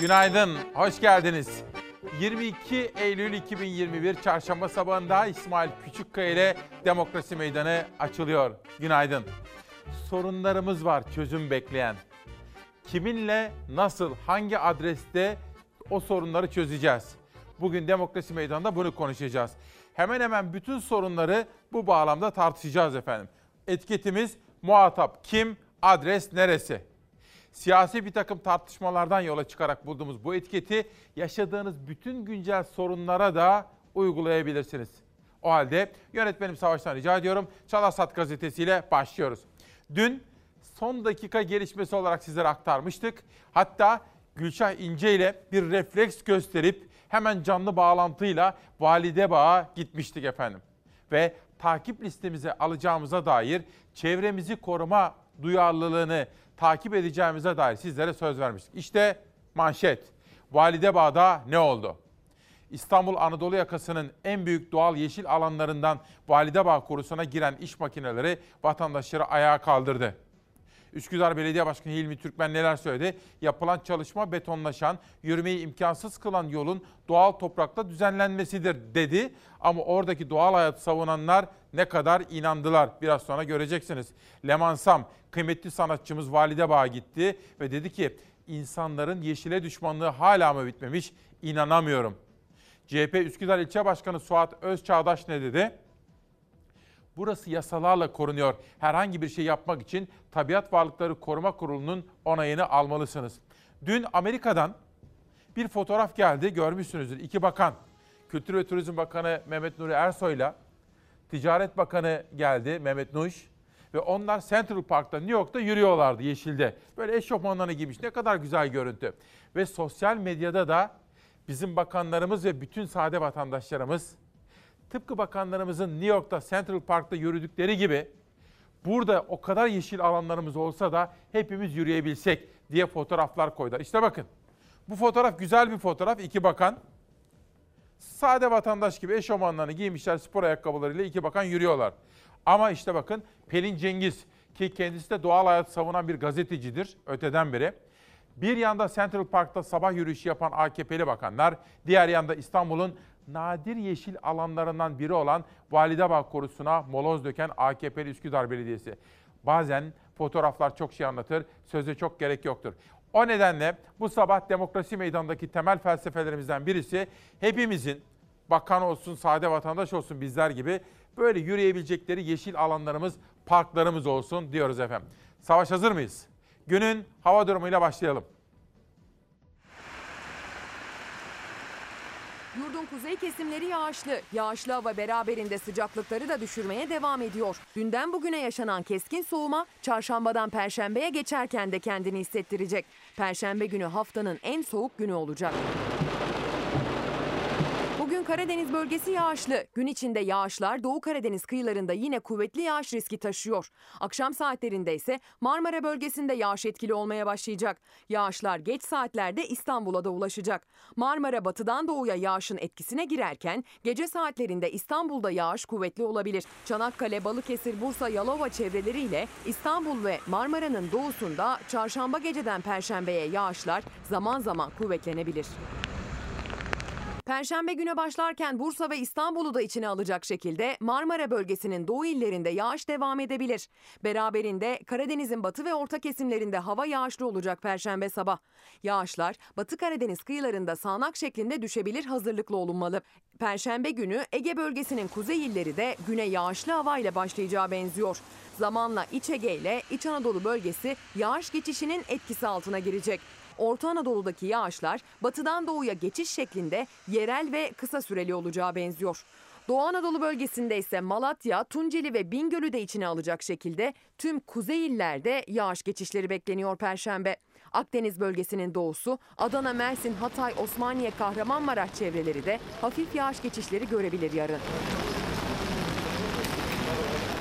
Günaydın, hoş geldiniz. 22 Eylül 2021 Çarşamba sabahında İsmail Küçükkaya ile Demokrasi Meydanı açılıyor. Günaydın. Sorunlarımız var çözüm bekleyen. Kiminle, nasıl, hangi adreste o sorunları çözeceğiz? Bugün Demokrasi Meydanı'nda bunu konuşacağız. Hemen hemen bütün sorunları bu bağlamda tartışacağız efendim. Etiketimiz muhatap kim, adres neresi? Siyasi bir takım tartışmalardan yola çıkarak bulduğumuz bu etiketi yaşadığınız bütün güncel sorunlara da uygulayabilirsiniz. O halde yönetmenim Savaş'tan rica ediyorum. Çalasat gazetesiyle başlıyoruz. Dün son dakika gelişmesi olarak sizlere aktarmıştık. Hatta Gülşah İnce ile bir refleks gösterip hemen canlı bağlantıyla Valide Bağ'a gitmiştik efendim. Ve takip listemize alacağımıza dair çevremizi koruma duyarlılığını takip edeceğimize dair sizlere söz vermiştik. İşte manşet. Valide Bağ'da ne oldu? İstanbul Anadolu yakasının en büyük doğal yeşil alanlarından Validebağ korusuna giren iş makineleri vatandaşları ayağa kaldırdı. Üsküdar Belediye Başkanı Hilmi Türkmen neler söyledi? Yapılan çalışma betonlaşan, yürümeyi imkansız kılan yolun doğal toprakla düzenlenmesidir dedi. Ama oradaki doğal hayatı savunanlar ne kadar inandılar biraz sonra göreceksiniz. Leman Sam, kıymetli sanatçımız Valide Bağ'a gitti ve dedi ki insanların yeşile düşmanlığı hala mı bitmemiş? İnanamıyorum. CHP Üsküdar İlçe Başkanı Suat Özçağdaş ne dedi? Burası yasalarla korunuyor. Herhangi bir şey yapmak için Tabiat Varlıkları Koruma Kurulu'nun onayını almalısınız. Dün Amerika'dan bir fotoğraf geldi, görmüşsünüzdür. İki bakan, Kültür ve Turizm Bakanı Mehmet Nuri Ersoy'la Ticaret Bakanı geldi Mehmet Nuş ve onlar Central Park'ta New York'ta yürüyorlardı yeşilde. Böyle eşofmanlarını giymiş. Ne kadar güzel görüntü. Ve sosyal medyada da bizim bakanlarımız ve bütün sade vatandaşlarımız tıpkı bakanlarımızın New York'ta Central Park'ta yürüdükleri gibi burada o kadar yeşil alanlarımız olsa da hepimiz yürüyebilsek diye fotoğraflar koydular. İşte bakın bu fotoğraf güzel bir fotoğraf. İki bakan sade vatandaş gibi eşofmanlarını giymişler spor ayakkabılarıyla iki bakan yürüyorlar. Ama işte bakın Pelin Cengiz ki kendisi de doğal hayat savunan bir gazetecidir öteden beri. Bir yanda Central Park'ta sabah yürüyüşü yapan AKP'li bakanlar, diğer yanda İstanbul'un nadir yeşil alanlarından biri olan Validebağ korusuna moloz döken AKP'li Üsküdar Belediyesi. Bazen fotoğraflar çok şey anlatır, söze çok gerek yoktur. O nedenle bu sabah demokrasi meydanındaki temel felsefelerimizden birisi hepimizin bakan olsun, sade vatandaş olsun bizler gibi böyle yürüyebilecekleri yeşil alanlarımız, parklarımız olsun diyoruz efendim. Savaş hazır mıyız? Günün hava durumuyla başlayalım. Yurdun kuzey kesimleri yağışlı. Yağışlı hava beraberinde sıcaklıkları da düşürmeye devam ediyor. Dünden bugüne yaşanan keskin soğuma çarşambadan perşembeye geçerken de kendini hissettirecek. Perşembe günü haftanın en soğuk günü olacak. Bugün Karadeniz bölgesi yağışlı. Gün içinde yağışlar Doğu Karadeniz kıyılarında yine kuvvetli yağış riski taşıyor. Akşam saatlerinde ise Marmara bölgesinde yağış etkili olmaya başlayacak. Yağışlar geç saatlerde İstanbul'a da ulaşacak. Marmara batıdan doğuya yağışın etkisine girerken gece saatlerinde İstanbul'da yağış kuvvetli olabilir. Çanakkale, Balıkesir, Bursa, Yalova çevreleriyle İstanbul ve Marmara'nın doğusunda çarşamba geceden perşembeye yağışlar zaman zaman kuvvetlenebilir. Perşembe güne başlarken Bursa ve İstanbul'u da içine alacak şekilde Marmara bölgesinin doğu illerinde yağış devam edebilir. Beraberinde Karadeniz'in batı ve orta kesimlerinde hava yağışlı olacak perşembe sabah. Yağışlar Batı Karadeniz kıyılarında sağanak şeklinde düşebilir hazırlıklı olunmalı. Perşembe günü Ege bölgesinin kuzey illeri de güne yağışlı havayla başlayacağı benziyor. Zamanla İç Ege ile İç Anadolu bölgesi yağış geçişinin etkisi altına girecek. Orta Anadolu'daki yağışlar batıdan doğuya geçiş şeklinde yerel ve kısa süreli olacağı benziyor. Doğu Anadolu bölgesinde ise Malatya, Tunceli ve Bingöl'ü de içine alacak şekilde tüm kuzey illerde yağış geçişleri bekleniyor Perşembe. Akdeniz bölgesinin doğusu, Adana, Mersin, Hatay, Osmaniye, Kahramanmaraş çevreleri de hafif yağış geçişleri görebilir yarın.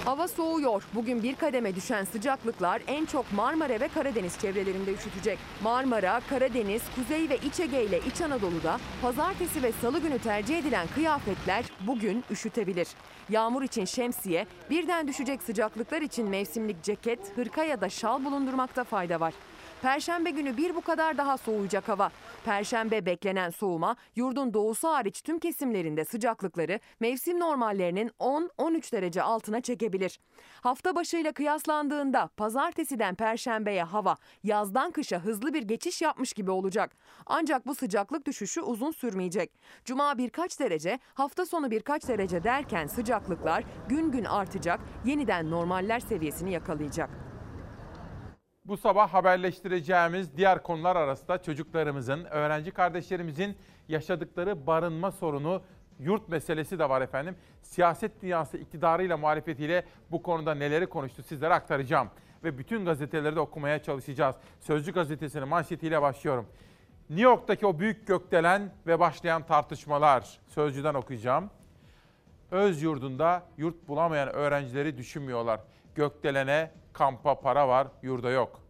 Hava soğuyor. Bugün bir kademe düşen sıcaklıklar en çok Marmara ve Karadeniz çevrelerinde üşütecek. Marmara, Karadeniz, Kuzey ve İç Ege ile İç Anadolu'da pazartesi ve salı günü tercih edilen kıyafetler bugün üşütebilir. Yağmur için şemsiye, birden düşecek sıcaklıklar için mevsimlik ceket, hırka ya da şal bulundurmakta fayda var. Perşembe günü bir bu kadar daha soğuyacak hava. Perşembe beklenen soğuma yurdun doğusu hariç tüm kesimlerinde sıcaklıkları mevsim normallerinin 10-13 derece altına çekebilir. Hafta başıyla kıyaslandığında pazartesiden perşembeye hava yazdan kışa hızlı bir geçiş yapmış gibi olacak. Ancak bu sıcaklık düşüşü uzun sürmeyecek. Cuma birkaç derece, hafta sonu birkaç derece derken sıcaklıklar gün gün artacak, yeniden normaller seviyesini yakalayacak. Bu sabah haberleştireceğimiz diğer konular arasında çocuklarımızın, öğrenci kardeşlerimizin yaşadıkları barınma sorunu, yurt meselesi de var efendim. Siyaset dünyası iktidarıyla muhalefetiyle bu konuda neleri konuştu sizlere aktaracağım. Ve bütün gazeteleri de okumaya çalışacağız. Sözcü gazetesinin manşetiyle başlıyorum. New York'taki o büyük gökdelen ve başlayan tartışmalar. Sözcüden okuyacağım. Öz yurdunda yurt bulamayan öğrencileri düşünmüyorlar. Gökdelene kampa para var, yurda yok.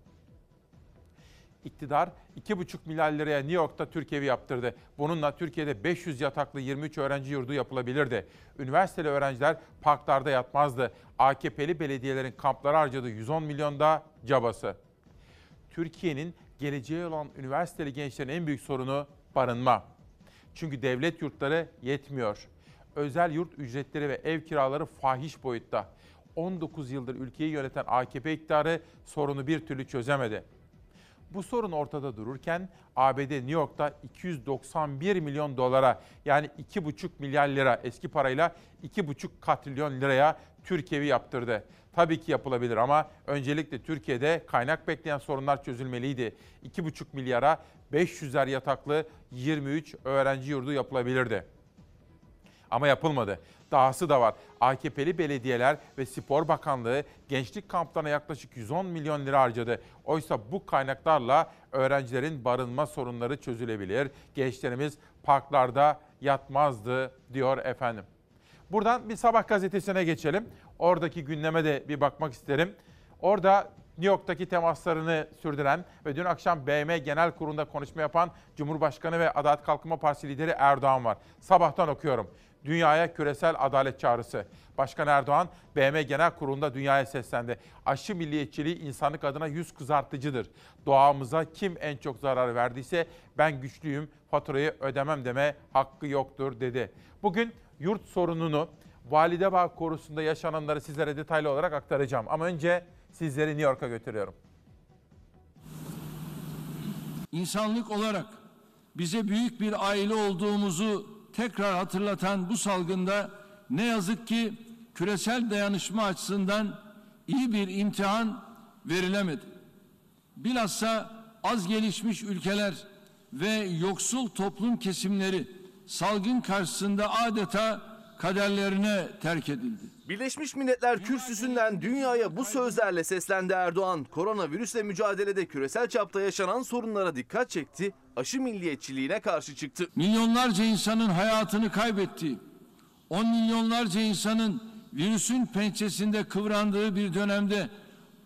İktidar 2,5 milyar liraya New York'ta Türk evi yaptırdı. Bununla Türkiye'de 500 yataklı 23 öğrenci yurdu yapılabilirdi. Üniversiteli öğrenciler parklarda yatmazdı. AKP'li belediyelerin kamplara harcadığı 110 milyon da cabası. Türkiye'nin geleceği olan üniversiteli gençlerin en büyük sorunu barınma. Çünkü devlet yurtları yetmiyor. Özel yurt ücretleri ve ev kiraları fahiş boyutta. 19 yıldır ülkeyi yöneten AKP iktidarı sorunu bir türlü çözemedi. Bu sorun ortada dururken ABD New York'ta 291 milyon dolara yani 2,5 milyar lira eski parayla 2,5 katrilyon liraya Türk evi yaptırdı. Tabii ki yapılabilir ama öncelikle Türkiye'de kaynak bekleyen sorunlar çözülmeliydi. 2,5 milyara 500'er yataklı 23 öğrenci yurdu yapılabilirdi. Ama yapılmadı. Dahası da var. AKP'li belediyeler ve Spor Bakanlığı gençlik kamplarına yaklaşık 110 milyon lira harcadı. Oysa bu kaynaklarla öğrencilerin barınma sorunları çözülebilir. Gençlerimiz parklarda yatmazdı diyor efendim. Buradan bir sabah gazetesine geçelim. Oradaki gündeme de bir bakmak isterim. Orada New York'taki temaslarını sürdüren ve dün akşam BM Genel Kurulu'nda konuşma yapan Cumhurbaşkanı ve Adalet Kalkınma Partisi lideri Erdoğan var. Sabahtan okuyorum. Dünyaya küresel adalet çağrısı. Başkan Erdoğan, BM Genel Kurulu'nda dünyaya seslendi. Aşı milliyetçiliği insanlık adına yüz kızartıcıdır. Doğamıza kim en çok zarar verdiyse ben güçlüyüm, faturayı ödemem deme hakkı yoktur dedi. Bugün yurt sorununu, Validebağ korusunda yaşananları sizlere detaylı olarak aktaracağım. Ama önce sizleri New York'a götürüyorum. İnsanlık olarak bize büyük bir aile olduğumuzu tekrar hatırlatan bu salgında ne yazık ki küresel dayanışma açısından iyi bir imtihan verilemedi. Bilhassa az gelişmiş ülkeler ve yoksul toplum kesimleri salgın karşısında adeta kaderlerine terk edildi. Birleşmiş Milletler kürsüsünden dünyaya bu sözlerle seslendi Erdoğan. Koronavirüsle mücadelede küresel çapta yaşanan sorunlara dikkat çekti, aşı milliyetçiliğine karşı çıktı. Milyonlarca insanın hayatını kaybettiği, on milyonlarca insanın virüsün pençesinde kıvrandığı bir dönemde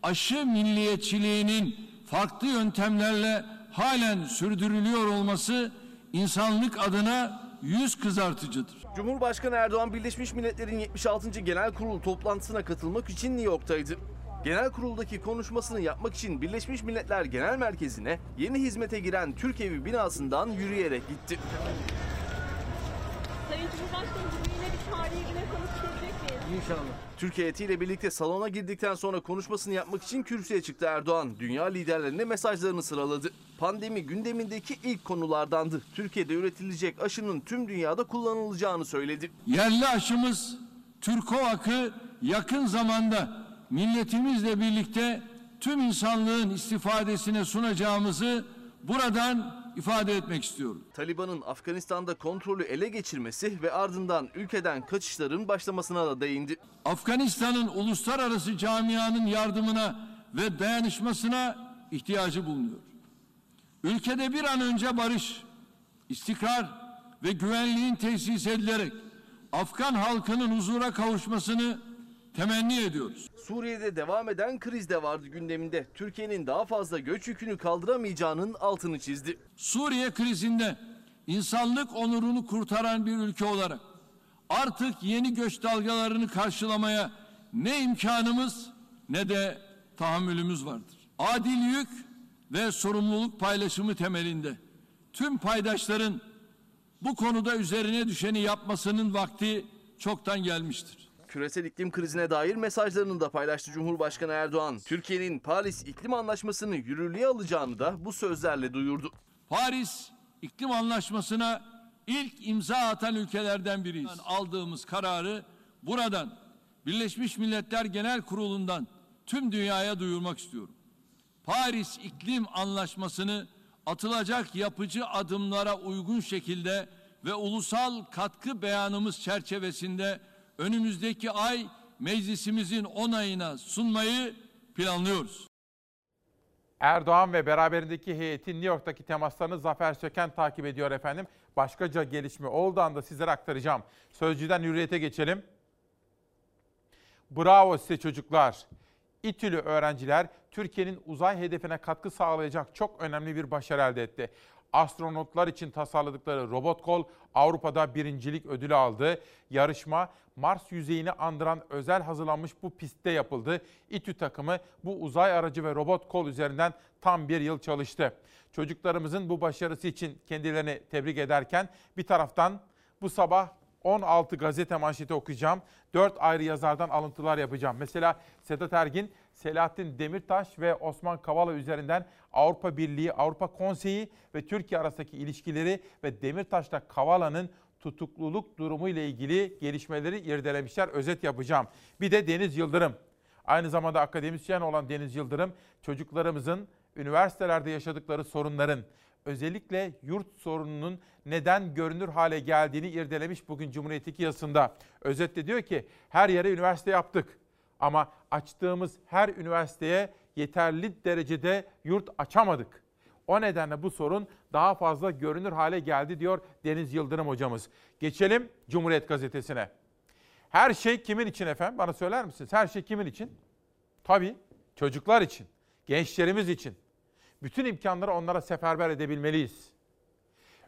aşı milliyetçiliğinin farklı yöntemlerle halen sürdürülüyor olması insanlık adına yüz kızartıcıdır. Cumhurbaşkanı Erdoğan Birleşmiş Milletler'in 76. Genel Kurulu toplantısına katılmak için New York'taydı. Genel kuruldaki konuşmasını yapmak için Birleşmiş Milletler Genel Merkezi'ne yeni hizmete giren Türk Evi binasından yürüyerek gitti. Sayın Cumhurbaşkanım yine bir tarihi güne konuşabilecek miyiz? Türkiye heyetiyle birlikte salona girdikten sonra konuşmasını yapmak için kürsüye çıktı Erdoğan. Dünya liderlerine mesajlarını sıraladı. Pandemi gündemindeki ilk konulardandı. Türkiye'de üretilecek aşının tüm dünyada kullanılacağını söyledi. Yerli aşımız Türkovak'ı yakın zamanda milletimizle birlikte tüm insanlığın istifadesine sunacağımızı buradan ifade etmek istiyorum. Taliban'ın Afganistan'da kontrolü ele geçirmesi ve ardından ülkeden kaçışların başlamasına da değindi. Afganistan'ın uluslararası camianın yardımına ve dayanışmasına ihtiyacı bulunuyor. Ülkede bir an önce barış, istikrar ve güvenliğin tesis edilerek Afgan halkının huzura kavuşmasını temenni ediyoruz. Suriye'de devam eden kriz de vardı gündeminde. Türkiye'nin daha fazla göç yükünü kaldıramayacağının altını çizdi. Suriye krizinde insanlık onurunu kurtaran bir ülke olarak artık yeni göç dalgalarını karşılamaya ne imkanımız ne de tahammülümüz vardır. Adil yük ve sorumluluk paylaşımı temelinde tüm paydaşların bu konuda üzerine düşeni yapmasının vakti çoktan gelmiştir. Küresel iklim krizine dair mesajlarını da paylaştı Cumhurbaşkanı Erdoğan. Türkiye'nin Paris İklim Anlaşması'nı yürürlüğe alacağını da bu sözlerle duyurdu. Paris İklim Anlaşması'na ilk imza atan ülkelerden biriyiz. Aldığımız kararı buradan Birleşmiş Milletler Genel Kurulu'ndan tüm dünyaya duyurmak istiyorum. Paris İklim Anlaşması'nı atılacak yapıcı adımlara uygun şekilde ve ulusal katkı beyanımız çerçevesinde önümüzdeki ay meclisimizin onayına sunmayı planlıyoruz. Erdoğan ve beraberindeki heyetin New York'taki temaslarını Zafer Söken takip ediyor efendim. Başkaca gelişme olduğu anda sizlere aktaracağım. Sözcüden hürriyete geçelim. Bravo size çocuklar. İTÜ'lü öğrenciler Türkiye'nin uzay hedefine katkı sağlayacak çok önemli bir başarı elde etti. Astronotlar için tasarladıkları robot kol Avrupa'da birincilik ödülü aldı. Yarışma Mars yüzeyini andıran özel hazırlanmış bu pistte yapıldı. İTÜ takımı bu uzay aracı ve robot kol üzerinden tam bir yıl çalıştı. Çocuklarımızın bu başarısı için kendilerini tebrik ederken bir taraftan bu sabah 16 gazete manşeti okuyacağım. 4 ayrı yazardan alıntılar yapacağım. Mesela Sedat Ergin, Selahattin Demirtaş ve Osman Kavala üzerinden Avrupa Birliği, Avrupa Konseyi ve Türkiye arasındaki ilişkileri ve Demirtaş'la Kavala'nın tutukluluk durumu ile ilgili gelişmeleri irdelemişler. Özet yapacağım. Bir de Deniz Yıldırım. Aynı zamanda akademisyen olan Deniz Yıldırım, çocuklarımızın üniversitelerde yaşadıkları sorunların, özellikle yurt sorununun neden görünür hale geldiğini irdelemiş bugün Cumhuriyet'teki yazısında. Özetle diyor ki her yere üniversite yaptık ama açtığımız her üniversiteye yeterli derecede yurt açamadık. O nedenle bu sorun daha fazla görünür hale geldi diyor Deniz Yıldırım hocamız. Geçelim Cumhuriyet Gazetesi'ne. Her şey kimin için efendim? Bana söyler misiniz? Her şey kimin için? Tabii çocuklar için, gençlerimiz için. Bütün imkanları onlara seferber edebilmeliyiz.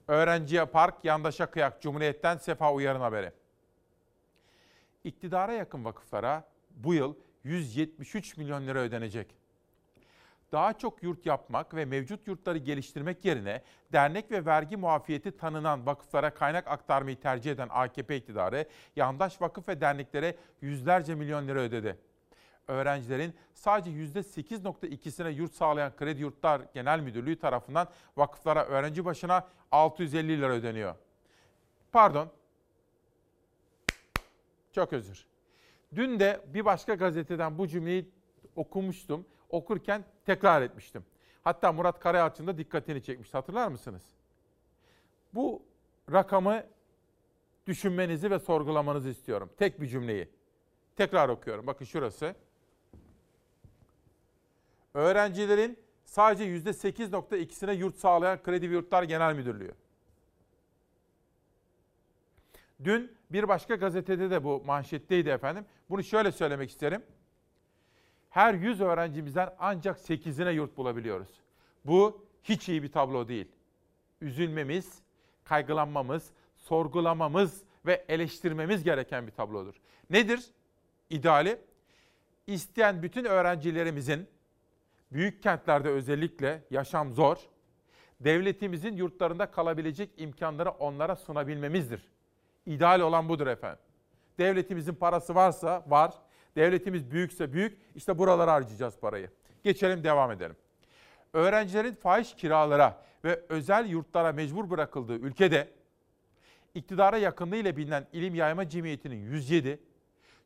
Öğrenciye park, yandaşa kıyak Cumhuriyet'ten Sefa Uyar'ın haberi. İktidara yakın vakıflara bu yıl 173 milyon lira ödenecek. Daha çok yurt yapmak ve mevcut yurtları geliştirmek yerine dernek ve vergi muafiyeti tanınan vakıflara kaynak aktarmayı tercih eden AKP iktidarı yandaş vakıf ve derneklere yüzlerce milyon lira ödedi öğrencilerin sadece %8.2'sine yurt sağlayan Kredi Yurtlar Genel Müdürlüğü tarafından vakıflara öğrenci başına 650 lira ödeniyor. Pardon. Çok özür. Dün de bir başka gazeteden bu cümleyi okumuştum. Okurken tekrar etmiştim. Hatta Murat Karayalçın da dikkatini çekmişti. Hatırlar mısınız? Bu rakamı düşünmenizi ve sorgulamanızı istiyorum. Tek bir cümleyi. Tekrar okuyorum. Bakın şurası öğrencilerin sadece %8.2'sine yurt sağlayan Kredi ve Yurtlar Genel Müdürlüğü. Dün bir başka gazetede de bu manşetteydi efendim. Bunu şöyle söylemek isterim. Her 100 öğrencimizden ancak 8'ine yurt bulabiliyoruz. Bu hiç iyi bir tablo değil. Üzülmemiz, kaygılanmamız, sorgulamamız ve eleştirmemiz gereken bir tablodur. Nedir ideali? İsteyen bütün öğrencilerimizin büyük kentlerde özellikle yaşam zor. Devletimizin yurtlarında kalabilecek imkanları onlara sunabilmemizdir. İdeal olan budur efendim. Devletimizin parası varsa var. Devletimiz büyükse büyük. İşte buralara harcayacağız parayı. Geçelim devam edelim. Öğrencilerin fahiş kiralara ve özel yurtlara mecbur bırakıldığı ülkede iktidara yakınlığı ile bilinen İlim Yayma Cemiyeti'nin 107,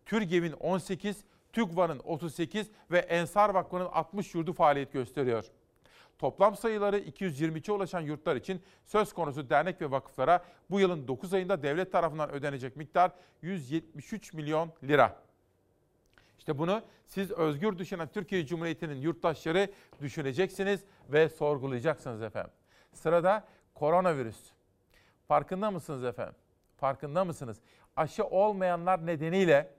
TÜRGEV'in 18, TÜGVA'nın 38 ve Ensar Vakfı'nın 60 yurdu faaliyet gösteriyor. Toplam sayıları 222'ye ulaşan yurtlar için söz konusu dernek ve vakıflara bu yılın 9 ayında devlet tarafından ödenecek miktar 173 milyon lira. İşte bunu siz özgür düşünen Türkiye Cumhuriyeti'nin yurttaşları düşüneceksiniz ve sorgulayacaksınız efendim. Sırada koronavirüs. Farkında mısınız efendim? Farkında mısınız? Aşı olmayanlar nedeniyle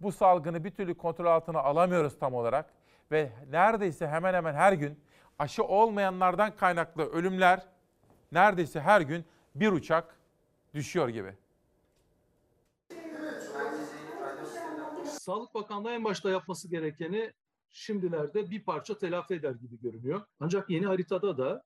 bu salgını bir türlü kontrol altına alamıyoruz tam olarak ve neredeyse hemen hemen her gün aşı olmayanlardan kaynaklı ölümler neredeyse her gün bir uçak düşüyor gibi. Sağlık Bakanlığı en başta yapması gerekeni şimdilerde bir parça telafi eder gibi görünüyor. Ancak yeni haritada da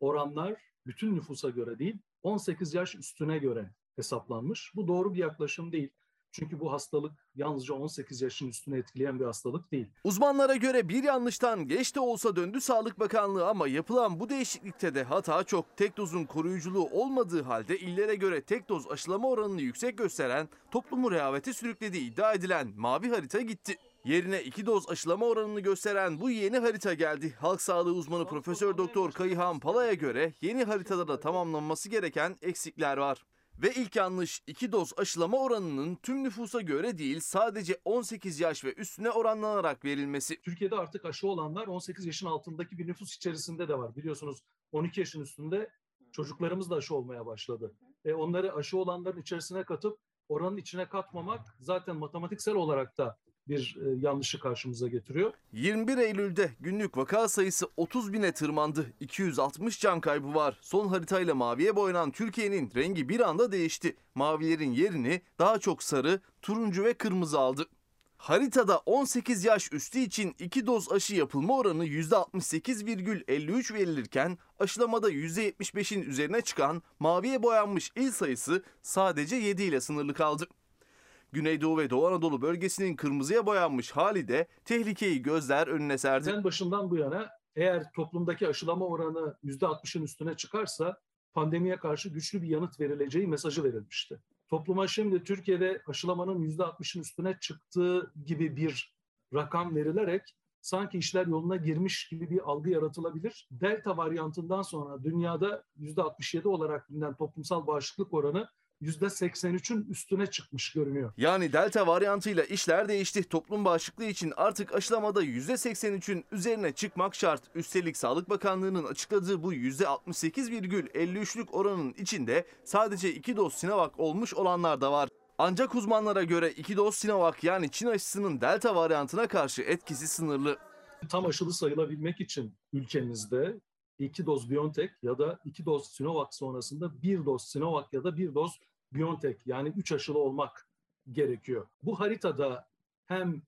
oranlar bütün nüfusa göre değil 18 yaş üstüne göre hesaplanmış. Bu doğru bir yaklaşım değil. Çünkü bu hastalık yalnızca 18 yaşın üstüne etkileyen bir hastalık değil. Uzmanlara göre bir yanlıştan geç de olsa döndü Sağlık Bakanlığı ama yapılan bu değişiklikte de hata çok. Tek dozun koruyuculuğu olmadığı halde illere göre tek doz aşılama oranını yüksek gösteren, toplumu rehavete sürüklediği iddia edilen mavi harita gitti. Yerine iki doz aşılama oranını gösteren bu yeni harita geldi. Halk sağlığı uzmanı Profesör Doktor Kayıhan Pala'ya göre yeni haritada da tamamlanması gereken eksikler var. Ve ilk yanlış iki doz aşılama oranının tüm nüfusa göre değil sadece 18 yaş ve üstüne oranlanarak verilmesi. Türkiye'de artık aşı olanlar 18 yaşın altındaki bir nüfus içerisinde de var. Biliyorsunuz 12 yaşın üstünde çocuklarımız da aşı olmaya başladı. E onları aşı olanların içerisine katıp oranın içine katmamak zaten matematiksel olarak da bir e, yanlışı karşımıza getiriyor. 21 Eylül'de günlük vaka sayısı 30 bine tırmandı. 260 can kaybı var. Son haritayla maviye boyanan Türkiye'nin rengi bir anda değişti. Mavilerin yerini daha çok sarı, turuncu ve kırmızı aldı. Haritada 18 yaş üstü için 2 doz aşı yapılma oranı %68,53 verilirken aşılamada %75'in üzerine çıkan maviye boyanmış il sayısı sadece 7 ile sınırlı kaldı. Güneydoğu ve Doğu Anadolu bölgesinin kırmızıya boyanmış hali de tehlikeyi gözler önüne serdi. En başından bu yana eğer toplumdaki aşılama oranı %60'ın üstüne çıkarsa pandemiye karşı güçlü bir yanıt verileceği mesajı verilmişti. Topluma şimdi Türkiye'de aşılamanın %60'ın üstüne çıktığı gibi bir rakam verilerek sanki işler yoluna girmiş gibi bir algı yaratılabilir. Delta varyantından sonra dünyada %67 olarak bilinen toplumsal bağışıklık oranı %83'ün üstüne çıkmış görünüyor. Yani delta varyantıyla işler değişti. Toplum bağışıklığı için artık aşılamada %83'ün üzerine çıkmak şart. Üstelik Sağlık Bakanlığı'nın açıkladığı bu %68,53'lük oranın içinde sadece 2 doz Sinovac olmuş olanlar da var. Ancak uzmanlara göre 2 doz Sinovac yani Çin aşısının delta varyantına karşı etkisi sınırlı. Tam aşılı sayılabilmek için ülkemizde iki doz BioNTech ya da iki doz Sinovac sonrasında bir doz Sinovac ya da bir doz BioNTech yani üç aşılı olmak gerekiyor. Bu haritada hem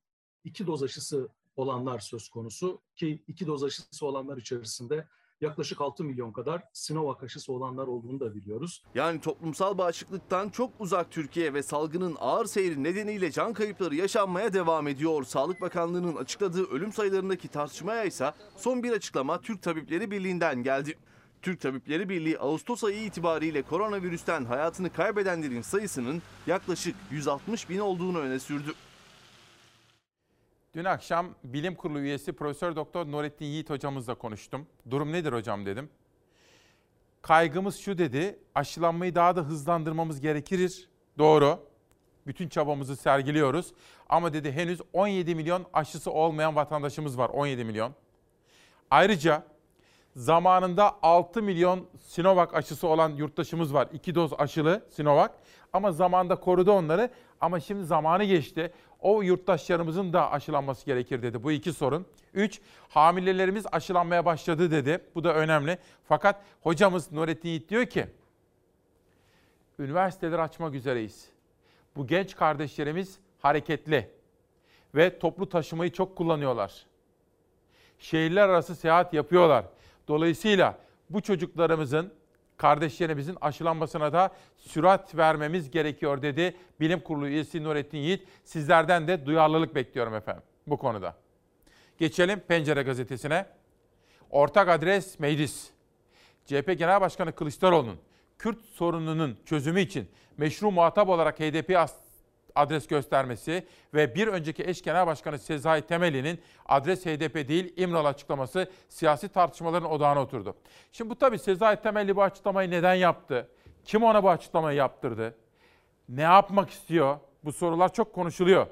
iki doz aşısı olanlar söz konusu ki iki doz aşısı olanlar içerisinde yaklaşık 6 milyon kadar Sinovac aşısı olanlar olduğunu da biliyoruz. Yani toplumsal bağışıklıktan çok uzak Türkiye ve salgının ağır seyri nedeniyle can kayıpları yaşanmaya devam ediyor. Sağlık Bakanlığı'nın açıkladığı ölüm sayılarındaki tartışmaya ise son bir açıklama Türk Tabipleri Birliği'nden geldi. Türk Tabipleri Birliği Ağustos ayı itibariyle koronavirüsten hayatını kaybedenlerin sayısının yaklaşık 160 bin olduğunu öne sürdü. Dün akşam bilim kurulu üyesi Profesör Doktor Nurettin Yiğit hocamızla konuştum. Durum nedir hocam dedim. Kaygımız şu dedi. Aşılanmayı daha da hızlandırmamız gerekir. Doğru. Bütün çabamızı sergiliyoruz. Ama dedi henüz 17 milyon aşısı olmayan vatandaşımız var. 17 milyon. Ayrıca zamanında 6 milyon Sinovac aşısı olan yurttaşımız var. 2 doz aşılı Sinovac. Ama zamanda korudu onları. Ama şimdi zamanı geçti. O yurttaşlarımızın da aşılanması gerekir dedi. Bu iki sorun. Üç, hamilelerimiz aşılanmaya başladı dedi. Bu da önemli. Fakat hocamız Nurettin Yiğit diyor ki, üniversiteleri açmak üzereyiz. Bu genç kardeşlerimiz hareketli ve toplu taşımayı çok kullanıyorlar. Şehirler arası seyahat yapıyorlar. Dolayısıyla bu çocuklarımızın, kardeşlerimizin aşılanmasına da sürat vermemiz gerekiyor dedi Bilim Kurulu üyesi Nurettin Yiğit. Sizlerden de duyarlılık bekliyorum efendim bu konuda. Geçelim Pencere gazetesine. Ortak adres meclis. CHP Genel Başkanı Kılıçdaroğlu'nun Kürt sorununun çözümü için meşru muhatap olarak HDP'ye adres göstermesi ve bir önceki eş genel başkanı Sezai Temeli'nin adres HDP değil İmralı açıklaması siyasi tartışmaların odağına oturdu. Şimdi bu tabii Sezai Temeli bu açıklamayı neden yaptı? Kim ona bu açıklamayı yaptırdı? Ne yapmak istiyor? Bu sorular çok konuşuluyor.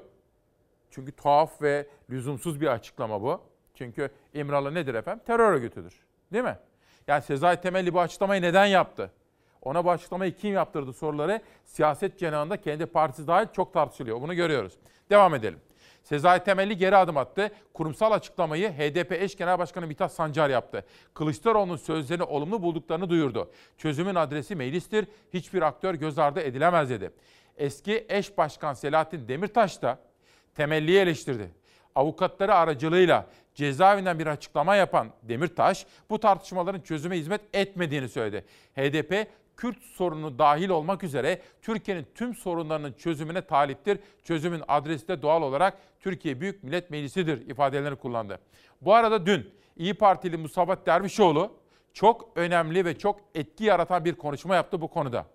Çünkü tuhaf ve lüzumsuz bir açıklama bu. Çünkü İmralı nedir efendim? Terör örgütüdür. Değil mi? Yani Sezai Temelli bu açıklamayı neden yaptı? Ona bu açıklamayı kim yaptırdı soruları siyaset cenahında kendi partisi dahil çok tartışılıyor. Bunu görüyoruz. Devam edelim. Sezai Temelli geri adım attı. Kurumsal açıklamayı HDP eş genel başkanı Mithat Sancar yaptı. Kılıçdaroğlu'nun sözlerini olumlu bulduklarını duyurdu. Çözümün adresi meclistir. Hiçbir aktör göz ardı edilemez dedi. Eski eş başkan Selahattin Demirtaş da temelliyi eleştirdi. avukatları aracılığıyla cezaevinden bir açıklama yapan Demirtaş bu tartışmaların çözüme hizmet etmediğini söyledi. HDP Kürt sorunu dahil olmak üzere Türkiye'nin tüm sorunlarının çözümüne taliptir. Çözümün adresi de doğal olarak Türkiye Büyük Millet Meclisi'dir ifadelerini kullandı. Bu arada dün İyi Partili Musavat Dervişoğlu çok önemli ve çok etki yaratan bir konuşma yaptı bu konuda.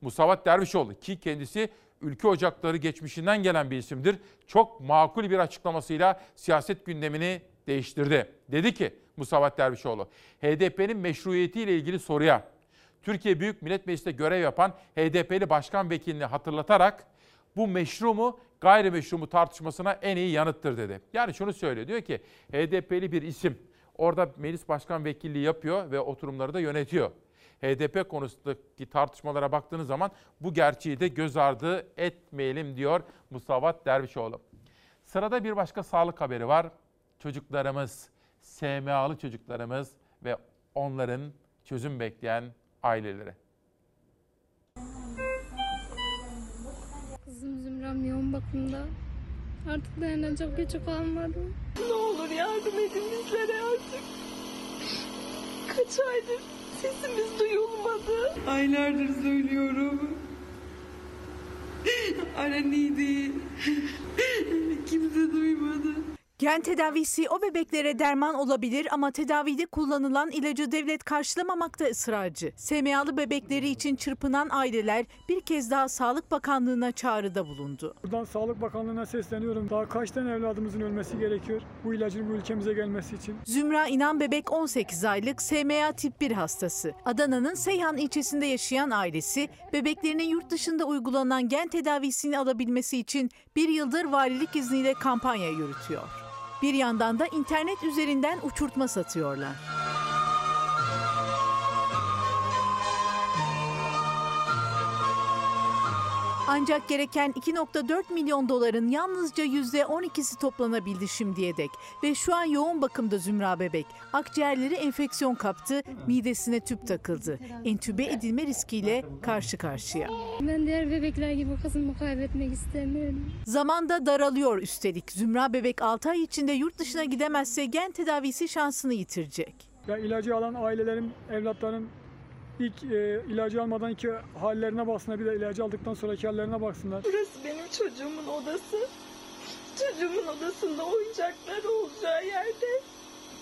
Musavat Dervişoğlu ki kendisi ülke ocakları geçmişinden gelen bir isimdir. Çok makul bir açıklamasıyla siyaset gündemini değiştirdi. Dedi ki Musavat Dervişoğlu, HDP'nin meşruiyetiyle ilgili soruya Türkiye Büyük Millet Meclisi'nde görev yapan HDP'li başkan vekilini hatırlatarak bu meşru mu gayrimeşru mu tartışmasına en iyi yanıttır dedi. Yani şunu söylüyor diyor ki HDP'li bir isim orada meclis başkan vekilliği yapıyor ve oturumları da yönetiyor. HDP konusundaki tartışmalara baktığınız zaman bu gerçeği de göz ardı etmeyelim diyor Musavat Dervişoğlu. Sırada bir başka sağlık haberi var. Çocuklarımız, SMA'lı çocuklarımız ve onların çözüm bekleyen aileleri. Kızım Zümrem yoğun bakımda. Artık dayanacak gücü kalmadı. Ne olur yardım edin bizlere artık. Kaç aydır sesimiz duyulmadı. Aylardır söylüyorum. Aran iyi değil. Kimse duymadı. Gen tedavisi o bebeklere derman olabilir ama tedavide kullanılan ilacı devlet karşılamamakta ısrarcı. SMA'lı bebekleri için çırpınan aileler bir kez daha Sağlık Bakanlığı'na çağrıda bulundu. Buradan Sağlık Bakanlığı'na sesleniyorum. Daha kaç tane evladımızın ölmesi gerekiyor bu ilacın bu ülkemize gelmesi için? Zümra İnan Bebek 18 aylık SMA tip 1 hastası. Adana'nın Seyhan ilçesinde yaşayan ailesi bebeklerinin yurt dışında uygulanan gen tedavisini alabilmesi için bir yıldır valilik izniyle kampanya yürütüyor. Bir yandan da internet üzerinden uçurtma satıyorlar. Ancak gereken 2.4 milyon doların yalnızca %12'si toplanabildi şimdiye dek. Ve şu an yoğun bakımda Zümra Bebek. Akciğerleri enfeksiyon kaptı, midesine tüp takıldı. Entübe edilme riskiyle karşı karşıya. Ben diğer bebekler gibi kızımı kaybetmek istemiyorum. Zamanda daralıyor üstelik. Zümra Bebek 6 ay içinde yurt dışına gidemezse gen tedavisi şansını yitirecek. Ya ilacı alan ailelerin, evlatların ilk e, ilacı almadan iki hallerine baksınlar. Bir de ilacı aldıktan sonraki hallerine baksınlar. Burası benim çocuğumun odası. Çocuğumun odasında oyuncaklar olacağı yerde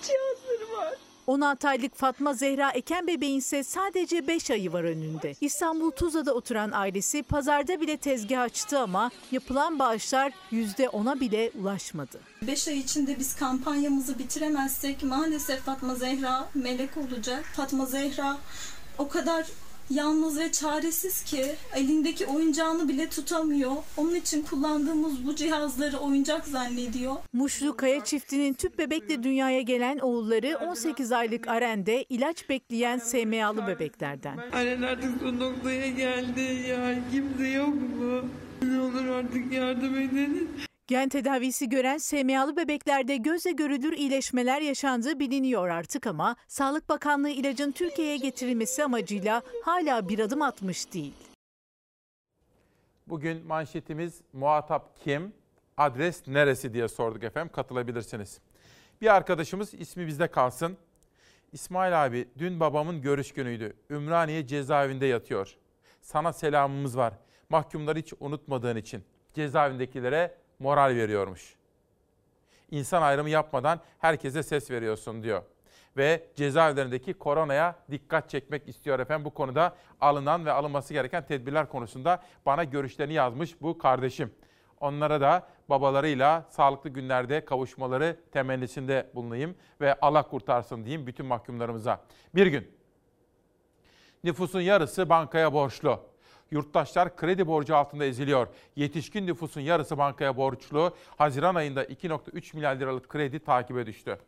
cihazları var. 16 aylık Fatma Zehra Eken bebeğin ise sadece 5 ayı var önünde. İstanbul Tuzla'da oturan ailesi pazarda bile tezgah açtı ama yapılan bağışlar %10'a bile ulaşmadı. 5 ay içinde biz kampanyamızı bitiremezsek maalesef Fatma Zehra melek olacak. Fatma Zehra o kadar yalnız ve çaresiz ki elindeki oyuncağını bile tutamıyor. Onun için kullandığımız bu cihazları oyuncak zannediyor. Muşlu Kaya çiftinin tüp bebekle dünyaya gelen oğulları 18 aylık Aren'de ilaç bekleyen SMA'lı bebeklerden. Aran artık son noktaya geldi ya. Kimse yok mu? Ne olur artık yardım edin. Gen tedavisi gören SMA'lı bebeklerde gözle görülür iyileşmeler yaşandığı biliniyor artık ama Sağlık Bakanlığı ilacın Türkiye'ye getirilmesi amacıyla hala bir adım atmış değil. Bugün manşetimiz muhatap kim, adres neresi diye sorduk efendim. Katılabilirsiniz. Bir arkadaşımız ismi bizde kalsın. İsmail abi dün babamın görüş günüydü. Ümraniye cezaevinde yatıyor. Sana selamımız var. Mahkumları hiç unutmadığın için cezaevindekilere moral veriyormuş. İnsan ayrımı yapmadan herkese ses veriyorsun diyor. Ve cezaevlerindeki koronaya dikkat çekmek istiyor efendim. Bu konuda alınan ve alınması gereken tedbirler konusunda bana görüşlerini yazmış bu kardeşim. Onlara da babalarıyla sağlıklı günlerde kavuşmaları temennisinde bulunayım ve Allah kurtarsın diyeyim bütün mahkumlarımıza. Bir gün nüfusun yarısı bankaya borçlu. Yurttaşlar kredi borcu altında eziliyor. Yetişkin nüfusun yarısı bankaya borçlu. Haziran ayında 2.3 milyar liralık kredi takibe düştü.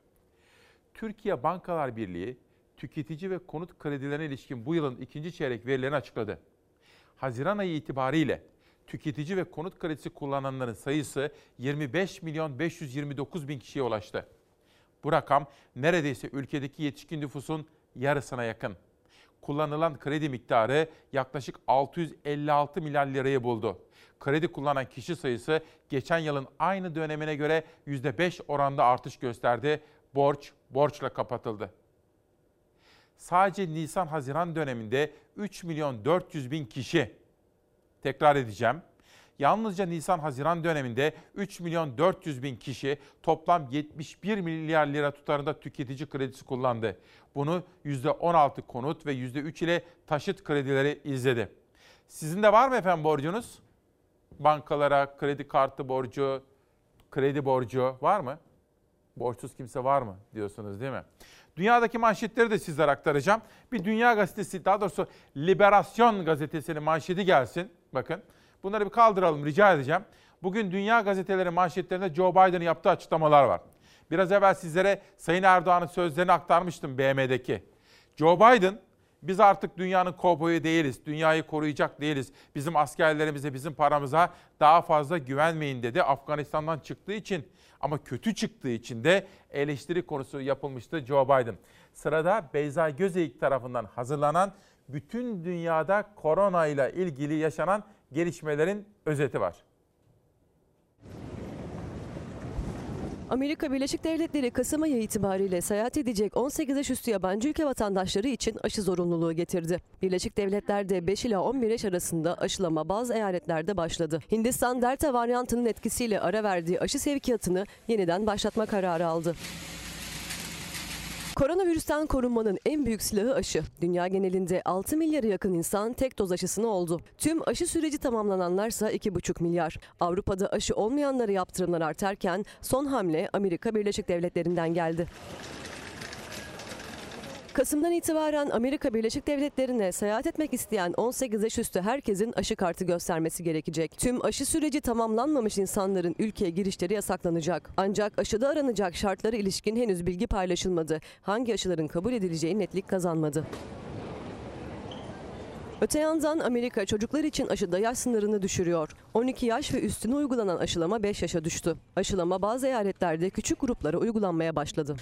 Türkiye Bankalar Birliği tüketici ve konut kredilerine ilişkin bu yılın ikinci çeyrek verilerini açıkladı. Haziran ayı itibariyle tüketici ve konut kredisi kullananların sayısı 25 milyon 529 bin kişiye ulaştı. Bu rakam neredeyse ülkedeki yetişkin nüfusun yarısına yakın. Kullanılan kredi miktarı yaklaşık 656 milyar lirayı buldu. Kredi kullanan kişi sayısı geçen yılın aynı dönemine göre %5 oranda artış gösterdi. Borç borçla kapatıldı. Sadece Nisan-Haziran döneminde 3 milyon 400 bin kişi, tekrar edeceğim, Yalnızca Nisan-Haziran döneminde 3 milyon 400 bin kişi toplam 71 milyar lira tutarında tüketici kredisi kullandı. Bunu %16 konut ve %3 ile taşıt kredileri izledi. Sizin de var mı efendim borcunuz? Bankalara kredi kartı borcu, kredi borcu var mı? Borçsuz kimse var mı diyorsunuz değil mi? Dünyadaki manşetleri de sizlere aktaracağım. Bir Dünya Gazetesi, daha doğrusu Liberasyon Gazetesi'nin manşeti gelsin. Bakın. Bunları bir kaldıralım rica edeceğim. Bugün dünya gazeteleri manşetlerinde Joe Biden'ın yaptığı açıklamalar var. Biraz evvel sizlere Sayın Erdoğan'ın sözlerini aktarmıştım BM'deki. Joe Biden biz artık dünyanın kovboyu değiliz, dünyayı koruyacak değiliz. Bizim askerlerimize, bizim paramıza daha fazla güvenmeyin dedi. Afganistan'dan çıktığı için ama kötü çıktığı için de eleştiri konusu yapılmıştı Joe Biden. Sırada Beyza Gözeyik tarafından hazırlanan bütün dünyada korona ile ilgili yaşanan gelişmelerin özeti var. Amerika Birleşik Devletleri Kasım ayı itibariyle seyahat edecek 18 yaş üstü yabancı ülke vatandaşları için aşı zorunluluğu getirdi. Birleşik Devletler'de 5 ila 11 yaş arasında aşılama bazı eyaletlerde başladı. Hindistan Delta varyantının etkisiyle ara verdiği aşı sevkiyatını yeniden başlatma kararı aldı. Koronavirüsten korunmanın en büyük silahı aşı. Dünya genelinde 6 milyara yakın insan tek doz aşısını oldu. Tüm aşı süreci tamamlananlarsa 2,5 milyar. Avrupa'da aşı olmayanlara yaptırımlar artarken son hamle Amerika Birleşik Devletleri'nden geldi. Kasım'dan itibaren Amerika Birleşik Devletleri'ne seyahat etmek isteyen 18 yaş üstü herkesin aşı kartı göstermesi gerekecek. Tüm aşı süreci tamamlanmamış insanların ülkeye girişleri yasaklanacak. Ancak aşıda aranacak şartlara ilişkin henüz bilgi paylaşılmadı. Hangi aşıların kabul edileceği netlik kazanmadı. Öte yandan Amerika çocuklar için aşıda yaş sınırını düşürüyor. 12 yaş ve üstüne uygulanan aşılama 5 yaşa düştü. Aşılama bazı eyaletlerde küçük gruplara uygulanmaya başladı.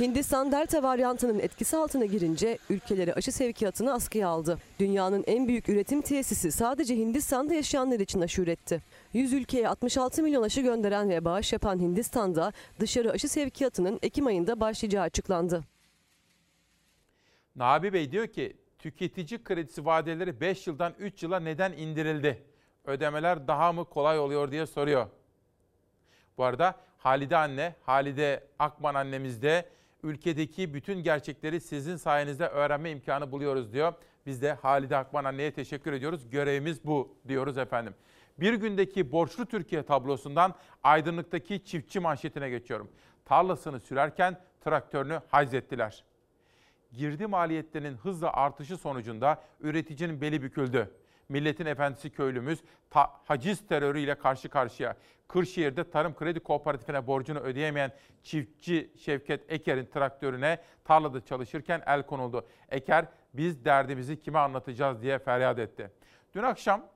Hindistan Delta varyantının etkisi altına girince ülkeleri aşı sevkiyatını askıya aldı. Dünyanın en büyük üretim tesisi sadece Hindistan'da yaşayanlar için aşı üretti. 100 ülkeye 66 milyon aşı gönderen ve bağış yapan Hindistan'da dışarı aşı sevkiyatının Ekim ayında başlayacağı açıklandı. Nabi Bey diyor ki tüketici kredisi vadeleri 5 yıldan 3 yıla neden indirildi? Ödemeler daha mı kolay oluyor diye soruyor. Bu arada Halide anne, Halide Akman annemiz de ülkedeki bütün gerçekleri sizin sayenizde öğrenme imkanı buluyoruz diyor. Biz de Halide Akman anneye teşekkür ediyoruz. Görevimiz bu diyoruz efendim. Bir gündeki borçlu Türkiye tablosundan aydınlıktaki çiftçi manşetine geçiyorum. Tarlasını sürerken traktörünü hayzettiler. Girdi maliyetlerinin hızla artışı sonucunda üreticinin beli büküldü. Milletin efendisi köylümüz ta- haciz terörüyle karşı karşıya. Kırşehir'de Tarım Kredi Kooperatifine borcunu ödeyemeyen çiftçi Şevket Eker'in traktörüne tarlada çalışırken el konuldu. Eker biz derdimizi kime anlatacağız diye feryat etti. Dün akşam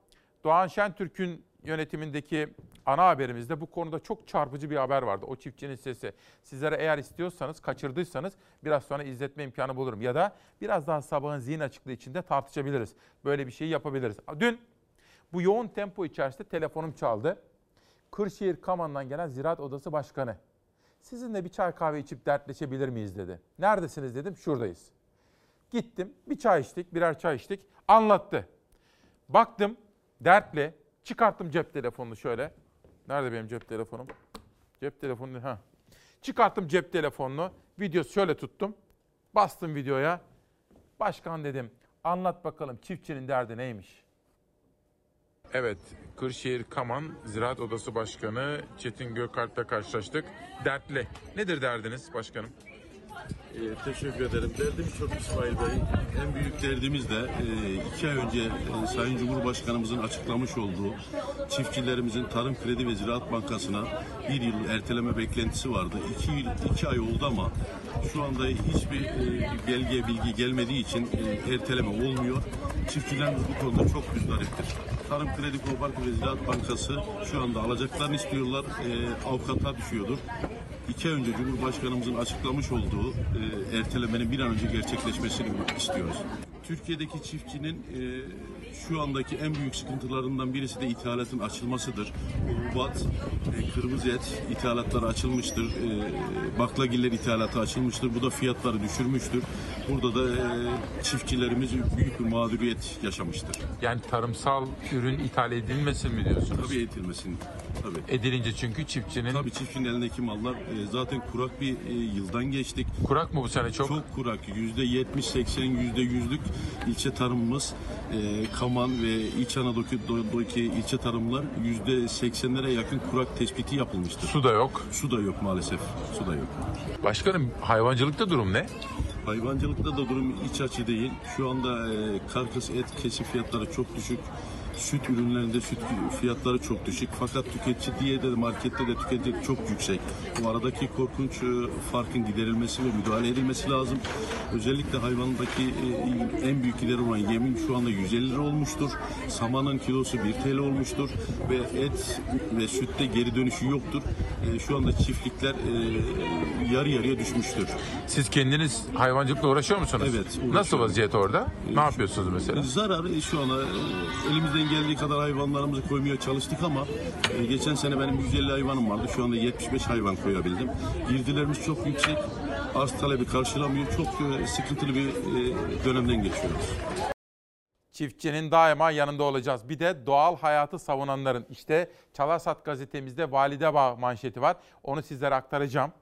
Doğan Şentürk'ün yönetimindeki ana haberimizde bu konuda çok çarpıcı bir haber vardı. O çiftçinin sesi. Sizlere eğer istiyorsanız, kaçırdıysanız biraz sonra izletme imkanı bulurum. Ya da biraz daha sabahın zihin açıklığı içinde tartışabiliriz. Böyle bir şeyi yapabiliriz. Dün bu yoğun tempo içerisinde telefonum çaldı. Kırşehir Kaman'dan gelen Ziraat Odası Başkanı. Sizinle bir çay kahve içip dertleşebilir miyiz dedi. Neredesiniz dedim, şuradayız. Gittim, bir çay içtik, birer çay içtik. Anlattı. Baktım, dertli. Çıkarttım cep telefonunu şöyle. Nerede benim cep telefonum? Cep telefonu ha. Çıkarttım cep telefonunu. Video şöyle tuttum. Bastım videoya. Başkan dedim. Anlat bakalım çiftçinin derdi neymiş? Evet, Kırşehir Kaman Ziraat Odası Başkanı Çetin Gökalp'le karşılaştık. Dertli. Nedir derdiniz başkanım? Ee, teşekkür ederim. Derdim çok İsmail Bey. En büyük derdimiz de e, iki ay önce e, Sayın Cumhurbaşkanımızın açıklamış olduğu çiftçilerimizin Tarım Kredi ve Ziraat Bankası'na bir yıl erteleme beklentisi vardı. İki, yıl, iki ay oldu ama şu anda hiçbir e, belge, bilgi gelmediği için e, erteleme olmuyor. Çiftçilerimiz bu konuda çok müzdariptir. Tarım Kredi Kooperatif ve Ziraat Bankası şu anda alacaklarını istiyorlar. E, avukatlar düşüyordur. İki ay önce Cumhurbaşkanımızın açıklamış olduğu e, ertelemenin bir an önce gerçekleşmesini istiyoruz. Türkiye'deki çiftçinin e, şu andaki en büyük sıkıntılarından birisi de ithalatın açılmasıdır. Hububat, e, kırmızı et ithalatları açılmıştır. E, baklagiller ithalatı açılmıştır. Bu da fiyatları düşürmüştür. Burada da e, çiftçilerimiz büyük bir mağduriyet yaşamıştır. Yani tarımsal ürün ithal edilmesin mi diyorsunuz? Tabii edilmesin. Tabii. Edilince çünkü çiftçinin... Tabii çiftçinin elindeki mallar zaten kurak bir yıldan geçtik. Kurak mı bu sene çok? Çok kurak. Yüzde yetmiş, seksen, yüzde yüzlük ilçe tarımımız e, Kaman ve İç Anadolu'daki ilçe tarımlar yüzde seksenlere yakın kurak tespiti yapılmıştır. Su da yok. Su da yok maalesef. Su da yok. Başkanım hayvancılıkta durum ne? Hayvancılıkta da durum iç açı değil. Şu anda e, karkas et kesim fiyatları çok düşük. Süt ürünlerinde süt fiyatları çok düşük. Fakat tüketici diye de markette de tüketici çok yüksek. Bu aradaki korkunç e, farkın giderilmesi ve müdahale edilmesi lazım. Özellikle hayvandaki e, en büyük gider olan yemin şu anda 150 lira olmuştur. Samanın kilosu 1 TL olmuştur ve et ve sütte geri dönüşü yoktur. E, şu anda çiftlikler yarı yarıya düşmüştür. Siz kendiniz hayvancılıkla uğraşıyor musunuz? Evet, uğraşıyorum. Nasıl vaziyet orada? Ne yapıyorsunuz mesela? Zarar şu anda e, elimizden geldiği kadar hayvanlarımızı koymaya çalıştık ama e, geçen sene benim 150 hayvanım vardı. Şu anda 75 hayvan koyabildim. Girdilerimiz çok yüksek. Arz talebi karşılamıyor. Çok e, sıkıntılı bir e, dönemden geçiyoruz. Çiftçinin daima yanında olacağız. Bir de doğal hayatı savunanların. İşte Çalarsat gazetemizde Valide Bağ manşeti var. Onu sizlere aktaracağım.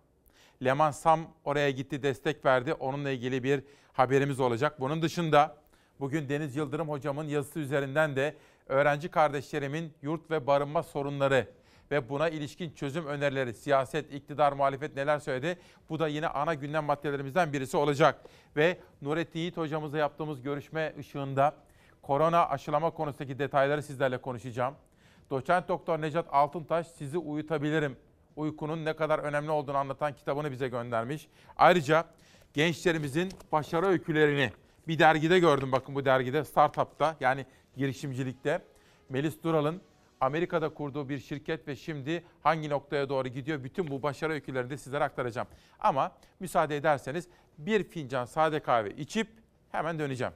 Leman Sam oraya gitti destek verdi. Onunla ilgili bir haberimiz olacak. Bunun dışında bugün Deniz Yıldırım hocamın yazısı üzerinden de öğrenci kardeşlerimin yurt ve barınma sorunları ve buna ilişkin çözüm önerileri, siyaset, iktidar, muhalefet neler söyledi? Bu da yine ana gündem maddelerimizden birisi olacak. Ve Nurettin Yiğit hocamızla yaptığımız görüşme ışığında korona aşılama konusundaki detayları sizlerle konuşacağım. Doçent Doktor Necat Altıntaş sizi uyutabilirim. Uykunun ne kadar önemli olduğunu anlatan kitabını bize göndermiş. Ayrıca gençlerimizin başarı öykülerini bir dergide gördüm bakın bu dergide Startup'ta yani girişimcilikte. Melis Dural'ın Amerika'da kurduğu bir şirket ve şimdi hangi noktaya doğru gidiyor bütün bu başarı öykülerini de sizlere aktaracağım. Ama müsaade ederseniz bir fincan sade kahve içip hemen döneceğim.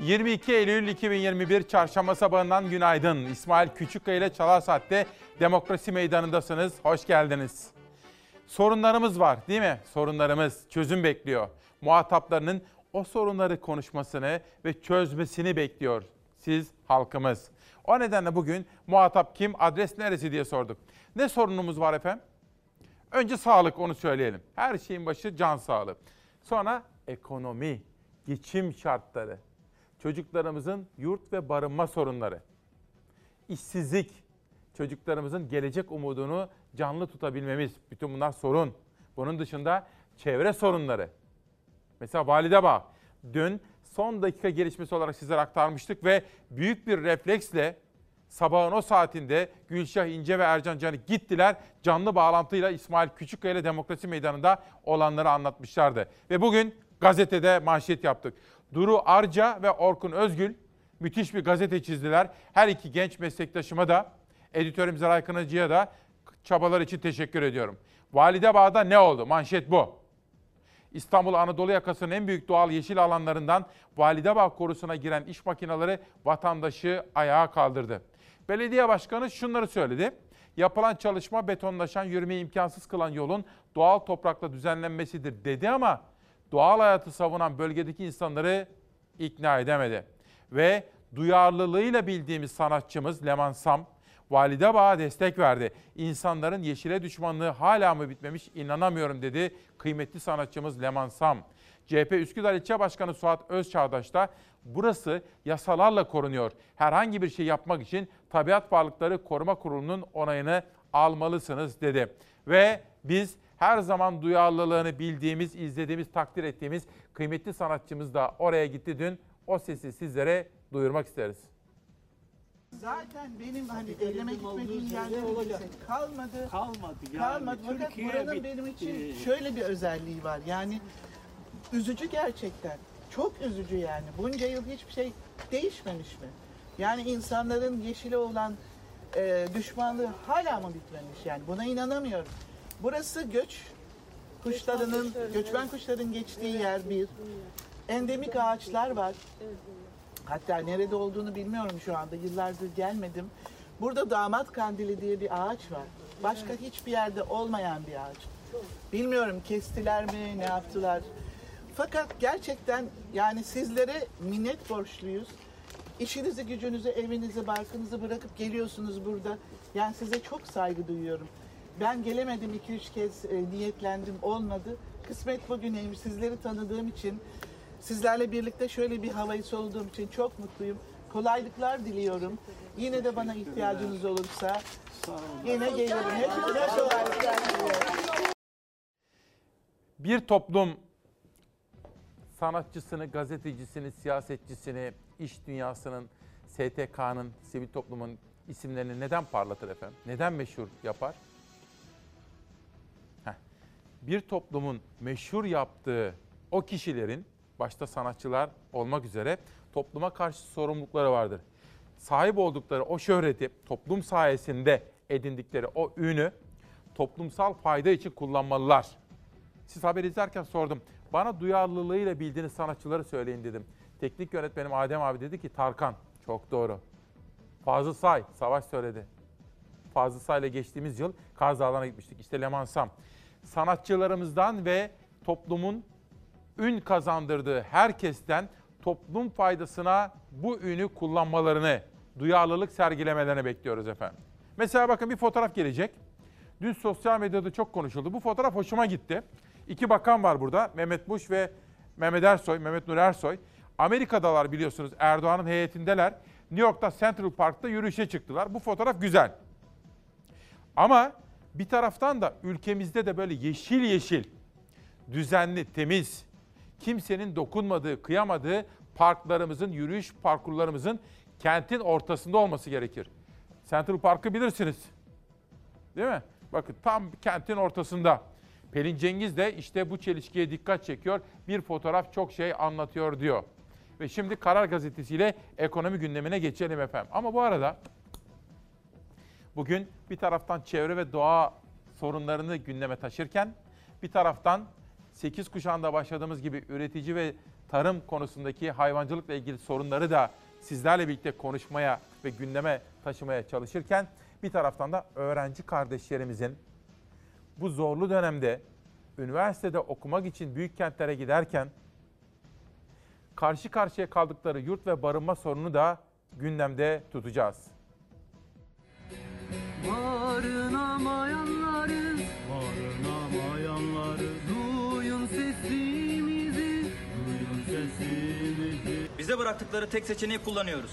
22 Eylül 2021 Çarşamba sabahından günaydın. İsmail Küçükkaya ile Çalar Saat'te Demokrasi Meydanı'ndasınız. Hoş geldiniz. Sorunlarımız var değil mi? Sorunlarımız çözüm bekliyor. Muhataplarının o sorunları konuşmasını ve çözmesini bekliyor siz halkımız. O nedenle bugün muhatap kim, adres neresi diye sorduk. Ne sorunumuz var efendim? Önce sağlık onu söyleyelim. Her şeyin başı can sağlığı. Sonra ekonomi, geçim şartları, çocuklarımızın yurt ve barınma sorunları, işsizlik, çocuklarımızın gelecek umudunu canlı tutabilmemiz. Bütün bunlar sorun. Bunun dışında çevre sorunları. Mesela Validebağ. Dün son dakika gelişmesi olarak sizlere aktarmıştık ve büyük bir refleksle sabahın o saatinde Gülşah İnce ve Ercan Can'ı gittiler. Canlı bağlantıyla İsmail Küçükkaya ile Demokrasi Meydanı'nda olanları anlatmışlardı. Ve bugün gazetede manşet yaptık. Duru Arca ve Orkun Özgül müthiş bir gazete çizdiler. Her iki genç meslektaşıma da, editörümüz Eray Kınacı'ya da çabalar için teşekkür ediyorum. Validebağ'da ne oldu? Manşet bu. İstanbul Anadolu yakasının en büyük doğal yeşil alanlarından Validebağ korusuna giren iş makineleri vatandaşı ayağa kaldırdı. Belediye başkanı şunları söyledi. Yapılan çalışma betonlaşan yürümeyi imkansız kılan yolun doğal toprakla düzenlenmesidir dedi ama doğal hayatı savunan bölgedeki insanları ikna edemedi. Ve duyarlılığıyla bildiğimiz sanatçımız Leman Sam, Valide Bağ'a destek verdi. İnsanların yeşile düşmanlığı hala mı bitmemiş inanamıyorum dedi kıymetli sanatçımız Leman Sam. CHP Üsküdar İlçe Başkanı Suat Özçağdaş da burası yasalarla korunuyor. Herhangi bir şey yapmak için Tabiat Varlıkları Koruma Kurulu'nun onayını almalısınız dedi. Ve biz her zaman duyarlılığını bildiğimiz, izlediğimiz, takdir ettiğimiz kıymetli sanatçımız da oraya gitti dün. O sesi sizlere duyurmak isteriz. Zaten benim hani eleme gitmediğim yerler olacak. kalmadı. Kalmadı yani. Kalmadı. Fakat Türkiye buranın bir- benim için şöyle bir özelliği var. Yani üzücü gerçekten. Çok üzücü yani. Bunca yıl hiçbir şey değişmemiş mi? Yani insanların yeşile olan e, düşmanlığı hala mı bitmemiş yani buna inanamıyorum. Burası göç kuşlarının, göçmen kuşların geçtiği yer bir. Endemik ağaçlar var. Hatta nerede olduğunu bilmiyorum şu anda. Yıllardır gelmedim. Burada damat kandili diye bir ağaç var. Başka hiçbir yerde olmayan bir ağaç. Bilmiyorum kestiler mi, ne yaptılar. Fakat gerçekten yani sizlere minnet borçluyuz. İşinizi, gücünüzü, evinizi, barkınızı bırakıp geliyorsunuz burada. Yani size çok saygı duyuyorum. Ben gelemedim iki üç kez e, niyetlendim olmadı. Kısmet bugüneymiş sizleri tanıdığım için sizlerle birlikte şöyle bir havayı soluduğum için çok mutluyum. Kolaylıklar diliyorum. Yine de bana ihtiyacınız olursa yine gelirim. Hepinize kolaylıklar diliyorum. Bir toplum sanatçısını, gazetecisini, siyasetçisini, iş dünyasının, STK'nın, sivil toplumun isimlerini neden parlatır efendim? Neden meşhur yapar? Heh. Bir toplumun meşhur yaptığı o kişilerin, başta sanatçılar olmak üzere topluma karşı sorumlulukları vardır. Sahip oldukları o şöhreti, toplum sayesinde edindikleri o ünü toplumsal fayda için kullanmalılar. Siz haber izlerken sordum. Bana duyarlılığıyla bildiğiniz sanatçıları söyleyin dedim. Teknik yönetmenim Adem abi dedi ki Tarkan. Çok doğru. Fazıl Say, Savaş söyledi. Fazıl Say'la geçtiğimiz yıl Kaz Dağları'na gitmiştik. İşte Leman Sam. Sanatçılarımızdan ve toplumun ün kazandırdığı herkesten toplum faydasına bu ünü kullanmalarını, duyarlılık sergilemelerini bekliyoruz efendim. Mesela bakın bir fotoğraf gelecek. Dün sosyal medyada çok konuşuldu. Bu fotoğraf hoşuma gitti. İki bakan var burada. Mehmet Muş ve Mehmet Ersoy, Mehmet Nur Ersoy. Amerika'dalar biliyorsunuz. Erdoğan'ın heyetindeler. New York'ta Central Park'ta yürüyüşe çıktılar. Bu fotoğraf güzel. Ama bir taraftan da ülkemizde de böyle yeşil yeşil, düzenli, temiz, kimsenin dokunmadığı, kıyamadığı parklarımızın, yürüyüş parkurlarımızın kentin ortasında olması gerekir. Central Park'ı bilirsiniz. Değil mi? Bakın tam kentin ortasında. Pelin Cengiz de işte bu çelişkiye dikkat çekiyor. Bir fotoğraf çok şey anlatıyor diyor. Ve şimdi Karar Gazetesi ile ekonomi gündemine geçelim efendim. Ama bu arada bugün bir taraftan çevre ve doğa sorunlarını gündeme taşırken bir taraftan 8 kuşağında başladığımız gibi üretici ve tarım konusundaki hayvancılıkla ilgili sorunları da sizlerle birlikte konuşmaya ve gündeme taşımaya çalışırken bir taraftan da öğrenci kardeşlerimizin bu zorlu dönemde üniversitede okumak için büyük kentlere giderken karşı karşıya kaldıkları yurt ve barınma sorunu da gündemde tutacağız. Barınamayanları, Bize bıraktıkları tek seçeneği kullanıyoruz.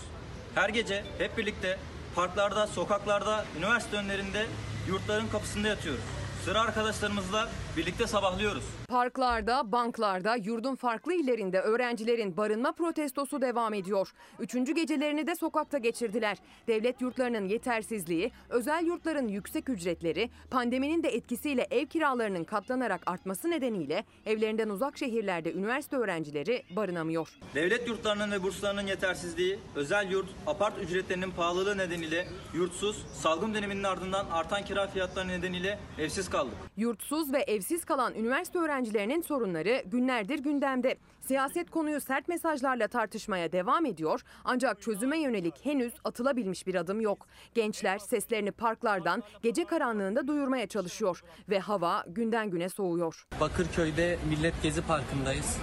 Her gece hep birlikte parklarda, sokaklarda, üniversite önlerinde, yurtların kapısında yatıyoruz. Sıra arkadaşlarımızla birlikte sabahlıyoruz. Parklarda, banklarda, yurdun farklı illerinde öğrencilerin barınma protestosu devam ediyor. Üçüncü gecelerini de sokakta geçirdiler. Devlet yurtlarının yetersizliği, özel yurtların yüksek ücretleri, pandeminin de etkisiyle ev kiralarının katlanarak artması nedeniyle evlerinden uzak şehirlerde üniversite öğrencileri barınamıyor. Devlet yurtlarının ve burslarının yetersizliği, özel yurt, apart ücretlerinin pahalılığı nedeniyle yurtsuz, salgın döneminin ardından artan kira fiyatları nedeniyle evsiz kaldık. Yurtsuz ve evsiz kalan üniversite öğrencilerinin sorunları günlerdir gündemde. Siyaset konuyu sert mesajlarla tartışmaya devam ediyor ancak çözüme yönelik henüz atılabilmiş bir adım yok. Gençler seslerini parklardan gece karanlığında duyurmaya çalışıyor ve hava günden güne soğuyor. Bakırköy'de Millet Gezi Parkı'ndayız.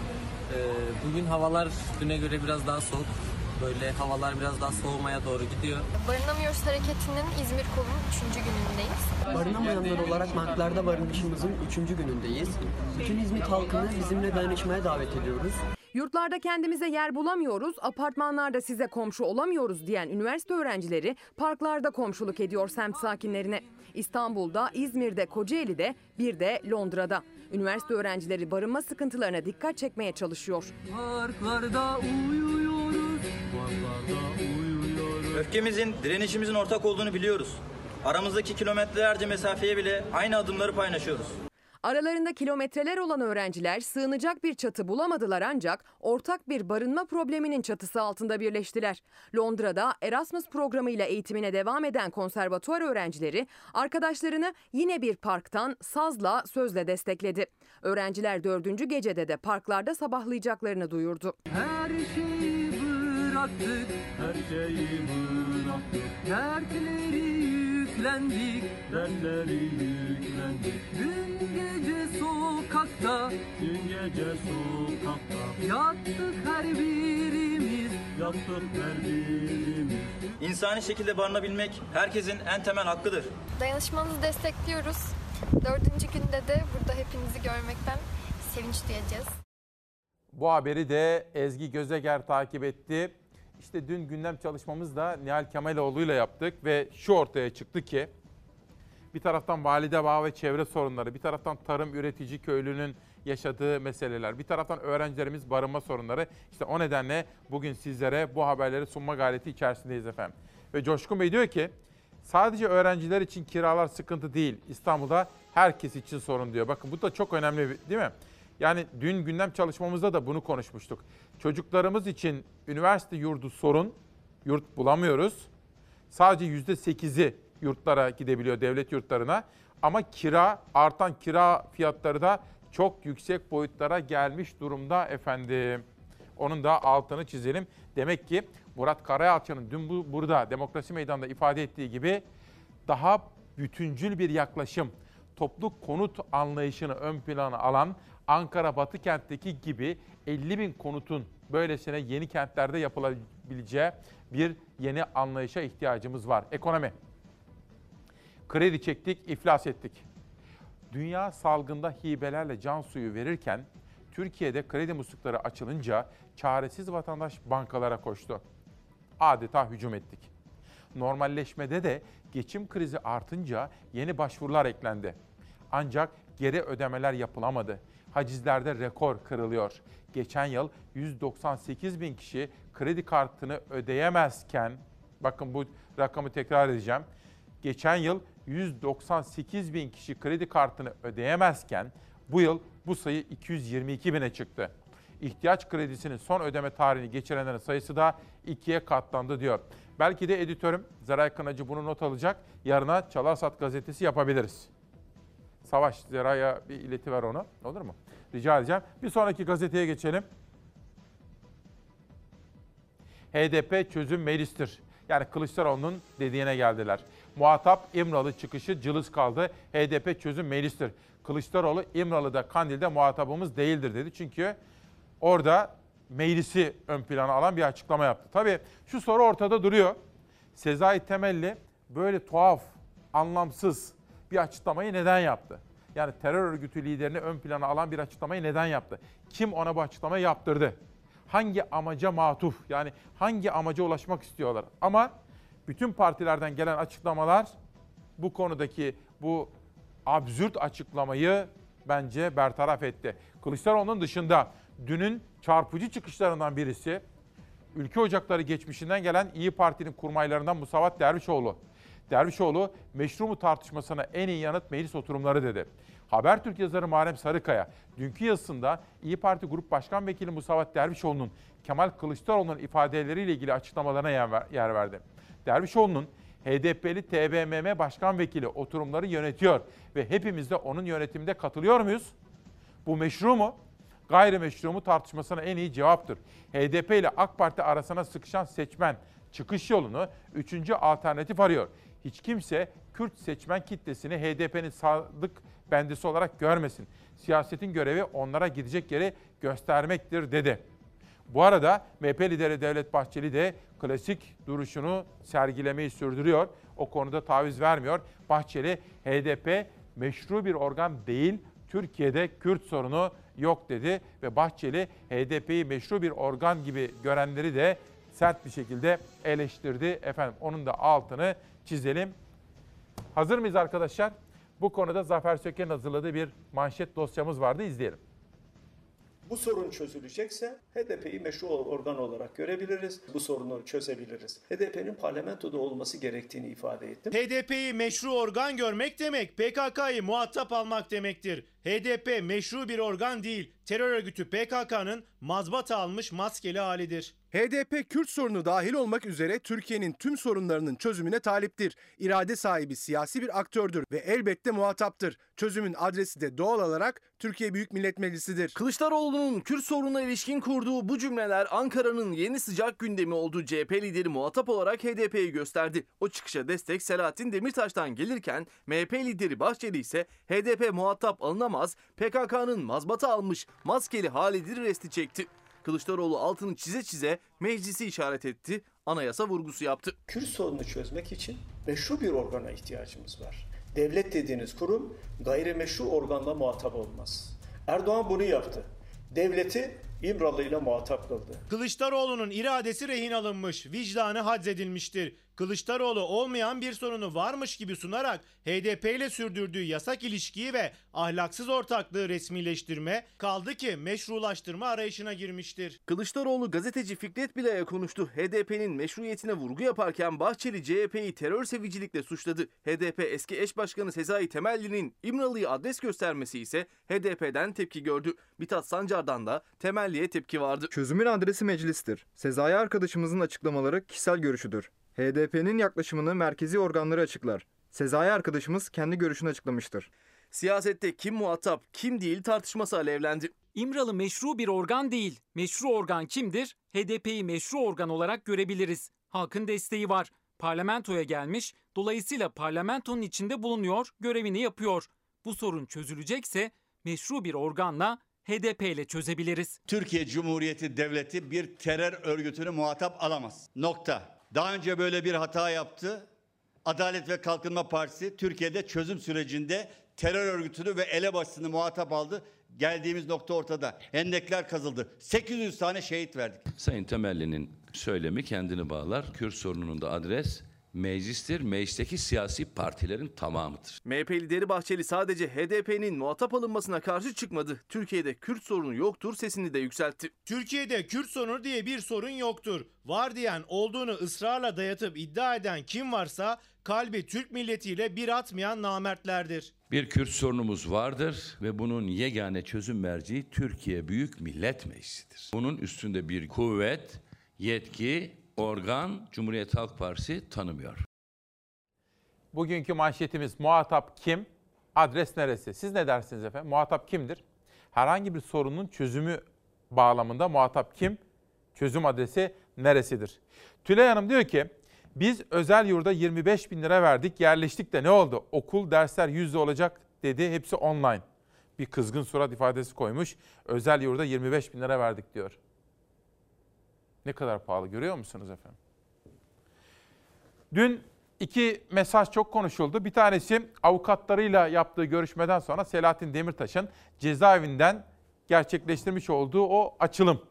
Ee, Bugün havalar düne göre biraz daha soğuk. Böyle havalar biraz daha soğumaya doğru gidiyor. Barınamıyoruz hareketinin İzmir kolunun 3. günündeyiz. Barınamayanlar olarak parklarda barınışımızın 3. günündeyiz. Bütün İzmit halkını bizimle dayanışmaya davet ediyoruz. Yurtlarda kendimize yer bulamıyoruz, apartmanlarda size komşu olamıyoruz diyen üniversite öğrencileri parklarda komşuluk ediyor semt sakinlerine. İstanbul'da, İzmir'de, Kocaeli'de, bir de Londra'da. Üniversite öğrencileri barınma sıkıntılarına dikkat çekmeye çalışıyor. Parklarda uyuyoruz. Öfkemizin, direnişimizin ortak olduğunu biliyoruz. Aramızdaki kilometrelerce mesafeye bile aynı adımları paylaşıyoruz. Aralarında kilometreler olan öğrenciler sığınacak bir çatı bulamadılar ancak ortak bir barınma probleminin çatısı altında birleştiler. Londra'da Erasmus programıyla eğitimine devam eden konservatuar öğrencileri arkadaşlarını yine bir parktan sazla sözle destekledi. Öğrenciler dördüncü gecede de parklarda sabahlayacaklarını duyurdu. Her şeyi bıraktık, her şeyi bıraktık. Dertleri yüklendik, dertleri yüklendik. Dün gece sokakta, dün gece sokakta. Yattık her birimiz, yattık her birimiz. İnsani şekilde barınabilmek herkesin en temel hakkıdır. Dayanışmanızı destekliyoruz. Dördüncü günde de burada hepinizi görmekten sevinç duyacağız. Bu haberi de Ezgi Gözeger takip etti. İşte dün gündem çalışmamız da Nihal Kemaloğlu ile yaptık ve şu ortaya çıktı ki bir taraftan valide bağ ve çevre sorunları, bir taraftan tarım üretici köylünün yaşadığı meseleler, bir taraftan öğrencilerimiz barınma sorunları. İşte o nedenle bugün sizlere bu haberleri sunma gayreti içerisindeyiz efendim. Ve Coşkun Bey diyor ki sadece öğrenciler için kiralar sıkıntı değil. İstanbul'da herkes için sorun diyor. Bakın bu da çok önemli değil mi? Yani dün gündem çalışmamızda da bunu konuşmuştuk. Çocuklarımız için üniversite yurdu sorun, yurt bulamıyoruz. Sadece yüzde sekizi yurtlara gidebiliyor, devlet yurtlarına. Ama kira, artan kira fiyatları da çok yüksek boyutlara gelmiş durumda efendim. Onun da altını çizelim. Demek ki Murat Karayalçı'nın dün bu, burada Demokrasi Meydanı'nda ifade ettiği gibi daha bütüncül bir yaklaşım, toplu konut anlayışını ön plana alan Ankara Batı kentteki gibi 50 bin konutun böylesine yeni kentlerde yapılabileceği bir yeni anlayışa ihtiyacımız var. Ekonomi. Kredi çektik, iflas ettik. Dünya salgında hibelerle can suyu verirken Türkiye'de kredi muslukları açılınca çaresiz vatandaş bankalara koştu. Adeta hücum ettik. Normalleşmede de geçim krizi artınca yeni başvurular eklendi. Ancak geri ödemeler yapılamadı. Hacizlerde rekor kırılıyor. Geçen yıl 198 bin kişi kredi kartını ödeyemezken, bakın bu rakamı tekrar edeceğim. Geçen yıl 198 bin kişi kredi kartını ödeyemezken bu yıl bu sayı 222 bine çıktı. İhtiyaç kredisinin son ödeme tarihini geçirenlerin sayısı da ikiye katlandı diyor. Belki de editörüm Zeray Kınacı bunu not alacak. Yarına Çalarsat gazetesi yapabiliriz. Savaş Zeray'a bir iletiver onu. Olur mu? Rica edeceğim. Bir sonraki gazeteye geçelim. HDP çözüm meclistir. Yani Kılıçdaroğlu'nun dediğine geldiler. Muhatap İmralı çıkışı cılız kaldı. HDP çözüm meclistir. Kılıçdaroğlu İmralı'da Kandil'de muhatabımız değildir dedi. Çünkü orada meclisi ön plana alan bir açıklama yaptı. Tabii şu soru ortada duruyor. Sezai Temelli böyle tuhaf, anlamsız bir açıklamayı neden yaptı? Yani terör örgütü liderini ön plana alan bir açıklamayı neden yaptı? Kim ona bu açıklamayı yaptırdı? Hangi amaca matuf? Yani hangi amaca ulaşmak istiyorlar? Ama bütün partilerden gelen açıklamalar bu konudaki bu absürt açıklamayı bence bertaraf etti. Kılıçdaroğlu'nun dışında dünün çarpıcı çıkışlarından birisi Ülke Ocakları geçmişinden gelen İyi Parti'nin kurmaylarından Musavat Dervişoğlu. Dervişoğlu meşru mu tartışmasına en iyi yanıt meclis oturumları dedi. Habertürk yazarı Muharrem Sarıkaya dünkü yazısında İyi Parti Grup Başkan Vekili Musavat Dervişoğlu'nun Kemal Kılıçdaroğlu'nun ifadeleriyle ilgili açıklamalarına yer ver- yer verdi. Dervişoğlu'nun HDP'li TBMM Başkan Vekili oturumları yönetiyor ve hepimiz de onun yönetiminde katılıyor muyuz? Bu meşru mu? Gayrimeşru mu tartışmasına en iyi cevaptır. HDP ile AK Parti arasına sıkışan seçmen çıkış yolunu üçüncü alternatif arıyor. Hiç kimse Kürt seçmen kitlesini HDP'nin sadık bendisi olarak görmesin. Siyasetin görevi onlara gidecek yeri göstermektir dedi. Bu arada MHP lideri Devlet Bahçeli de klasik duruşunu sergilemeyi sürdürüyor. O konuda taviz vermiyor. Bahçeli HDP meşru bir organ değil, Türkiye'de Kürt sorunu yok dedi ve Bahçeli HDP'yi meşru bir organ gibi görenleri de sert bir şekilde eleştirdi. Efendim onun da altını çizelim. Hazır mıyız arkadaşlar? Bu konuda Zafer Söken'in hazırladığı bir manşet dosyamız vardı izleyelim. Bu sorun çözülecekse HDP'yi meşru organ olarak görebiliriz. Bu sorunu çözebiliriz. HDP'nin parlamentoda olması gerektiğini ifade ettim. HDP'yi meşru organ görmek demek PKK'yı muhatap almak demektir. HDP meşru bir organ değil, terör örgütü PKK'nın mazbata almış maskeli halidir. HDP Kürt sorunu dahil olmak üzere Türkiye'nin tüm sorunlarının çözümüne taliptir. İrade sahibi siyasi bir aktördür ve elbette muhataptır. Çözümün adresi de doğal olarak Türkiye Büyük Millet Meclisi'dir. Kılıçdaroğlu'nun Kürt sorununa ilişkin kurduğu bu cümleler Ankara'nın yeni sıcak gündemi olduğu CHP lideri muhatap olarak HDP'yi gösterdi. O çıkışa destek Selahattin Demirtaş'tan gelirken MHP lideri Bahçeli ise HDP muhatap alınamaz, PKK'nın mazbata almış maskeli halidir resti çekti. Kılıçdaroğlu altını çize çize meclisi işaret etti, anayasa vurgusu yaptı. Kürt sorununu çözmek için meşru bir organa ihtiyacımız var. Devlet dediğiniz kurum gayrimeşru organla muhatap olmaz. Erdoğan bunu yaptı. Devleti İmralı ile muhatap kıldı. Kılıçdaroğlu'nun iradesi rehin alınmış, vicdanı haczedilmiştir. Kılıçdaroğlu olmayan bir sorunu varmış gibi sunarak HDP ile sürdürdüğü yasak ilişkiyi ve ahlaksız ortaklığı resmileştirme kaldı ki meşrulaştırma arayışına girmiştir. Kılıçdaroğlu gazeteci Fikret Bilay'a konuştu. HDP'nin meşruiyetine vurgu yaparken Bahçeli CHP'yi terör sevicilikle suçladı. HDP eski eş başkanı Sezai Temelli'nin İmralı'yı adres göstermesi ise HDP'den tepki gördü. Mithat Sancar'dan da Temelli'ye tepki vardı. Çözümün adresi meclistir. Sezai arkadaşımızın açıklamaları kişisel görüşüdür. HDP'nin yaklaşımını merkezi organları açıklar. Sezai arkadaşımız kendi görüşünü açıklamıştır. Siyasette kim muhatap, kim değil tartışması alevlendi. İmralı meşru bir organ değil. Meşru organ kimdir? HDP'yi meşru organ olarak görebiliriz. Halkın desteği var. Parlamentoya gelmiş, dolayısıyla parlamentonun içinde bulunuyor, görevini yapıyor. Bu sorun çözülecekse meşru bir organla HDP ile çözebiliriz. Türkiye Cumhuriyeti Devleti bir terör örgütünü muhatap alamaz. Nokta. Daha önce böyle bir hata yaptı. Adalet ve Kalkınma Partisi Türkiye'de çözüm sürecinde terör örgütünü ve elebaşısını muhatap aldı. Geldiğimiz nokta ortada. Hendekler kazıldı. 800 tane şehit verdik. Sayın Temelli'nin söylemi kendini bağlar. Kürt sorununun da adres meclistir. Meclisteki siyasi partilerin tamamıdır. MHP lideri Bahçeli sadece HDP'nin muhatap alınmasına karşı çıkmadı. Türkiye'de Kürt sorunu yoktur sesini de yükseltti. Türkiye'de Kürt sorunu diye bir sorun yoktur. Var diyen olduğunu ısrarla dayatıp iddia eden kim varsa kalbi Türk milletiyle bir atmayan namertlerdir. Bir Kürt sorunumuz vardır ve bunun yegane çözüm merciği Türkiye Büyük Millet Meclisi'dir. Bunun üstünde bir kuvvet, yetki, organ Cumhuriyet Halk Partisi tanımıyor. Bugünkü manşetimiz muhatap kim? Adres neresi? Siz ne dersiniz efendim? Muhatap kimdir? Herhangi bir sorunun çözümü bağlamında muhatap kim? Çözüm adresi neresidir? Tülay Hanım diyor ki biz özel yurda 25 bin lira verdik yerleştik de ne oldu? Okul dersler yüzde olacak dedi hepsi online. Bir kızgın surat ifadesi koymuş. Özel yurda 25 bin lira verdik diyor. Ne kadar pahalı görüyor musunuz efendim? Dün iki mesaj çok konuşuldu. Bir tanesi avukatlarıyla yaptığı görüşmeden sonra Selahattin Demirtaş'ın cezaevinden gerçekleştirmiş olduğu o açılım.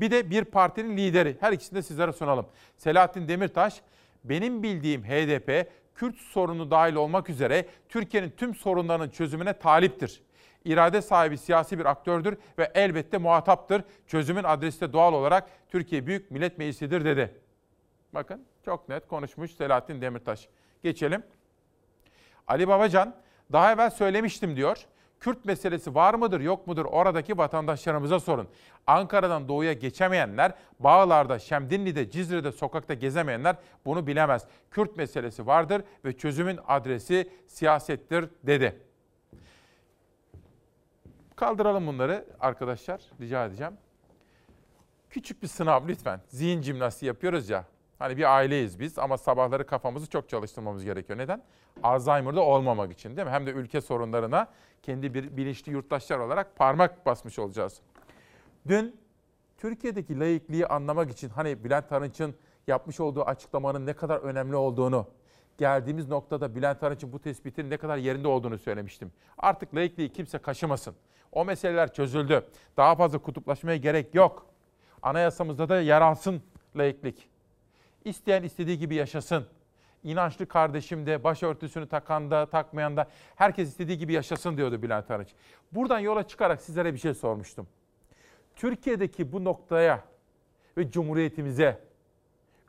Bir de bir partinin lideri. Her ikisini de sizlere sunalım. Selahattin Demirtaş, benim bildiğim HDP, Kürt sorunu dahil olmak üzere Türkiye'nin tüm sorunlarının çözümüne taliptir. İrade sahibi siyasi bir aktördür ve elbette muhataptır. Çözümün adresi de doğal olarak Türkiye Büyük Millet Meclisi'dir dedi. Bakın çok net konuşmuş Selahattin Demirtaş. Geçelim. Ali Babacan daha evvel söylemiştim diyor. Kürt meselesi var mıdır yok mudur oradaki vatandaşlarımıza sorun. Ankara'dan doğuya geçemeyenler, Bağlar'da, Şemdinli'de, Cizre'de sokakta gezemeyenler bunu bilemez. Kürt meselesi vardır ve çözümün adresi siyasettir dedi. Kaldıralım bunları arkadaşlar rica edeceğim. Küçük bir sınav lütfen. Zihin jimnastiği yapıyoruz ya. Hani bir aileyiz biz ama sabahları kafamızı çok çalıştırmamız gerekiyor. Neden? Alzheimer'da olmamak için değil mi? Hem de ülke sorunlarına kendi bir bilinçli yurttaşlar olarak parmak basmış olacağız. Dün Türkiye'deki laikliği anlamak için hani Bülent Arınç'ın yapmış olduğu açıklamanın ne kadar önemli olduğunu, geldiğimiz noktada Bülent Arınç'ın bu tespitin ne kadar yerinde olduğunu söylemiştim. Artık laikliği kimse kaşımasın. O meseleler çözüldü. Daha fazla kutuplaşmaya gerek yok. Anayasamızda da yer alsın laiklik. İsteyen istediği gibi yaşasın. İnançlı kardeşim de, başörtüsünü takan da, takmayan da herkes istediği gibi yaşasın diyordu Bülent Arınç. Buradan yola çıkarak sizlere bir şey sormuştum. Türkiye'deki bu noktaya ve cumhuriyetimize,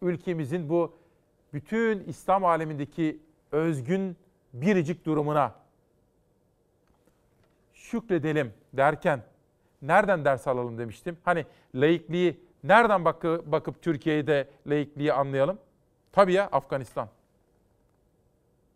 ülkemizin bu bütün İslam alemindeki özgün biricik durumuna şükredelim derken nereden ders alalım demiştim. Hani laikliği nereden bakı, bakıp Türkiye'de laikliği anlayalım? Tabii ya Afganistan.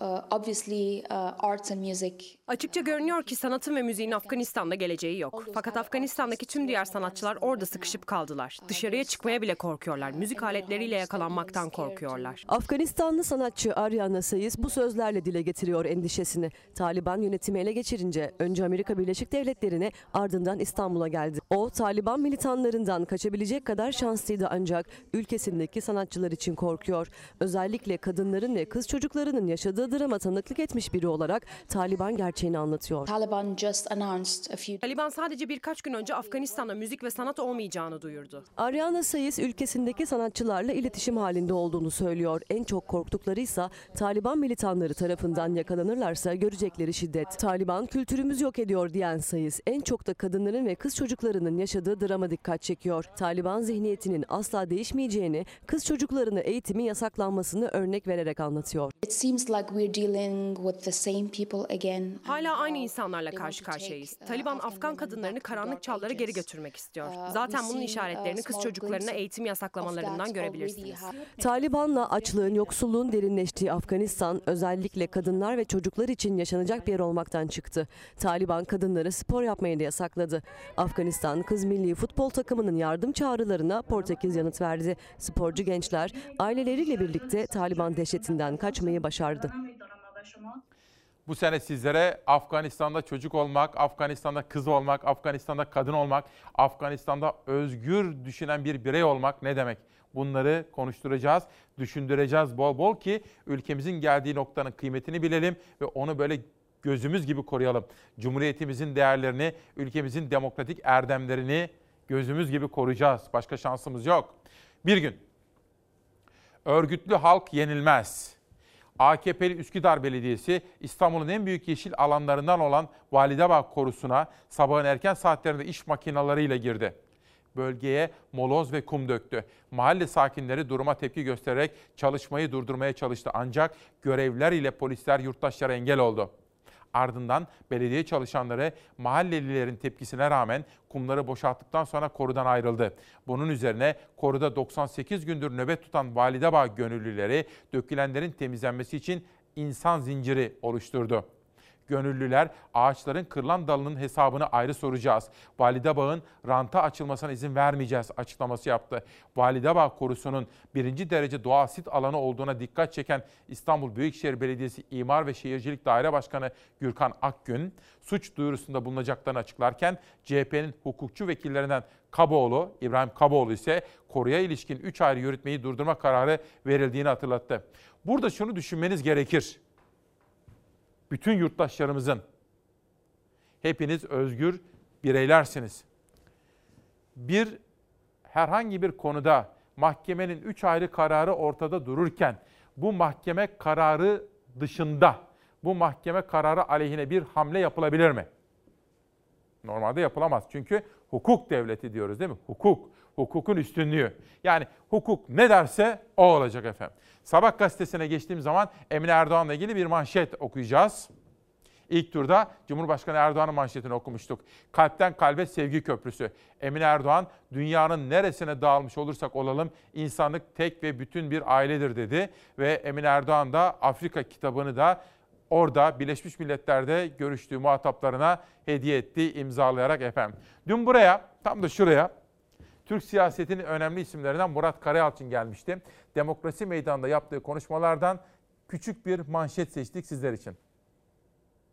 Uh, obviously uh, arts and music Açıkça görünüyor ki sanatın ve müziğin Afganistan'da geleceği yok. Fakat Afganistan'daki tüm diğer sanatçılar orada sıkışıp kaldılar. Dışarıya çıkmaya bile korkuyorlar. Müzik aletleriyle yakalanmaktan korkuyorlar. Afganistanlı sanatçı Ariana Sayız bu sözlerle dile getiriyor endişesini. Taliban yönetimi ele geçirince önce Amerika Birleşik Devletleri'ne ardından İstanbul'a geldi. O Taliban militanlarından kaçabilecek kadar şanslıydı ancak ülkesindeki sanatçılar için korkuyor. Özellikle kadınların ve kız çocuklarının yaşadığı drama tanıklık etmiş biri olarak Taliban gerçeğini anlatıyor. Taliban just announced a few Taliban sadece birkaç gün önce Afganistan'da müzik ve sanat olmayacağını duyurdu. Ariana Sayız ülkesindeki sanatçılarla iletişim halinde olduğunu söylüyor. En çok korktukları ise Taliban militanları tarafından yakalanırlarsa görecekleri şiddet. Taliban kültürümüz yok ediyor diyen Sayız en çok da kadınların ve kız çocuklarının yaşadığı drama dikkat çekiyor. Taliban zihniyetinin asla değişmeyeceğini, kız çocuklarını eğitimin yasaklanmasını örnek vererek anlatıyor. It seems like we're dealing with the same people again. Hala aynı insanlarla karşı karşıyayız. Taliban Afgan kadınlarını karanlık çağlara geri götürmek istiyor. Zaten bunun işaretlerini kız çocuklarına eğitim yasaklamalarından görebilirsiniz. Taliban'la açlığın, yoksulluğun derinleştiği Afganistan özellikle kadınlar ve çocuklar için yaşanacak bir yer olmaktan çıktı. Taliban kadınları spor yapmayı da yasakladı. Afganistan kız milli futbol takımının yardım çağrılarına Portekiz yanıt verdi. Sporcu gençler aileleriyle birlikte Taliban dehşetinden kaçmayı başardı. Bu sene sizlere Afganistan'da çocuk olmak, Afganistan'da kız olmak, Afganistan'da kadın olmak, Afganistan'da özgür düşünen bir birey olmak ne demek? Bunları konuşturacağız, düşündüreceğiz bol bol ki ülkemizin geldiği noktanın kıymetini bilelim ve onu böyle gözümüz gibi koruyalım. Cumhuriyetimizin değerlerini, ülkemizin demokratik erdemlerini gözümüz gibi koruyacağız. Başka şansımız yok. Bir gün örgütlü halk yenilmez. AKP'li Üsküdar Belediyesi İstanbul'un en büyük yeşil alanlarından olan Validebağ Korusu'na sabahın erken saatlerinde iş makinalarıyla girdi. Bölgeye moloz ve kum döktü. Mahalle sakinleri duruma tepki göstererek çalışmayı durdurmaya çalıştı. Ancak görevliler ile polisler yurttaşlara engel oldu. Ardından belediye çalışanları mahallelilerin tepkisine rağmen kumları boşalttıktan sonra korudan ayrıldı. Bunun üzerine koruda 98 gündür nöbet tutan Validebağ gönüllüleri dökülenlerin temizlenmesi için insan zinciri oluşturdu. Gönüllüler ağaçların kırılan dalının hesabını ayrı soracağız. Validebağ'ın ranta açılmasına izin vermeyeceğiz açıklaması yaptı. Validebağ korusunun birinci derece doğal sit alanı olduğuna dikkat çeken İstanbul Büyükşehir Belediyesi İmar ve Şehircilik Daire Başkanı Gürkan Akgün, suç duyurusunda bulunacaklarını açıklarken CHP'nin hukukçu vekillerinden Kaboğlu, İbrahim Kaboğlu ise koruya ilişkin 3 ayrı yürütmeyi durdurma kararı verildiğini hatırlattı. Burada şunu düşünmeniz gerekir bütün yurttaşlarımızın hepiniz özgür bireylersiniz. Bir herhangi bir konuda mahkemenin üç ayrı kararı ortada dururken bu mahkeme kararı dışında bu mahkeme kararı aleyhine bir hamle yapılabilir mi? Normalde yapılamaz. Çünkü hukuk devleti diyoruz değil mi? Hukuk, hukukun üstünlüğü. Yani hukuk ne derse o olacak efendim. Sabah gazetesine geçtiğim zaman Emine Erdoğan'la ilgili bir manşet okuyacağız. İlk turda Cumhurbaşkanı Erdoğan'ın manşetini okumuştuk. Kalpten kalbe sevgi köprüsü. Emine Erdoğan, dünyanın neresine dağılmış olursak olalım insanlık tek ve bütün bir ailedir dedi. Ve Emine Erdoğan da Afrika kitabını da orada Birleşmiş Milletler'de görüştüğü muhataplarına hediye etti imzalayarak efendim. Dün buraya, tam da şuraya Türk siyasetinin önemli isimlerinden Murat Karayalçın gelmişti. Demokrasi Meydanı'nda yaptığı konuşmalardan küçük bir manşet seçtik sizler için.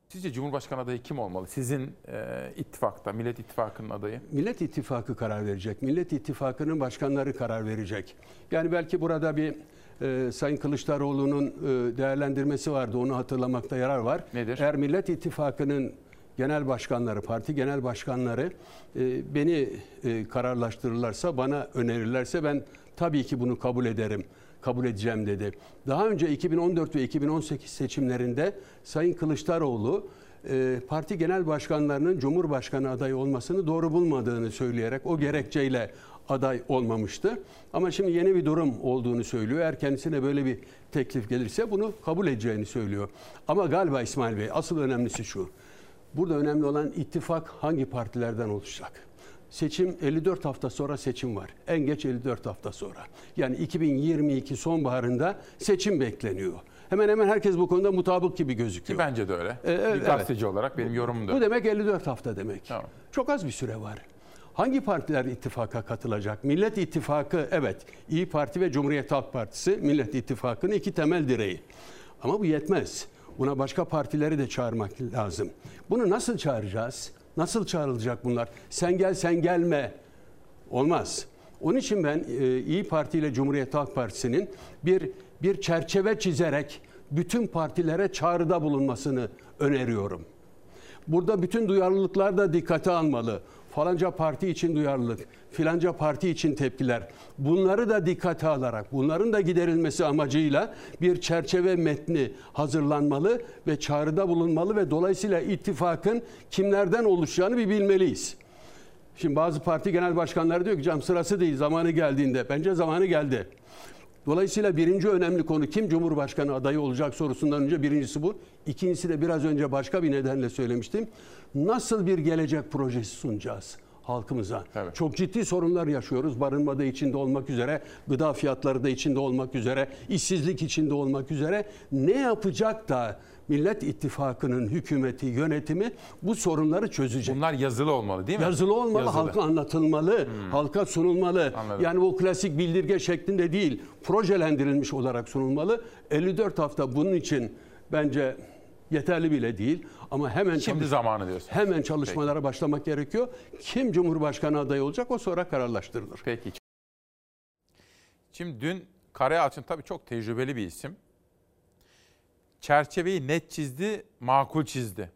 Sizce Cumhurbaşkanı adayı kim olmalı? Sizin e, ittifakta, Millet İttifakı'nın adayı. Millet İttifakı karar verecek. Millet İttifakı'nın başkanları karar verecek. Yani belki burada bir e, Sayın Kılıçdaroğlu'nun e, değerlendirmesi vardı. Onu hatırlamakta yarar var. Nedir? Eğer Millet İttifakı'nın genel başkanları, parti genel başkanları e, beni e, kararlaştırırlarsa, bana önerirlerse ben tabii ki bunu kabul ederim kabul edeceğim dedi. Daha önce 2014 ve 2018 seçimlerinde Sayın Kılıçdaroğlu e, parti genel başkanlarının Cumhurbaşkanı adayı olmasını doğru bulmadığını söyleyerek o gerekçeyle aday olmamıştı. Ama şimdi yeni bir durum olduğunu söylüyor. Eğer kendisine böyle bir teklif gelirse bunu kabul edeceğini söylüyor. Ama galiba İsmail Bey asıl önemlisi şu. Burada önemli olan ittifak hangi partilerden oluşacak? Seçim 54 hafta sonra seçim var. En geç 54 hafta sonra. Yani 2022 sonbaharında seçim bekleniyor. Hemen hemen herkes bu konuda mutabık gibi gözüküyor. Ki bence de öyle. Ee, evet, bir gazeteci olarak benim yorumum da. Bu demek 54 hafta demek. Tamam. Çok az bir süre var. Hangi partiler ittifaka katılacak? Millet İttifakı evet İyi Parti ve Cumhuriyet Halk Partisi Millet İttifakı'nın iki temel direği. Ama bu yetmez. Buna başka partileri de çağırmak lazım. Bunu nasıl çağıracağız? Nasıl çağrılacak bunlar? Sen gel sen gelme. Olmaz. Onun için ben e, İyi Parti ile Cumhuriyet Halk Partisi'nin bir bir çerçeve çizerek bütün partilere çağrıda bulunmasını öneriyorum. Burada bütün duyarlılıklar da dikkate almalı. Falanca parti için duyarlılık, filanca parti için tepkiler. Bunları da dikkate alarak, bunların da giderilmesi amacıyla bir çerçeve metni hazırlanmalı ve çağrıda bulunmalı ve dolayısıyla ittifakın kimlerden oluşacağını bir bilmeliyiz. Şimdi bazı parti genel başkanları diyor ki cam sırası değil zamanı geldiğinde. Bence zamanı geldi. Dolayısıyla birinci önemli konu kim Cumhurbaşkanı adayı olacak sorusundan önce birincisi bu. İkincisi de biraz önce başka bir nedenle söylemiştim. Nasıl bir gelecek projesi sunacağız halkımıza? Çok ciddi sorunlar yaşıyoruz. Barınma da içinde olmak üzere, gıda fiyatları da içinde olmak üzere, işsizlik içinde olmak üzere. Ne yapacak da Millet İttifakı'nın hükümeti, yönetimi bu sorunları çözecek. Bunlar yazılı olmalı değil mi? Yazılı olmalı, Yazılı. halka anlatılmalı, halka sunulmalı. Anladım. Yani o klasik bildirge şeklinde değil, projelendirilmiş olarak sunulmalı. 54 hafta bunun için bence yeterli bile değil ama hemen Şimdi zamanı diyorsun. Hemen çalışmalara başlamak gerekiyor. Kim Cumhurbaşkanı adayı olacak o sonra kararlaştırılır. Peki. Şimdi dün Karayalçın tabii çok tecrübeli bir isim. Çerçeveyi net çizdi, makul çizdi.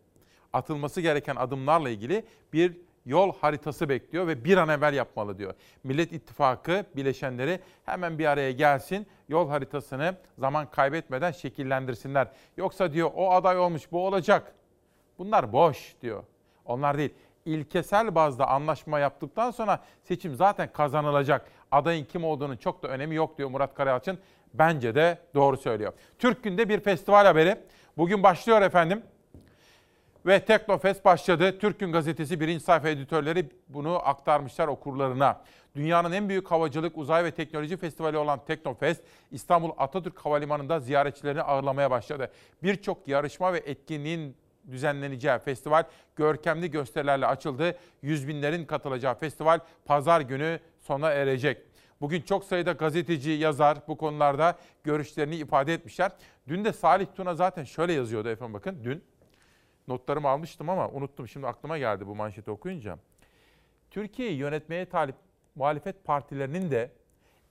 Atılması gereken adımlarla ilgili bir yol haritası bekliyor ve bir an evvel yapmalı diyor. Millet İttifakı bileşenleri hemen bir araya gelsin, yol haritasını zaman kaybetmeden şekillendirsinler. Yoksa diyor o aday olmuş, bu olacak. Bunlar boş diyor. Onlar değil. İlkesel bazda anlaşma yaptıktan sonra seçim zaten kazanılacak. Adayın kim olduğunun çok da önemi yok diyor Murat Karayalçın. Bence de doğru söylüyor. Türk Gün'de bir festival haberi. Bugün başlıyor efendim. Ve Teknofest başladı. Türk Gün Gazetesi birinci sayfa editörleri bunu aktarmışlar okurlarına. Dünyanın en büyük havacılık, uzay ve teknoloji festivali olan Teknofest, İstanbul Atatürk Havalimanı'nda ziyaretçilerini ağırlamaya başladı. Birçok yarışma ve etkinliğin düzenleneceği festival görkemli gösterilerle açıldı. Yüz binlerin katılacağı festival pazar günü sona erecek. Bugün çok sayıda gazeteci, yazar bu konularda görüşlerini ifade etmişler. Dün de Salih Tuna zaten şöyle yazıyordu efendim bakın dün. Notlarımı almıştım ama unuttum şimdi aklıma geldi bu manşeti okuyunca. Türkiye'yi yönetmeye talip muhalefet partilerinin de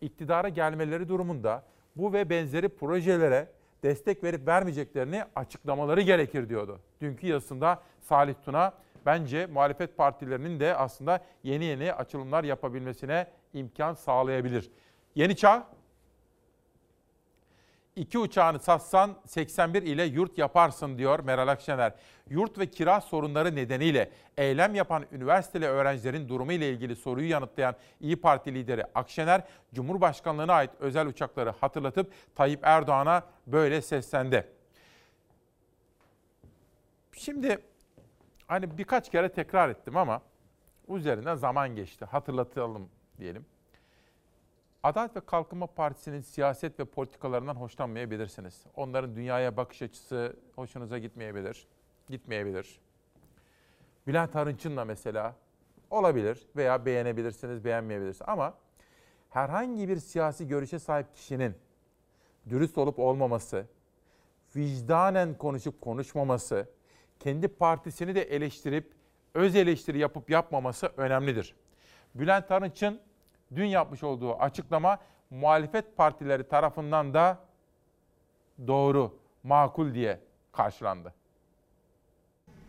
iktidara gelmeleri durumunda bu ve benzeri projelere destek verip vermeyeceklerini açıklamaları gerekir diyordu. Dünkü yazısında Salih Tuna bence muhalefet partilerinin de aslında yeni yeni açılımlar yapabilmesine imkan sağlayabilir. Yeni Çağ İki uçağını satsan 81 ile yurt yaparsın diyor Meral Akşener. Yurt ve kira sorunları nedeniyle eylem yapan üniversiteli öğrencilerin durumu ile ilgili soruyu yanıtlayan İyi Parti lideri Akşener, Cumhurbaşkanlığına ait özel uçakları hatırlatıp Tayyip Erdoğan'a böyle seslendi. Şimdi hani birkaç kere tekrar ettim ama üzerinden zaman geçti. Hatırlatalım diyelim. Adalet ve Kalkınma Partisi'nin siyaset ve politikalarından hoşlanmayabilirsiniz. Onların dünyaya bakış açısı hoşunuza gitmeyebilir. Gitmeyebilir. Bülent Arınç'ınla mesela olabilir veya beğenebilirsiniz, beğenmeyebilirsiniz. Ama herhangi bir siyasi görüşe sahip kişinin dürüst olup olmaması, vicdanen konuşup konuşmaması, kendi partisini de eleştirip öz eleştiri yapıp yapmaması önemlidir. Bülent Arınç'ın dün yapmış olduğu açıklama muhalefet partileri tarafından da doğru, makul diye karşılandı.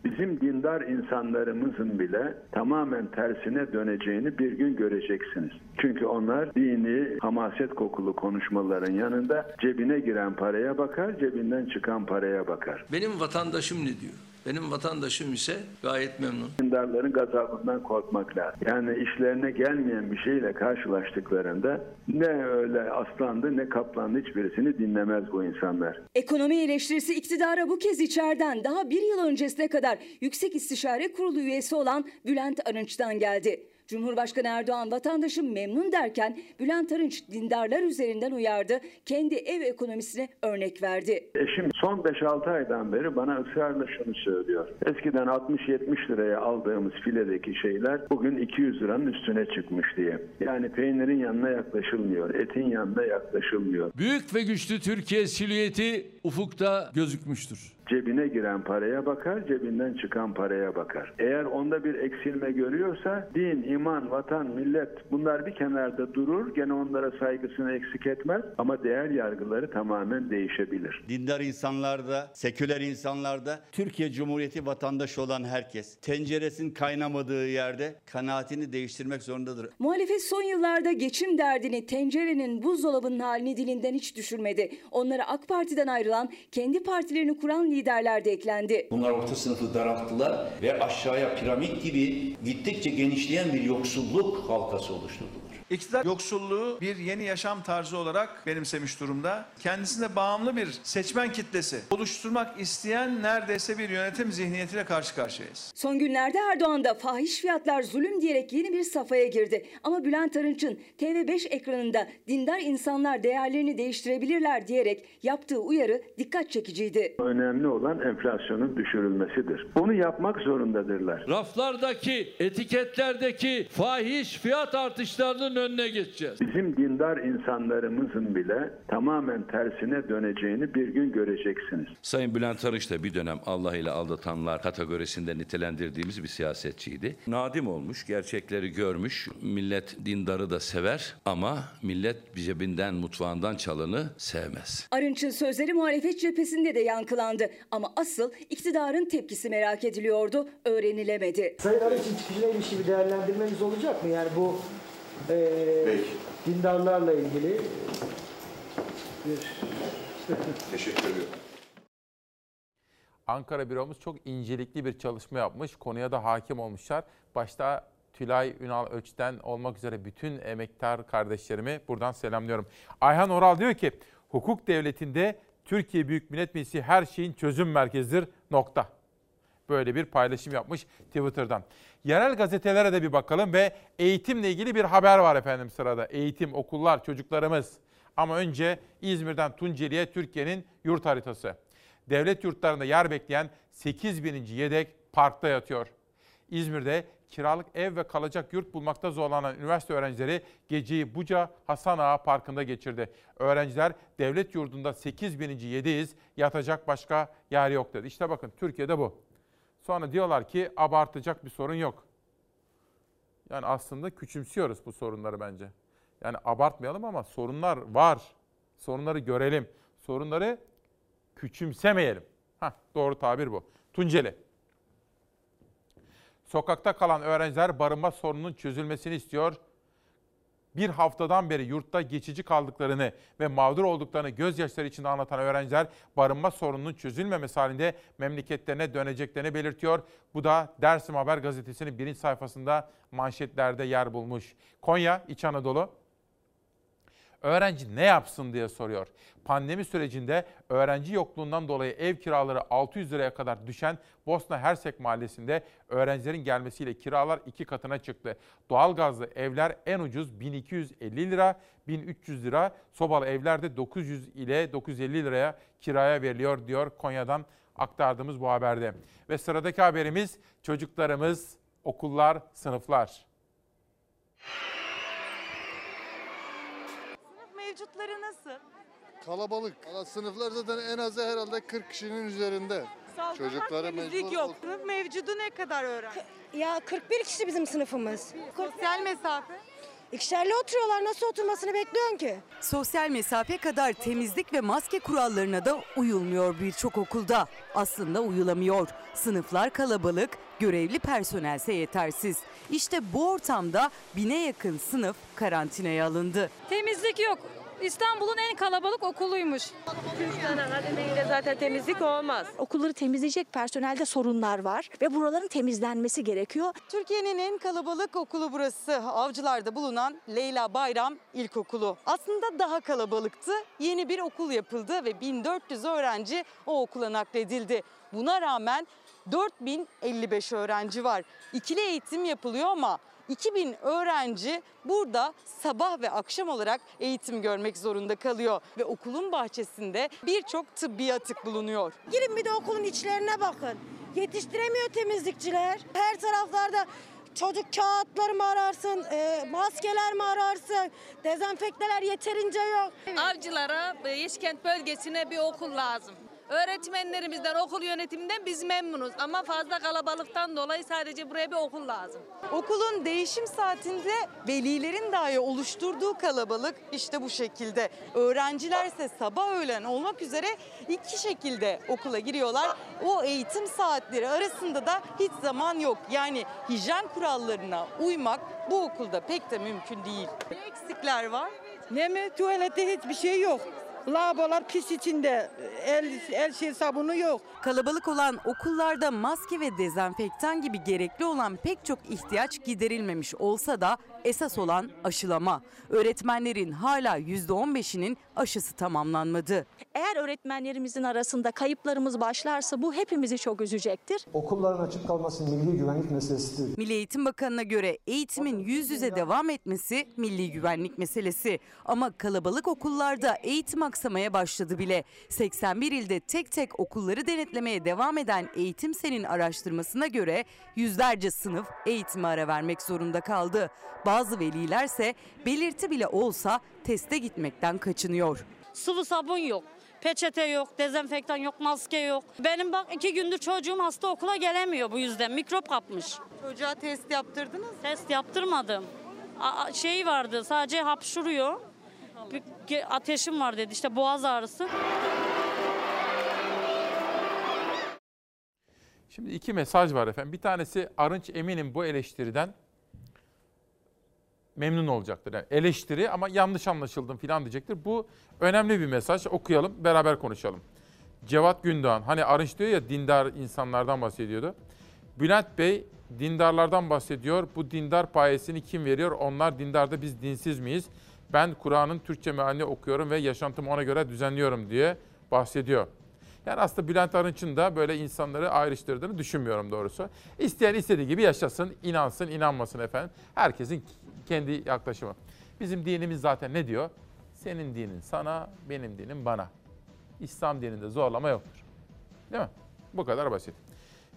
Bizim dindar insanlarımızın bile tamamen tersine döneceğini bir gün göreceksiniz. Çünkü onlar dini, hamaset kokulu konuşmaların yanında cebine giren paraya bakar, cebinden çıkan paraya bakar. Benim vatandaşım ne diyor? Benim vatandaşım ise gayet memnun. Dindarların gazabından korkmak lazım. Yani işlerine gelmeyen bir şeyle karşılaştıklarında ne öyle aslandı ne kaplandı hiçbirisini dinlemez bu insanlar. Ekonomi eleştirisi iktidara bu kez içeriden daha bir yıl öncesine kadar Yüksek İstişare Kurulu üyesi olan Bülent Arınç'tan geldi. Cumhurbaşkanı Erdoğan vatandaşım memnun derken Bülent Arınç dindarlar üzerinden uyardı, kendi ev ekonomisine örnek verdi. Eşim son 5-6 aydan beri bana ısrarla şunu söylüyor. Eskiden 60-70 liraya aldığımız filedeki şeyler bugün 200 liranın üstüne çıkmış diye. Yani peynirin yanına yaklaşılmıyor, etin yanına yaklaşılmıyor. Büyük ve güçlü Türkiye silüeti ufukta gözükmüştür. Cebine giren paraya bakar, cebinden çıkan paraya bakar. Eğer onda bir eksilme görüyorsa din, iman, vatan, millet bunlar bir kenarda durur. Gene onlara saygısını eksik etmez ama değer yargıları tamamen değişebilir. Dindar insanlarda, seküler insanlarda, Türkiye Cumhuriyeti vatandaşı olan herkes tenceresinin kaynamadığı yerde kanaatini değiştirmek zorundadır. Muhalefet son yıllarda geçim derdini tencerenin buzdolabının halini dilinden hiç düşürmedi. Onlara AK Parti'den ayrılan, kendi partilerini kuran liderler de eklendi. Bunlar orta sınıfı daralttılar ve aşağıya piramit gibi gittikçe genişleyen bir yoksulluk halkası oluşturdular. İktidar yoksulluğu bir yeni yaşam tarzı olarak benimsemiş durumda. Kendisine bağımlı bir seçmen kitlesi oluşturmak isteyen neredeyse bir yönetim zihniyetiyle karşı karşıyayız. Son günlerde Erdoğan da fahiş fiyatlar zulüm diyerek yeni bir safhaya girdi. Ama Bülent Arınç'ın TV5 ekranında dindar insanlar değerlerini değiştirebilirler diyerek yaptığı uyarı dikkat çekiciydi. Önemli olan enflasyonun düşürülmesidir. Bunu yapmak zorundadırlar. Raflardaki, etiketlerdeki fahiş fiyat artışlarının önüne geçeceğiz. Bizim dindar insanlarımızın bile tamamen tersine döneceğini bir gün göreceksiniz. Sayın Bülent Arınç da bir dönem Allah ile aldatanlar kategorisinde nitelendirdiğimiz bir siyasetçiydi. Nadim olmuş, gerçekleri görmüş. Millet dindarı da sever ama millet cebinden, mutfağından çalanı sevmez. Arınç'ın sözleri muhalefet cephesinde de yankılandı. Ama asıl iktidarın tepkisi merak ediliyordu, öğrenilemedi. Sayın Arınç'ın çıkışına ilişkin bir değerlendirmeniz olacak mı? Yani bu e, dindarlarla ilgili bir... Teşekkür ediyorum. Ankara büromuz çok incelikli bir çalışma yapmış. Konuya da hakim olmuşlar. Başta Tülay Ünal Öç'ten olmak üzere bütün emektar kardeşlerimi buradan selamlıyorum. Ayhan Oral diyor ki hukuk devletinde Türkiye Büyük Millet Meclisi her şeyin çözüm merkezidir nokta. Böyle bir paylaşım yapmış Twitter'dan. Yerel gazetelere de bir bakalım ve eğitimle ilgili bir haber var efendim sırada. Eğitim, okullar, çocuklarımız. Ama önce İzmir'den Tunceli'ye Türkiye'nin yurt haritası. Devlet yurtlarında yer bekleyen 8 bininci yedek parkta yatıyor. İzmir'de kiralık ev ve kalacak yurt bulmakta zorlanan üniversite öğrencileri geceyi Buca Hasan Ağa Parkı'nda geçirdi. Öğrenciler devlet yurdunda 8 bininci yedeyiz, yatacak başka yer yok dedi. İşte bakın Türkiye'de bu. Sonra diyorlar ki abartacak bir sorun yok. Yani aslında küçümsüyoruz bu sorunları bence. Yani abartmayalım ama sorunlar var. Sorunları görelim. Sorunları küçümsemeyelim. Heh, doğru tabir bu. Tunceli. Sokakta kalan öğrenciler barınma sorununun çözülmesini istiyor. Bir haftadan beri yurtta geçici kaldıklarını ve mağdur olduklarını gözyaşları içinde anlatan öğrenciler barınma sorununun çözülmemesi halinde memleketlerine döneceklerini belirtiyor. Bu da Dersim Haber gazetesinin birinci sayfasında manşetlerde yer bulmuş. Konya, İç Anadolu öğrenci ne yapsın diye soruyor. Pandemi sürecinde öğrenci yokluğundan dolayı ev kiraları 600 liraya kadar düşen Bosna Hersek mahallesinde öğrencilerin gelmesiyle kiralar iki katına çıktı. Doğalgazlı evler en ucuz 1250 lira, 1300 lira, sobalı evler de 900 ile 950 liraya kiraya veriliyor diyor Konya'dan aktardığımız bu haberde. Ve sıradaki haberimiz çocuklarımız, okullar, sınıflar. Mevcutları nasıl? Kalabalık. Valla Sınıflar zaten en azı herhalde 40 kişinin üzerinde. Çocukları temizlik mecbur yok. Sınıf mevcudu ne kadar öğrenci? Ya 41 kişi bizim sınıfımız. Sosyal mesafe? İkişerli oturuyorlar. Nasıl oturmasını bekliyorsun ki? Sosyal mesafe kadar temizlik ve maske kurallarına da uyulmuyor birçok okulda. Aslında uyulamıyor. Sınıflar kalabalık, görevli personelse yetersiz. İşte bu ortamda bine yakın sınıf karantinaya alındı. Temizlik yok. İstanbul'un en kalabalık okuluymuş. zaten temizlik olmaz. Okulları temizleyecek personelde sorunlar var ve buraların temizlenmesi gerekiyor. Türkiye'nin en kalabalık okulu burası. Avcılar'da bulunan Leyla Bayram İlkokulu. Aslında daha kalabalıktı. Yeni bir okul yapıldı ve 1400 öğrenci o okula nakledildi. Buna rağmen 4055 öğrenci var. İkili eğitim yapılıyor ama 2000 öğrenci burada sabah ve akşam olarak eğitim görmek zorunda kalıyor ve okulun bahçesinde birçok tıbbi atık bulunuyor. Girin bir de okulun içlerine bakın. Yetiştiremiyor temizlikçiler. Her taraflarda çocuk kağıtları mı ararsın, e, maskeler mi ararsın, dezenfekteler yeterince yok. Avcılara, e, Yeşkent bölgesine bir okul lazım. Öğretmenlerimizden, okul yönetiminden biz memnunuz ama fazla kalabalıktan dolayı sadece buraya bir okul lazım. Okulun değişim saatinde velilerin dahi oluşturduğu kalabalık işte bu şekilde. Öğrencilerse sabah öğlen olmak üzere iki şekilde okula giriyorlar. O eğitim saatleri arasında da hiç zaman yok. Yani hijyen kurallarına uymak bu okulda pek de mümkün değil. Ne eksikler var? Ne mi? Tuvalette hiçbir şey yok. Lavabolar pis içinde. El, el şey sabunu yok. Kalabalık olan okullarda maske ve dezenfektan gibi gerekli olan pek çok ihtiyaç giderilmemiş olsa da esas olan aşılama. Öğretmenlerin hala %15'inin aşısı tamamlanmadı. Eğer öğretmenlerimizin arasında kayıplarımız başlarsa bu hepimizi çok üzecektir. Okulların açık kalması milli güvenlik meselesidir. Milli Eğitim Bakanı'na göre eğitimin yüz yüze devam etmesi milli güvenlik meselesi. Ama kalabalık okullarda eğitim aksamaya başladı bile. 81 ilde tek tek okulları denetlemeye devam eden Eğitim Sen'in araştırmasına göre yüzlerce sınıf eğitime ara vermek zorunda kaldı. Bazı velilerse belirti bile olsa teste gitmekten kaçınıyor. Sıvı sabun yok. Peçete yok, dezenfektan yok, maske yok. Benim bak iki gündür çocuğum hasta okula gelemiyor bu yüzden. Mikrop kapmış. Çocuğa test yaptırdınız mı? Test yaptırmadım. A- şey vardı sadece hapşuruyor. Bir ateşim var dedi işte boğaz ağrısı. Şimdi iki mesaj var efendim. Bir tanesi Arınç eminim bu eleştiriden memnun olacaktır. Yani eleştiri ama yanlış anlaşıldım falan diyecektir. Bu önemli bir mesaj. Okuyalım, beraber konuşalım. Cevat Gündoğan, hani Arınç diyor ya dindar insanlardan bahsediyordu. Bülent Bey dindarlardan bahsediyor. Bu dindar payesini kim veriyor? Onlar dindarda biz dinsiz miyiz? Ben Kur'an'ın Türkçe mealini okuyorum ve yaşantımı ona göre düzenliyorum diye bahsediyor. Yani aslında Bülent Arınç'ın da böyle insanları ayrıştırdığını düşünmüyorum doğrusu. İsteyen istediği gibi yaşasın, inansın, inanmasın efendim. Herkesin kendi yaklaşımı. Bizim dinimiz zaten ne diyor? Senin dinin sana, benim dinim bana. İslam dininde zorlama yoktur. Değil mi? Bu kadar basit.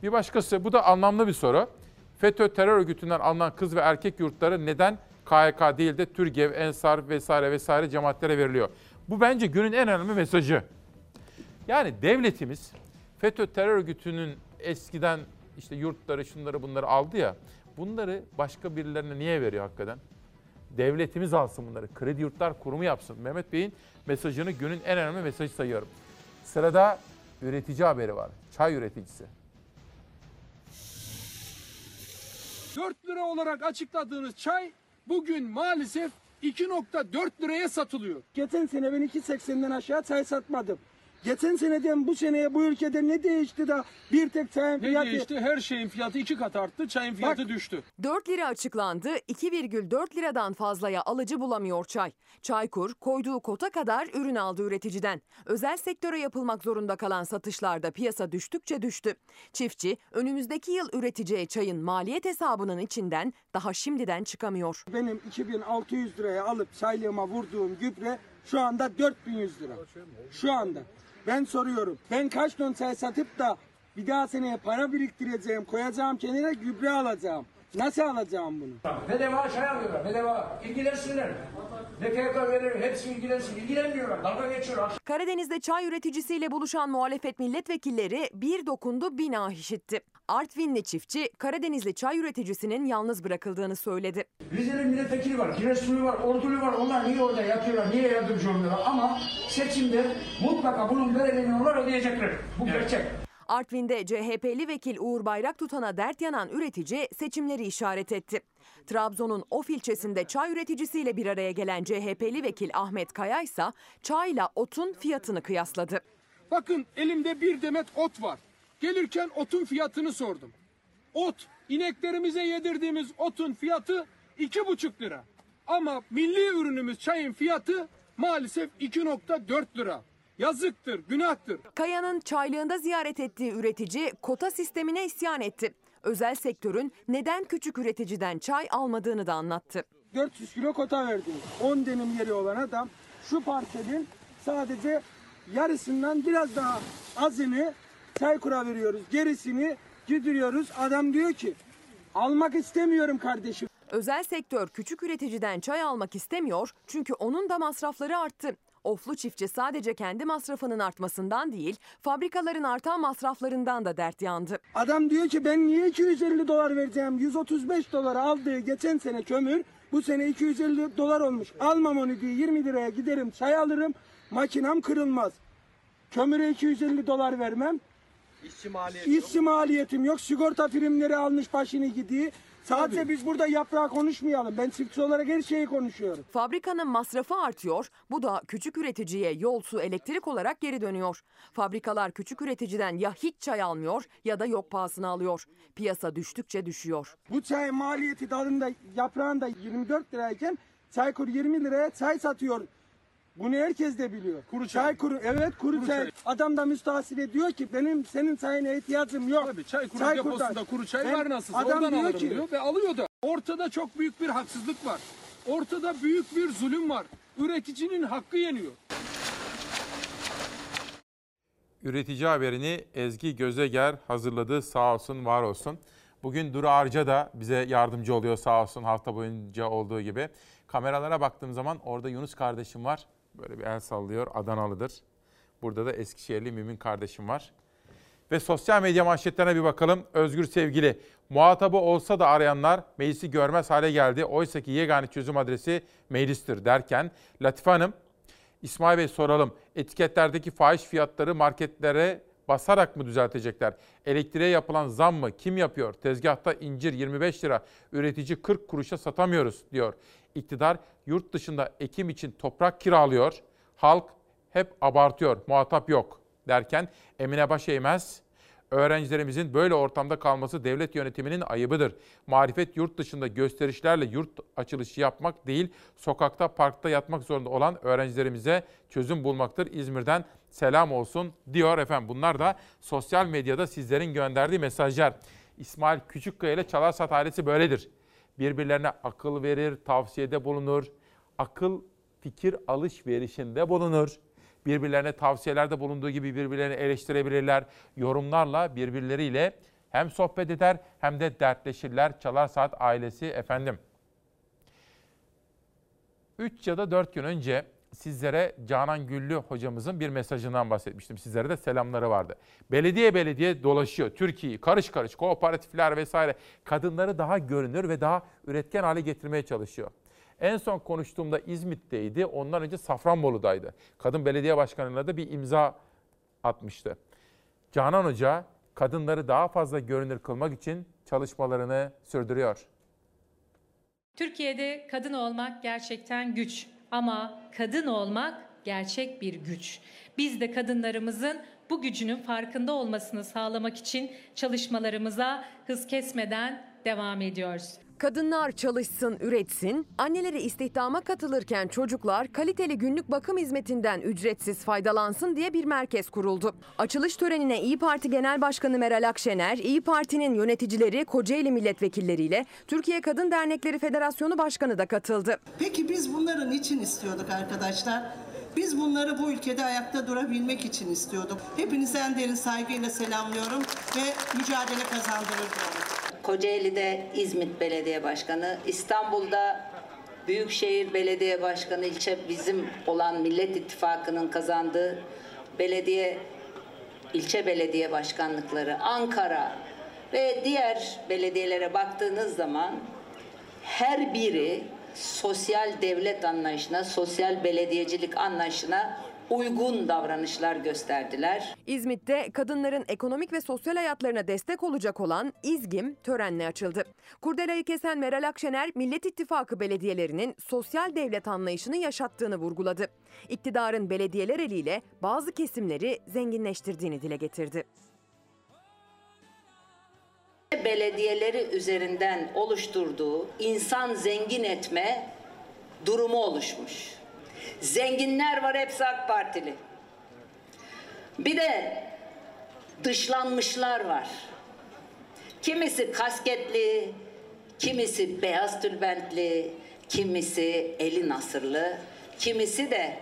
Bir başkası, bu da anlamlı bir soru. FETÖ terör örgütünden alınan kız ve erkek yurtları neden KHK değil de TÜRGEV, ENSAR vesaire vesaire cemaatlere veriliyor? Bu bence günün en önemli mesajı. Yani devletimiz FETÖ terör örgütünün eskiden işte yurtları şunları bunları aldı ya. Bunları başka birilerine niye veriyor hakikaten? Devletimiz alsın bunları. Kredi Yurtlar Kurumu yapsın. Mehmet Bey'in mesajını günün en önemli mesajı sayıyorum. Sırada üretici haberi var. Çay üreticisi. 4 lira olarak açıkladığınız çay bugün maalesef 2.4 liraya satılıyor. Geçen sene ben 2.80'den aşağı çay satmadım. Geçen seneden bu seneye bu ülkede ne değişti da bir tek çayın fiyatı... Ne değişti? Her şeyin fiyatı iki kat arttı, çayın fiyatı düştü. 4 lira açıklandı, 2,4 liradan fazlaya alıcı bulamıyor çay. Çaykur koyduğu kota kadar ürün aldı üreticiden. Özel sektöre yapılmak zorunda kalan satışlarda piyasa düştükçe düştü. Çiftçi önümüzdeki yıl üreteceği çayın maliyet hesabının içinden daha şimdiden çıkamıyor. Benim 2600 liraya alıp çaylığıma vurduğum gübre şu anda 4100 lira. Şu anda. Ben soruyorum. Ben kaç ton çay satıp da bir daha seneye para biriktireceğim, koyacağım kenara gübre alacağım. Nasıl alacağım bunu? Bedava çay alıyorlar, bedava. İlgilensinler. Ne PKK verir, hepsi ilgilensin. İlgilenmiyorlar, dalga geçiyorlar. Karadeniz'de çay üreticisiyle buluşan muhalefet milletvekilleri bir dokundu bina işitti. Artvinli çiftçi Karadenizli çay üreticisinin yalnız bırakıldığını söyledi. Rize'nin milletvekili var, Giresunlu var, Ordulu var. Onlar niye orada yatıyorlar, niye yardımcı oluyorlar? Ama seçimde mutlaka bunun bedelini onlar ödeyecekler. Bu gerçek. Artvin'de CHP'li vekil Uğur Bayrak tutana dert yanan üretici seçimleri işaret etti. Trabzon'un Of ilçesinde çay üreticisiyle bir araya gelen CHP'li vekil Ahmet Kaya ise çayla otun fiyatını kıyasladı. Bakın elimde bir demet ot var. Gelirken otun fiyatını sordum. Ot, ineklerimize yedirdiğimiz otun fiyatı iki buçuk lira. Ama milli ürünümüz çayın fiyatı maalesef 2.4 lira. Yazıktır, günahtır. Kaya'nın çaylığında ziyaret ettiği üretici kota sistemine isyan etti. Özel sektörün neden küçük üreticiden çay almadığını da anlattı. 400 kilo kota verdiniz. 10 denim yeri olan adam şu parselin sadece yarısından biraz daha azını Çaykur'a veriyoruz. Gerisini gidiyoruz. Adam diyor ki almak istemiyorum kardeşim. Özel sektör küçük üreticiden çay almak istemiyor çünkü onun da masrafları arttı. Oflu çiftçi sadece kendi masrafının artmasından değil, fabrikaların artan masraflarından da dert yandı. Adam diyor ki ben niye 250 dolar vereceğim? 135 dolar aldığı geçen sene kömür bu sene 250 dolar olmuş. Almam onu diye 20 liraya giderim çay alırım makinam kırılmaz. Kömüre 250 dolar vermem. İşçi maliyeti İşçi maliyetim yok. Sigorta primleri almış başını gidiyor. Sadece biz burada yaprağı konuşmayalım. Ben çiftçi olarak her şeyi konuşuyorum. Fabrikanın masrafı artıyor, bu da küçük üreticiye yol, su, elektrik olarak geri dönüyor. Fabrikalar küçük üreticiden ya hiç çay almıyor ya da yok pahasına alıyor. Piyasa düştükçe düşüyor. Bu çay maliyeti dalında yaprağında 24 lirayken Çaykur 20 liraya çay satıyor. Bunu herkes de biliyor. Kuru çay. kuru, evet kuru, Kuru çay. çay. Adam da müstahsil diyor ki benim senin çayına ihtiyacım yok. Tabii Çaykur deposunda kuru çay var nasıl? Adam diyor ki ve alıyor da. Ortada çok büyük bir haksızlık var. Ortada büyük bir zulüm var. Üreticinin hakkı yeniyor. Üretici haberini Ezgi Gözeger hazırladı. Sağ olsun, var olsun. Bugün Duru Arca da bize yardımcı oluyor sağ olsun hafta boyunca olduğu gibi. Kameralara baktığım zaman orada Yunus kardeşim var. Böyle bir el sallıyor. Adanalıdır. Burada da Eskişehirli Mümin kardeşim var. Ve sosyal medya manşetlerine bir bakalım. Özgür sevgili. Muhatabı olsa da arayanlar meclisi görmez hale geldi. Oysa ki yegane çözüm adresi meclistir derken Latife Hanım İsmail Bey soralım. Etiketlerdeki fahiş fiyatları marketlere basarak mı düzeltecekler? Elektriğe yapılan zam mı? Kim yapıyor? Tezgahta incir 25 lira, üretici 40 kuruşa satamıyoruz diyor. İktidar yurt dışında ekim için toprak kiralıyor. Halk hep abartıyor, muhatap yok derken Emine Başeymez Öğrencilerimizin böyle ortamda kalması devlet yönetiminin ayıbıdır. Marifet yurt dışında gösterişlerle yurt açılışı yapmak değil, sokakta, parkta yatmak zorunda olan öğrencilerimize çözüm bulmaktır. İzmir'den selam olsun diyor efendim. Bunlar da sosyal medyada sizlerin gönderdiği mesajlar. İsmail Küçükkaya ile Çalarsat ailesi böyledir. Birbirlerine akıl verir, tavsiyede bulunur. Akıl fikir alışverişinde bulunur birbirlerine tavsiyelerde bulunduğu gibi birbirlerini eleştirebilirler. Yorumlarla birbirleriyle hem sohbet eder hem de dertleşirler. Çalar Saat ailesi efendim. 3 ya da 4 gün önce sizlere Canan Güllü hocamızın bir mesajından bahsetmiştim. Sizlere de selamları vardı. Belediye belediye dolaşıyor. Türkiye'yi karış karış kooperatifler vesaire kadınları daha görünür ve daha üretken hale getirmeye çalışıyor. En son konuştuğumda İzmit'teydi. Ondan önce Safranbolu'daydı. Kadın belediye başkanıyla da bir imza atmıştı. Canan Hoca kadınları daha fazla görünür kılmak için çalışmalarını sürdürüyor. Türkiye'de kadın olmak gerçekten güç ama kadın olmak gerçek bir güç. Biz de kadınlarımızın bu gücünün farkında olmasını sağlamak için çalışmalarımıza hız kesmeden devam ediyoruz. Kadınlar çalışsın, üretsin, anneleri istihdama katılırken çocuklar kaliteli günlük bakım hizmetinden ücretsiz faydalansın diye bir merkez kuruldu. Açılış törenine İyi Parti Genel Başkanı Meral Akşener, İyi Parti'nin yöneticileri, Kocaeli milletvekilleriyle Türkiye Kadın Dernekleri Federasyonu Başkanı da katıldı. Peki biz bunları niçin istiyorduk arkadaşlar? Biz bunları bu ülkede ayakta durabilmek için istiyorduk. Hepinizi en derin saygıyla selamlıyorum ve mücadele kazandırır diyorum. Kocaeli'de İzmit Belediye Başkanı, İstanbul'da Büyükşehir Belediye Başkanı ilçe bizim olan Millet İttifakı'nın kazandığı belediye ilçe belediye başkanlıkları, Ankara ve diğer belediyelere baktığınız zaman her biri sosyal devlet anlayışına, sosyal belediyecilik anlayışına uygun davranışlar gösterdiler. İzmit'te kadınların ekonomik ve sosyal hayatlarına destek olacak olan İzgim törenle açıldı. Kurdelayı kesen Meral Akşener, Millet İttifakı belediyelerinin sosyal devlet anlayışını yaşattığını vurguladı. İktidarın belediyeler eliyle bazı kesimleri zenginleştirdiğini dile getirdi. Belediyeleri üzerinden oluşturduğu insan zengin etme durumu oluşmuş. Zenginler var hepsi AK Partili. Bir de dışlanmışlar var. Kimisi kasketli, kimisi beyaz tülbentli, kimisi eli nasırlı, kimisi de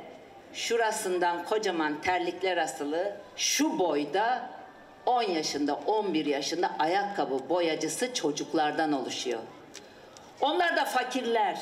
şurasından kocaman terlikler asılı, şu boyda 10 yaşında, 11 yaşında ayakkabı boyacısı çocuklardan oluşuyor. Onlar da fakirler.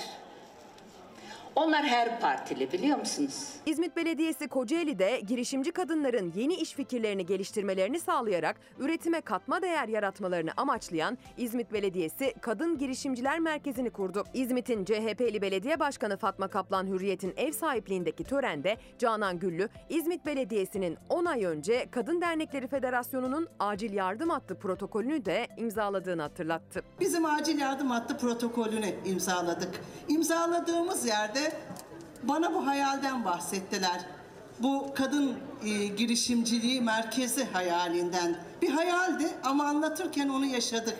Onlar her partili biliyor musunuz? İzmit Belediyesi Kocaeli'de girişimci kadınların yeni iş fikirlerini geliştirmelerini sağlayarak üretime katma değer yaratmalarını amaçlayan İzmit Belediyesi Kadın Girişimciler Merkezi'ni kurdu. İzmit'in CHP'li Belediye Başkanı Fatma Kaplan Hürriyet'in ev sahipliğindeki törende Canan Güllü, İzmit Belediyesi'nin 10 ay önce Kadın Dernekleri Federasyonu'nun acil yardım hattı protokolünü de imzaladığını hatırlattı. Bizim acil yardım hattı protokolünü imzaladık. İmzaladığımız yerde bana bu hayalden bahsettiler. Bu kadın e, girişimciliği merkezi hayalinden. Bir hayaldi ama anlatırken onu yaşadık.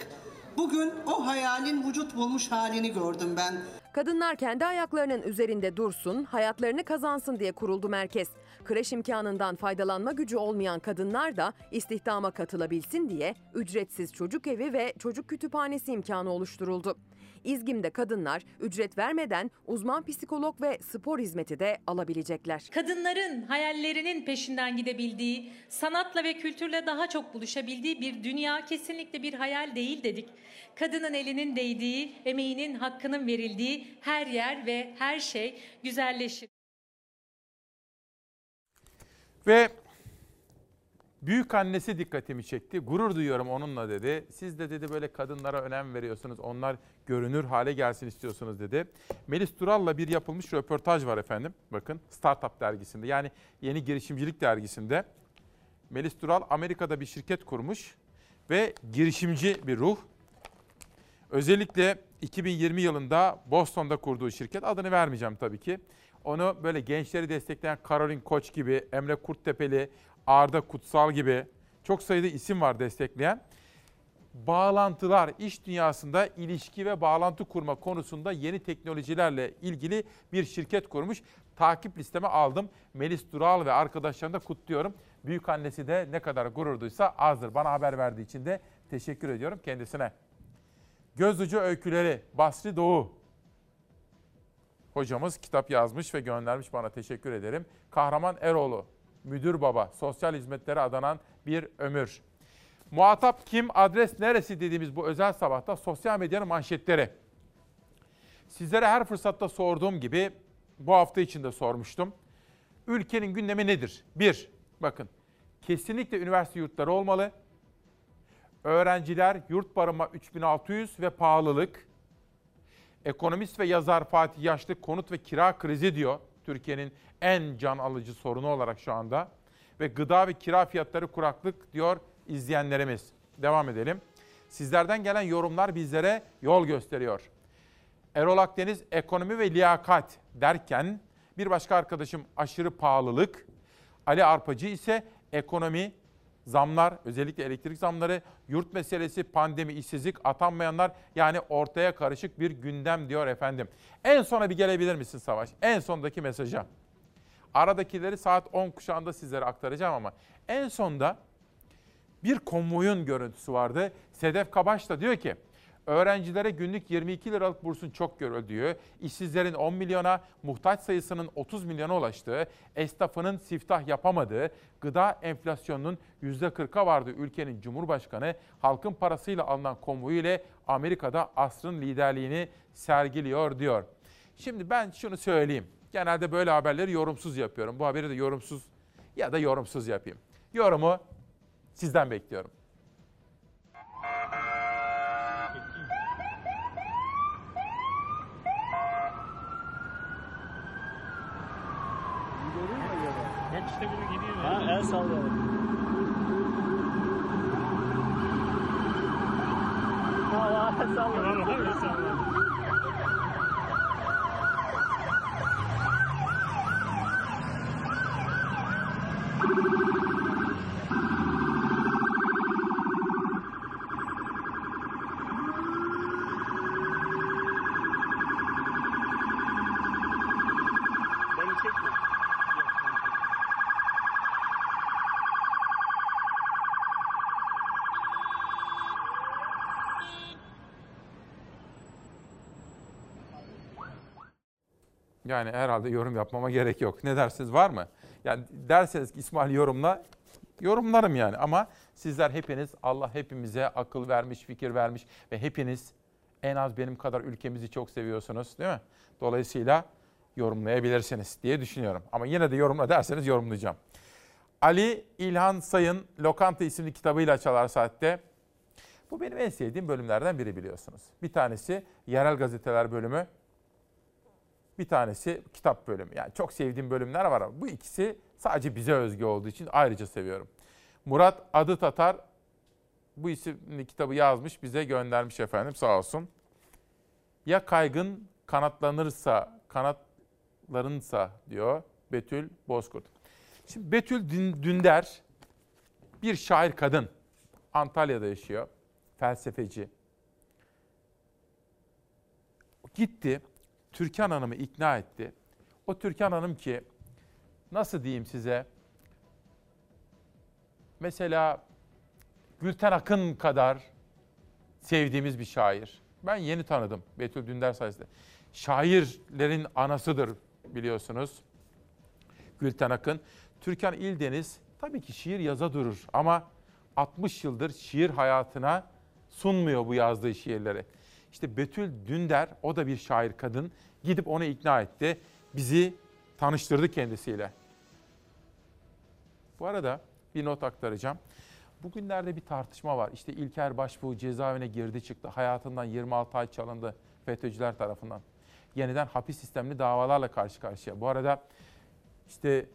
Bugün o hayalin vücut bulmuş halini gördüm ben. Kadınlar kendi ayaklarının üzerinde dursun, hayatlarını kazansın diye kuruldu merkez. Kreş imkanından faydalanma gücü olmayan kadınlar da istihdama katılabilsin diye ücretsiz çocuk evi ve çocuk kütüphanesi imkanı oluşturuldu. İzgim'de kadınlar ücret vermeden uzman psikolog ve spor hizmeti de alabilecekler. Kadınların hayallerinin peşinden gidebildiği, sanatla ve kültürle daha çok buluşabildiği bir dünya kesinlikle bir hayal değil dedik. Kadının elinin değdiği, emeğinin hakkının verildiği her yer ve her şey güzelleşir. Ve büyük annesi dikkatimi çekti. Gurur duyuyorum onunla dedi. Siz de dedi böyle kadınlara önem veriyorsunuz. Onlar görünür hale gelsin istiyorsunuz dedi. Melis Dural'la bir yapılmış röportaj var efendim. Bakın Startup dergisinde yani yeni girişimcilik dergisinde. Melis Dural Amerika'da bir şirket kurmuş ve girişimci bir ruh. Özellikle 2020 yılında Boston'da kurduğu şirket adını vermeyeceğim tabii ki. Onu böyle gençleri destekleyen Caroline Koç gibi, Emre Kurttepeli, Arda Kutsal gibi çok sayıda isim var destekleyen. Bağlantılar, iş dünyasında ilişki ve bağlantı kurma konusunda yeni teknolojilerle ilgili bir şirket kurmuş. Takip listeme aldım. Melis Dural ve arkadaşlarını da kutluyorum. Büyük annesi de ne kadar gurur duysa azdır. Bana haber verdiği için de teşekkür ediyorum kendisine. Göz ucu öyküleri Basri Doğu. Hocamız kitap yazmış ve göndermiş bana teşekkür ederim. Kahraman Eroğlu, müdür baba, sosyal hizmetlere adanan bir ömür. Muhatap kim, adres neresi dediğimiz bu özel sabahta sosyal medyanın manşetleri. Sizlere her fırsatta sorduğum gibi bu hafta içinde sormuştum. Ülkenin gündemi nedir? Bir, bakın kesinlikle üniversite yurtları olmalı. Öğrenciler yurt barınma 3600 ve pahalılık. Ekonomist ve yazar Fatih Yaşlı konut ve kira krizi diyor. Türkiye'nin en can alıcı sorunu olarak şu anda. Ve gıda ve kira fiyatları kuraklık diyor izleyenlerimiz. Devam edelim. Sizlerden gelen yorumlar bizlere yol gösteriyor. Erol Akdeniz ekonomi ve liyakat derken bir başka arkadaşım aşırı pahalılık. Ali Arpacı ise ekonomi, zamlar, özellikle elektrik zamları, yurt meselesi, pandemi, işsizlik, atanmayanlar yani ortaya karışık bir gündem diyor efendim. En sona bir gelebilir misin Savaş? En sondaki mesaja. Aradakileri saat 10 kuşağında sizlere aktaracağım ama en sonda bir konvoyun görüntüsü vardı. Sedef Kabaş da diyor ki öğrencilere günlük 22 liralık bursun çok görüldüğü, işsizlerin 10 milyona, muhtaç sayısının 30 milyona ulaştığı, esnafının siftah yapamadığı, gıda enflasyonunun %40'a vardığı ülkenin Cumhurbaşkanı halkın parasıyla alınan konvoyu ile Amerika'da asrın liderliğini sergiliyor diyor. Şimdi ben şunu söyleyeyim. Genelde böyle haberleri yorumsuz yapıyorum. Bu haberi de yorumsuz ya da yorumsuz yapayım. Yorumu sizden bekliyorum. Bak işte biri gidiyor. Ha el sallayalım. Allah el sallayalım. Vallahi el sallayalım. Beni çekme. Yani herhalde yorum yapmama gerek yok. Ne dersiniz var mı? Yani derseniz ki İsmail yorumla, yorumlarım yani. Ama sizler hepiniz Allah hepimize akıl vermiş, fikir vermiş ve hepiniz en az benim kadar ülkemizi çok seviyorsunuz değil mi? Dolayısıyla yorumlayabilirsiniz diye düşünüyorum. Ama yine de yorumla derseniz yorumlayacağım. Ali İlhan Sayın Lokanta isimli kitabıyla Çalar Saat'te. Bu benim en sevdiğim bölümlerden biri biliyorsunuz. Bir tanesi yerel gazeteler bölümü. Bir tanesi kitap bölümü. Yani çok sevdiğim bölümler var ama bu ikisi sadece bize özgü olduğu için ayrıca seviyorum. Murat Adı Tatar bu isimli kitabı yazmış, bize göndermiş efendim sağ olsun. Ya kaygın kanatlanırsa, kanatlarınsa diyor Betül Bozkurt. Şimdi Betül Dün- Dünder bir şair kadın. Antalya'da yaşıyor. Felsefeci. Gitti. Türkan Hanım'ı ikna etti. O Türkan Hanım ki nasıl diyeyim size? Mesela Gülten Akın kadar sevdiğimiz bir şair. Ben yeni tanıdım Betül Dündar sayesinde. Şairlerin anasıdır biliyorsunuz. Gülten Akın. Türkan İldeniz tabii ki şiir yaza durur ama 60 yıldır şiir hayatına sunmuyor bu yazdığı şiirleri. İşte Betül Dünder, o da bir şair kadın. Gidip onu ikna etti. Bizi tanıştırdı kendisiyle. Bu arada bir not aktaracağım. Bugünlerde bir tartışma var. İşte İlker Başbuğ cezaevine girdi çıktı. Hayatından 26 ay çalındı FETÖ'cüler tarafından. Yeniden hapis sistemli davalarla karşı karşıya. Bu arada işte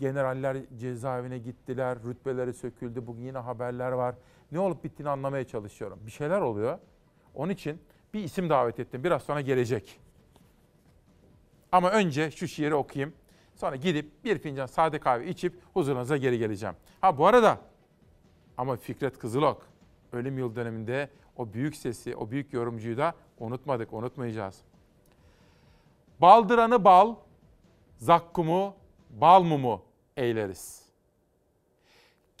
generaller cezaevine gittiler, rütbeleri söküldü. Bugün yine haberler var. Ne olup bittiğini anlamaya çalışıyorum. Bir şeyler oluyor. Onun için bir isim davet ettim. Biraz sonra gelecek. Ama önce şu şiiri okuyayım. Sonra gidip bir fincan sade kahve içip huzurunuza geri geleceğim. Ha bu arada ama Fikret Kızılok ölüm yıl döneminde o büyük sesi, o büyük yorumcuyu da unutmadık, unutmayacağız. Baldıranı bal, zakkumu, bal mumu eyleriz.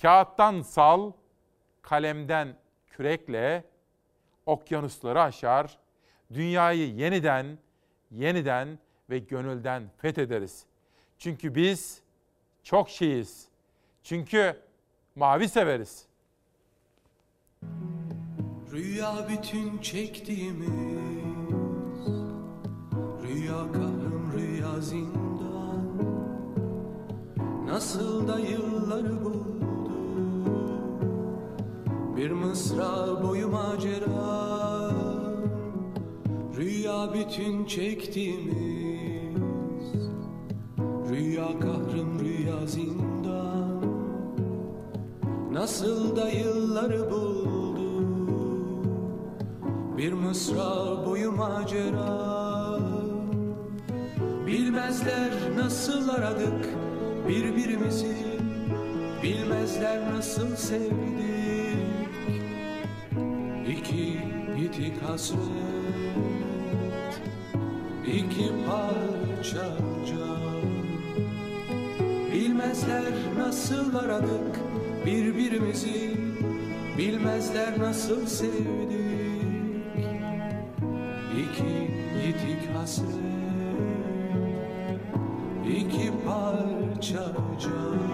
Kağıttan sal, kalemden kürekle okyanusları aşar, dünyayı yeniden, yeniden ve gönülden fethederiz. Çünkü biz çok şeyiz. Çünkü mavi severiz. Rüya bütün çektiğimiz Rüya kahrım rüya zindan Nasıl da yılları buldu Bir mısra boyu macera Rüya bütün çektiğimiz Rüya kahrım rüya zindan. Nasıl da yılları buldu. Bir mısra boyu macera. Bilmezler nasıl aradık birbirimizi. Bilmezler nasıl sevdik. İki yitik hasret. İki parça can Bilmezler nasıl aradık birbirimizi Bilmezler nasıl sevdik. İki yitik hasret iki parça can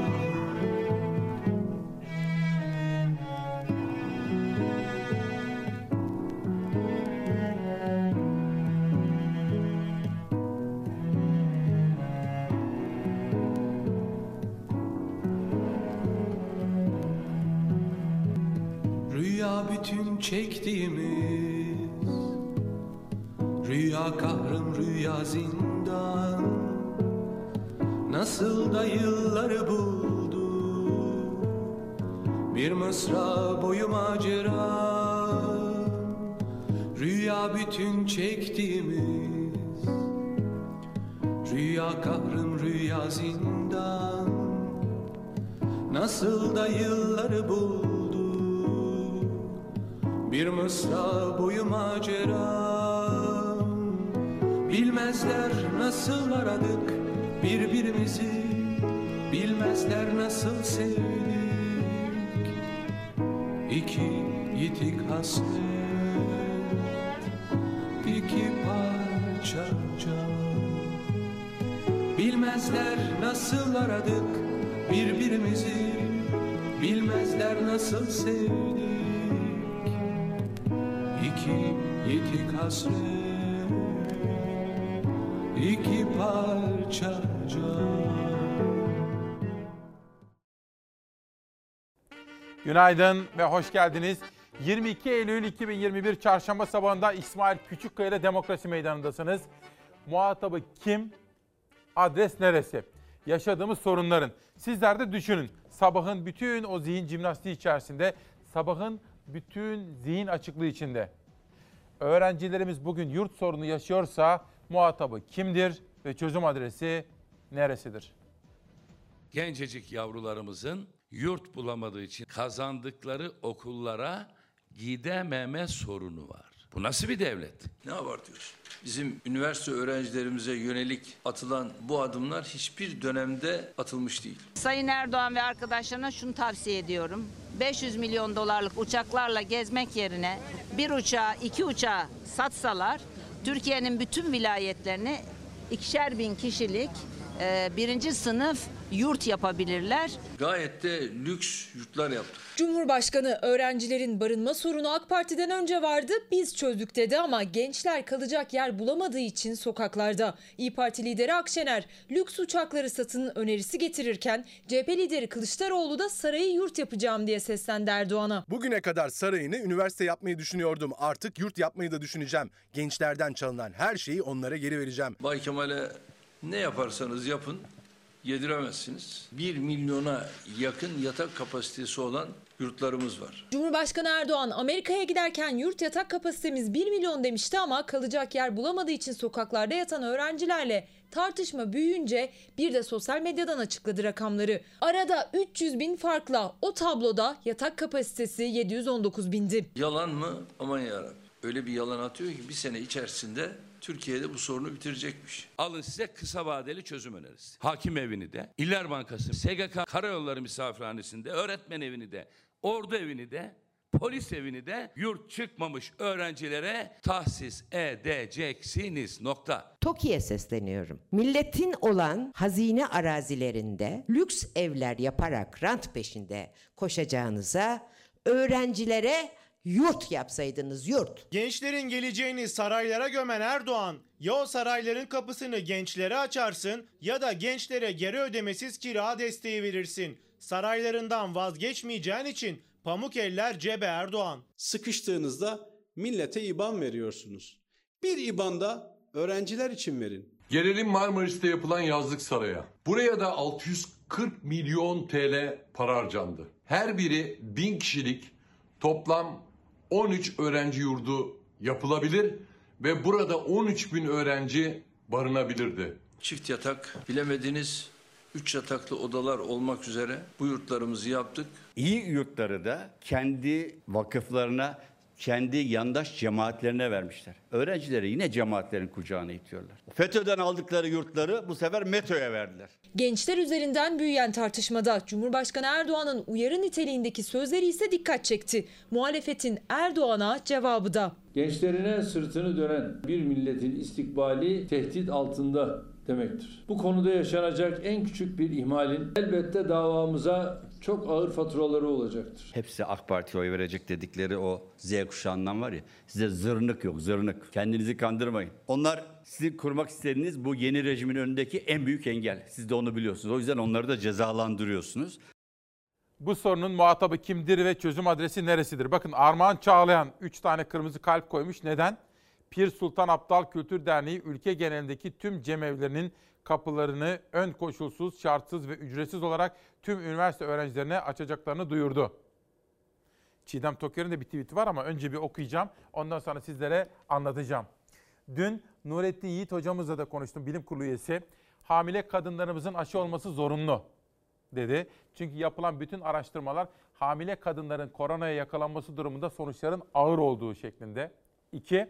çektiğimiz Rüya kahrım rüya zindan. Nasıl da yılları buldu. Bir mısra boyu macera. Rüya bütün çektiğimiz Rüya kahrım rüya zindan. Nasıl da yılları buldu Bir mısra boyu macera Bilmezler nasıl aradık birbirimizi Bilmezler nasıl sevdik. İki yitik hasret iki parça can. Bilmezler nasıl aradık birbirimizi Bilmezler nasıl sevdik hasret iki parça Günaydın ve hoş geldiniz. 22 Eylül 2021 Çarşamba sabahında İsmail Küçükkaya ile Demokrasi Meydanı'ndasınız. Muhatabı kim? Adres neresi? Yaşadığımız sorunların. Sizler de düşünün. Sabahın bütün o zihin jimnastiği içerisinde, sabahın bütün zihin açıklığı içinde. Öğrencilerimiz bugün yurt sorunu yaşıyorsa muhatabı kimdir ve çözüm adresi neresidir? Gencecik yavrularımızın yurt bulamadığı için kazandıkları okullara gidememe sorunu var. Bu nasıl bir devlet? Ne abartıyorsun? Bizim üniversite öğrencilerimize yönelik atılan bu adımlar hiçbir dönemde atılmış değil. Sayın Erdoğan ve arkadaşlarına şunu tavsiye ediyorum. 500 milyon dolarlık uçaklarla gezmek yerine bir uçağı, iki uçağı satsalar Türkiye'nin bütün vilayetlerini ikişer bin kişilik e, birinci sınıf yurt yapabilirler. Gayet de lüks yurtlar yaptık. Cumhurbaşkanı öğrencilerin barınma sorunu AK Parti'den önce vardı biz çözdük dedi ama gençler kalacak yer bulamadığı için sokaklarda. İyi Parti lideri Akşener lüks uçakları satın önerisi getirirken CHP lideri Kılıçdaroğlu da sarayı yurt yapacağım diye seslendi Erdoğan'a. Bugüne kadar sarayını üniversite yapmayı düşünüyordum. Artık yurt yapmayı da düşüneceğim. Gençlerden çalınan her şeyi onlara geri vereceğim. Bay Kemal'e ne yaparsanız yapın yediremezsiniz. 1 milyona yakın yatak kapasitesi olan yurtlarımız var. Cumhurbaşkanı Erdoğan Amerika'ya giderken yurt yatak kapasitemiz 1 milyon demişti ama kalacak yer bulamadığı için sokaklarda yatan öğrencilerle tartışma büyüyünce bir de sosyal medyadan açıkladı rakamları. Arada 300 bin farkla o tabloda yatak kapasitesi 719 bindi. Yalan mı? Aman yarabbim. Öyle bir yalan atıyor ki bir sene içerisinde Türkiye'de bu sorunu bitirecekmiş. Alın size kısa vadeli çözüm önerisi. Hakim evini de, İller Bankası, SGK Karayolları Misafirhanesi'nde, öğretmen evini de, ordu evini de, polis evini de yurt çıkmamış öğrencilere tahsis edeceksiniz. Nokta. TOKİ'ye sesleniyorum. Milletin olan hazine arazilerinde lüks evler yaparak rant peşinde koşacağınıza öğrencilere yurt yapsaydınız yurt. Gençlerin geleceğini saraylara gömen Erdoğan ya o sarayların kapısını gençlere açarsın ya da gençlere geri ödemesiz kira desteği verirsin. Saraylarından vazgeçmeyeceğin için pamuk eller cebe Erdoğan. Sıkıştığınızda millete IBAN veriyorsunuz. Bir IBAN'da öğrenciler için verin. Gelelim Marmaris'te yapılan yazlık saraya. Buraya da 640 milyon TL para harcandı. Her biri 1000 kişilik toplam 13 öğrenci yurdu yapılabilir ve burada 13 bin öğrenci barınabilirdi. Çift yatak, bilemediniz 3 yataklı odalar olmak üzere bu yurtlarımızı yaptık. İyi yurtları da kendi vakıflarına, kendi yandaş cemaatlerine vermişler. Öğrencileri yine cemaatlerin kucağına itiyorlar. FETÖ'den aldıkları yurtları bu sefer METO'ya verdiler. Gençler üzerinden büyüyen tartışmada Cumhurbaşkanı Erdoğan'ın uyarı niteliğindeki sözleri ise dikkat çekti. Muhalefetin Erdoğan'a cevabı da. Gençlerine sırtını dönen bir milletin istikbali tehdit altında demektir. Bu konuda yaşanacak en küçük bir ihmalin elbette davamıza çok ağır faturaları olacaktır. Hepsi AK Parti'ye oy verecek dedikleri o Z kuşağından var ya size zırnık yok zırnık. Kendinizi kandırmayın. Onlar sizin kurmak istediğiniz bu yeni rejimin önündeki en büyük engel. Siz de onu biliyorsunuz. O yüzden onları da cezalandırıyorsunuz. Bu sorunun muhatabı kimdir ve çözüm adresi neresidir? Bakın Armağan Çağlayan 3 tane kırmızı kalp koymuş. Neden? Pir Sultan Abdal Kültür Derneği ülke genelindeki tüm cemevlerinin kapılarını ön koşulsuz, şartsız ve ücretsiz olarak tüm üniversite öğrencilerine açacaklarını duyurdu. Çiğdem Toker'in de bir tweet'i var ama önce bir okuyacağım. Ondan sonra sizlere anlatacağım. Dün Nurettin Yiğit hocamızla da konuştum, bilim kurulu üyesi. Hamile kadınlarımızın aşı olması zorunlu dedi. Çünkü yapılan bütün araştırmalar hamile kadınların koronaya yakalanması durumunda sonuçların ağır olduğu şeklinde. İki,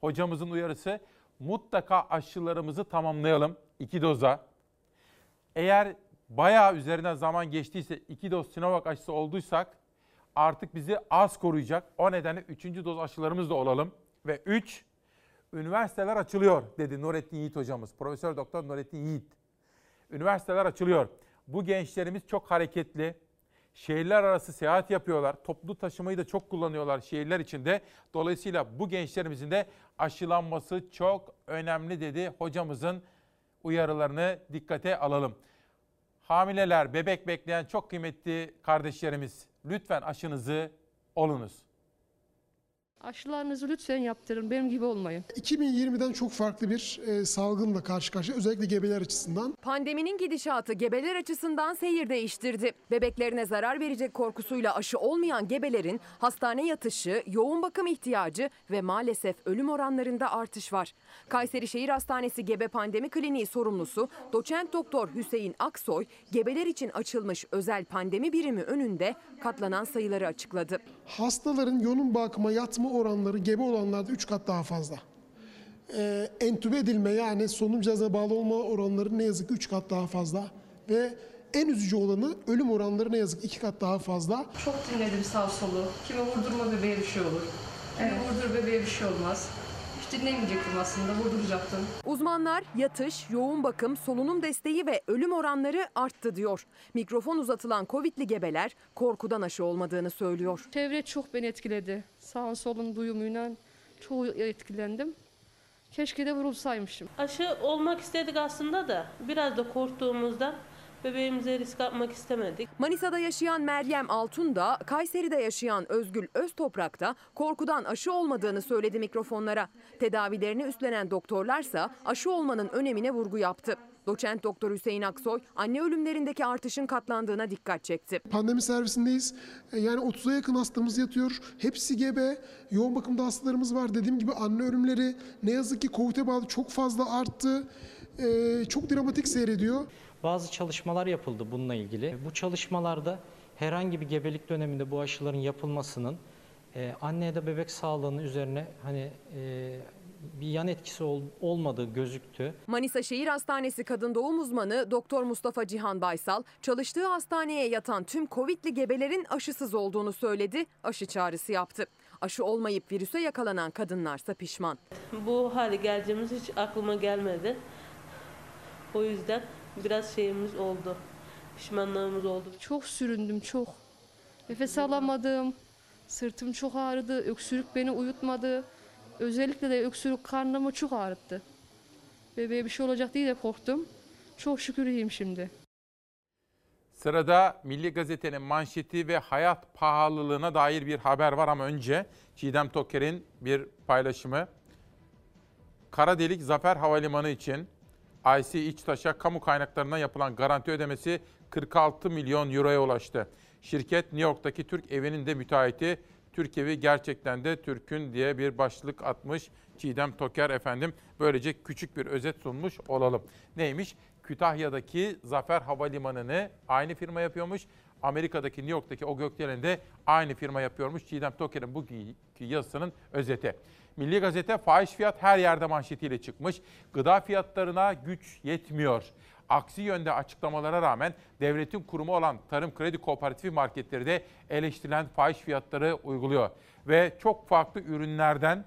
hocamızın uyarısı mutlaka aşılarımızı tamamlayalım iki doza. Eğer bayağı üzerinden zaman geçtiyse iki doz Sinovac aşısı olduysak artık bizi az koruyacak. O nedenle üçüncü doz aşılarımız da olalım. Ve üç, üniversiteler açılıyor dedi Nurettin Yiğit hocamız. Profesör Doktor Nurettin Yiğit. Üniversiteler açılıyor. Bu gençlerimiz çok hareketli. Şehirler arası seyahat yapıyorlar. Toplu taşımayı da çok kullanıyorlar şehirler içinde. Dolayısıyla bu gençlerimizin de aşılanması çok önemli dedi. Hocamızın uyarılarını dikkate alalım. Hamileler, bebek bekleyen çok kıymetli kardeşlerimiz lütfen aşınızı olunuz. Aşılarınızı lütfen yaptırın. Benim gibi olmayın. 2020'den çok farklı bir e, salgınla karşı karşıya özellikle gebeler açısından. Pandeminin gidişatı gebeler açısından seyir değiştirdi. Bebeklerine zarar verecek korkusuyla aşı olmayan gebelerin hastane yatışı, yoğun bakım ihtiyacı ve maalesef ölüm oranlarında artış var. Kayseri Şehir Hastanesi Gebe Pandemi Kliniği sorumlusu doçent doktor Hüseyin Aksoy, gebeler için açılmış özel pandemi birimi önünde katlanan sayıları açıkladı. Hastaların yoğun bakıma yatma oranları gebe olanlarda 3 kat daha fazla. Ee, entübe edilme yani solunum cihazına bağlı olma oranları ne yazık ki 3 kat daha fazla. Ve en üzücü olanı ölüm oranları ne yazık ki 2 kat daha fazla. Çok dinledim sağ solu. Kimi vurdurma bebeğe bir şey olur. Kimi vurdur bebeğe bir şey olmaz. Dinlemeyecektim aslında, vurduracaktım. Uzmanlar yatış, yoğun bakım, solunum desteği ve ölüm oranları arttı diyor. Mikrofon uzatılan Covid'li gebeler korkudan aşı olmadığını söylüyor. Çevre çok beni etkiledi. Sağın solun duyumuyla çoğu etkilendim. Keşke de vurulsaymışım. Aşı olmak istedik aslında da biraz da korktuğumuzdan bebeğimize risk atmak istemedik. Manisa'da yaşayan Meryem Altun da Kayseri'de yaşayan Özgül Öztoprak da korkudan aşı olmadığını söyledi mikrofonlara. Tedavilerini üstlenen doktorlarsa aşı olmanın önemine vurgu yaptı. Doçent Doktor Hüseyin Aksoy anne ölümlerindeki artışın katlandığına dikkat çekti. Pandemi servisindeyiz. E, Yani 30'a yakın hastamız yatıyor. Hepsi gebe. Yoğun bakımda hastalarımız var. Dediğim gibi anne ölümleri ne yazık ki COVID'e bağlı çok fazla arttı. E, çok dramatik seyrediyor. Bazı çalışmalar yapıldı bununla ilgili. Bu çalışmalarda herhangi bir gebelik döneminde bu aşıların yapılmasının e, anne ya da bebek sağlığının üzerine hani e, bir yan etkisi ol- olmadığı gözüktü. Manisa Şehir Hastanesi kadın doğum uzmanı Doktor Mustafa Cihan Baysal çalıştığı hastaneye yatan tüm Covid'li gebelerin aşısız olduğunu söyledi. Aşı çağrısı yaptı. Aşı olmayıp virüse yakalanan kadınlarsa pişman. Bu hale geleceğimiz hiç aklıma gelmedi. O yüzden biraz şeyimiz oldu. Pişmanlığımız oldu. Çok süründüm, çok. Nefes alamadım. Sırtım çok ağrıdı. Öksürük beni uyutmadı. Özellikle de öksürük karnımı çok ağrıttı. Bebeğe bir şey olacak diye de korktum. Çok şükür iyiyim şimdi. Sırada Milli Gazete'nin manşeti ve hayat pahalılığına dair bir haber var ama önce Çiğdem Toker'in bir paylaşımı. Kara delik Zafer Havalimanı için IC İçtaş'a kamu kaynaklarından yapılan garanti ödemesi 46 milyon euroya ulaştı. Şirket New York'taki Türk evinin de müteahhiti. Türk evi gerçekten de Türk'ün diye bir başlık atmış Çiğdem Toker efendim. Böylece küçük bir özet sunmuş olalım. Neymiş? Kütahya'daki Zafer Havalimanı'nı aynı firma yapıyormuş. Amerika'daki New York'taki o gökdeleni de aynı firma yapıyormuş. Çiğdem Toker'in bugünkü yazısının özeti. Milli Gazete fahiş fiyat her yerde manşetiyle çıkmış. Gıda fiyatlarına güç yetmiyor. Aksi yönde açıklamalara rağmen devletin kurumu olan Tarım Kredi Kooperatifi marketleri de eleştirilen fahiş fiyatları uyguluyor. Ve çok farklı ürünlerden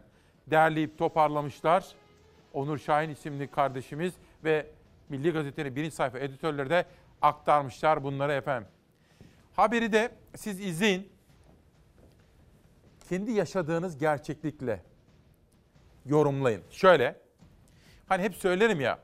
derleyip toparlamışlar. Onur Şahin isimli kardeşimiz ve Milli Gazete'nin birinci sayfa editörleri de aktarmışlar bunları efendim. Haberi de siz izleyin. Kendi yaşadığınız gerçeklikle yorumlayın. Şöyle, hani hep söylerim ya,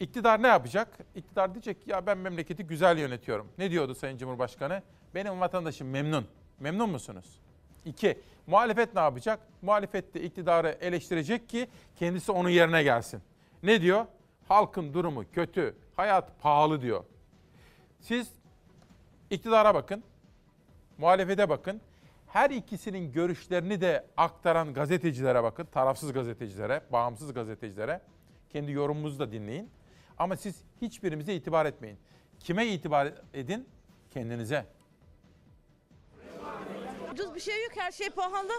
iktidar ne yapacak? İktidar diyecek ki ya ben memleketi güzel yönetiyorum. Ne diyordu Sayın Cumhurbaşkanı? Benim vatandaşım memnun. Memnun musunuz? İki, muhalefet ne yapacak? Muhalefet de iktidarı eleştirecek ki kendisi onun yerine gelsin. Ne diyor? Halkın durumu kötü, hayat pahalı diyor. Siz iktidara bakın, muhalefete bakın. Her ikisinin görüşlerini de aktaran gazetecilere bakın. Tarafsız gazetecilere, bağımsız gazetecilere. Kendi yorumunuzu da dinleyin. Ama siz hiçbirimize itibar etmeyin. Kime itibar edin? Kendinize. Ucuz bir şey yok her şey pahalı.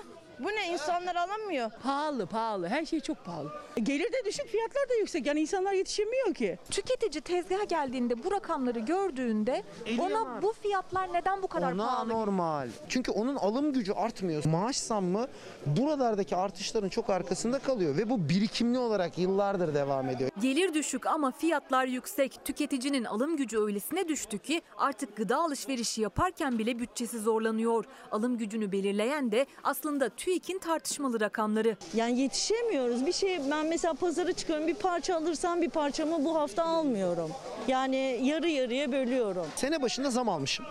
Bu ne insanlar alamıyor. Pahalı pahalı her şey çok pahalı. Gelir de düşük fiyatlar da yüksek yani insanlar yetişemiyor ki. Tüketici tezgaha geldiğinde bu rakamları gördüğünde ona bu fiyatlar neden bu kadar Ona pahalı? normal. Çünkü onun alım gücü artmıyor. Maaş zammı buralardaki artışların çok arkasında kalıyor ve bu birikimli olarak yıllardır devam ediyor. Gelir düşük ama fiyatlar yüksek. Tüketicinin alım gücü öylesine düştü ki artık gıda alışverişi yaparken bile bütçesi zorlanıyor. Alım gücünü belirleyen de aslında TÜİK'in tartışmalı rakamları. Yani yetişemiyoruz. Bir şey ben mesela pazara çıkıyorum bir parça alırsam bir parçamı bu hafta almıyorum. Yani yarı yarıya bölüyorum. Sene başında zam almışım.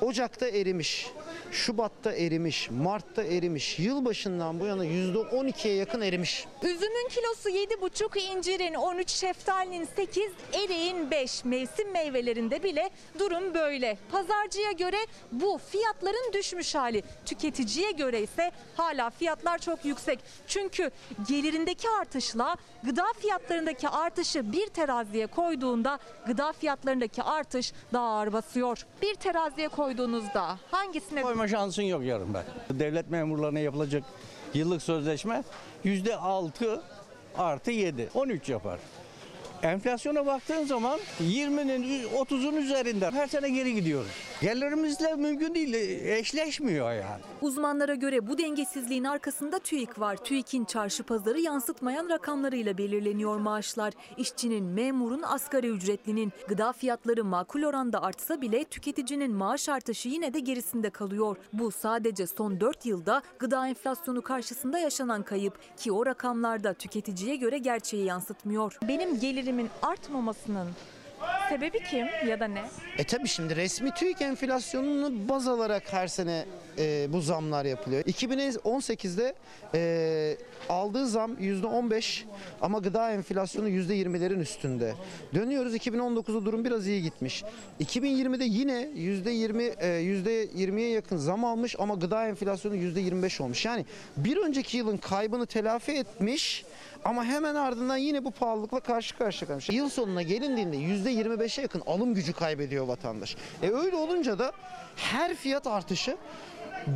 Ocak'ta erimiş. Şubat'ta erimiş, Mart'ta erimiş, yılbaşından bu yana %12'ye yakın erimiş. Üzümün kilosu 7,5, incirin 13, şeftalinin 8, eriğin 5. Mevsim meyvelerinde bile durum böyle. Pazarcıya göre bu fiyatların düşmüş hali. Tüketiciye göre ise hala fiyatlar çok yüksek. Çünkü gelirindeki artışla gıda fiyatlarındaki artışı bir teraziye koyduğunda gıda fiyatlarındaki artış daha ağır basıyor. Bir teraziye koyduğunuzda hangisine Koyma şansın yok yarın ben. Devlet memurlarına yapılacak yıllık sözleşme yüzde altı artı 7. 13 yapar. Enflasyona baktığın zaman 20'nin 30'un üzerinde her sene geri gidiyoruz. Gelirimizle mümkün değil, eşleşmiyor yani. Uzmanlara göre bu dengesizliğin arkasında TÜİK var. TÜİK'in çarşı pazarı yansıtmayan rakamlarıyla belirleniyor maaşlar. İşçinin, memurun, asgari ücretlinin gıda fiyatları makul oranda artsa bile tüketicinin maaş artışı yine de gerisinde kalıyor. Bu sadece son 4 yılda gıda enflasyonu karşısında yaşanan kayıp ki o rakamlarda tüketiciye göre gerçeği yansıtmıyor. Benim gelirimin artmamasının sebebi kim ya da ne? E tabi şimdi resmi TÜİK enflasyonunu baz alarak her sene e, bu zamlar yapılıyor. 2018'de e, aldığı zam %15 ama gıda enflasyonu %20'lerin üstünde. Dönüyoruz 2019'da durum biraz iyi gitmiş. 2020'de yine %20 e, %20'ye yakın zam almış ama gıda enflasyonu %25 olmuş. Yani bir önceki yılın kaybını telafi etmiş ama hemen ardından yine bu pahalılıkla karşı karşıya kalmış. Yıl sonuna gelindiğinde %25'e yakın alım gücü kaybediyor vatandaş. E öyle olunca da her fiyat artışı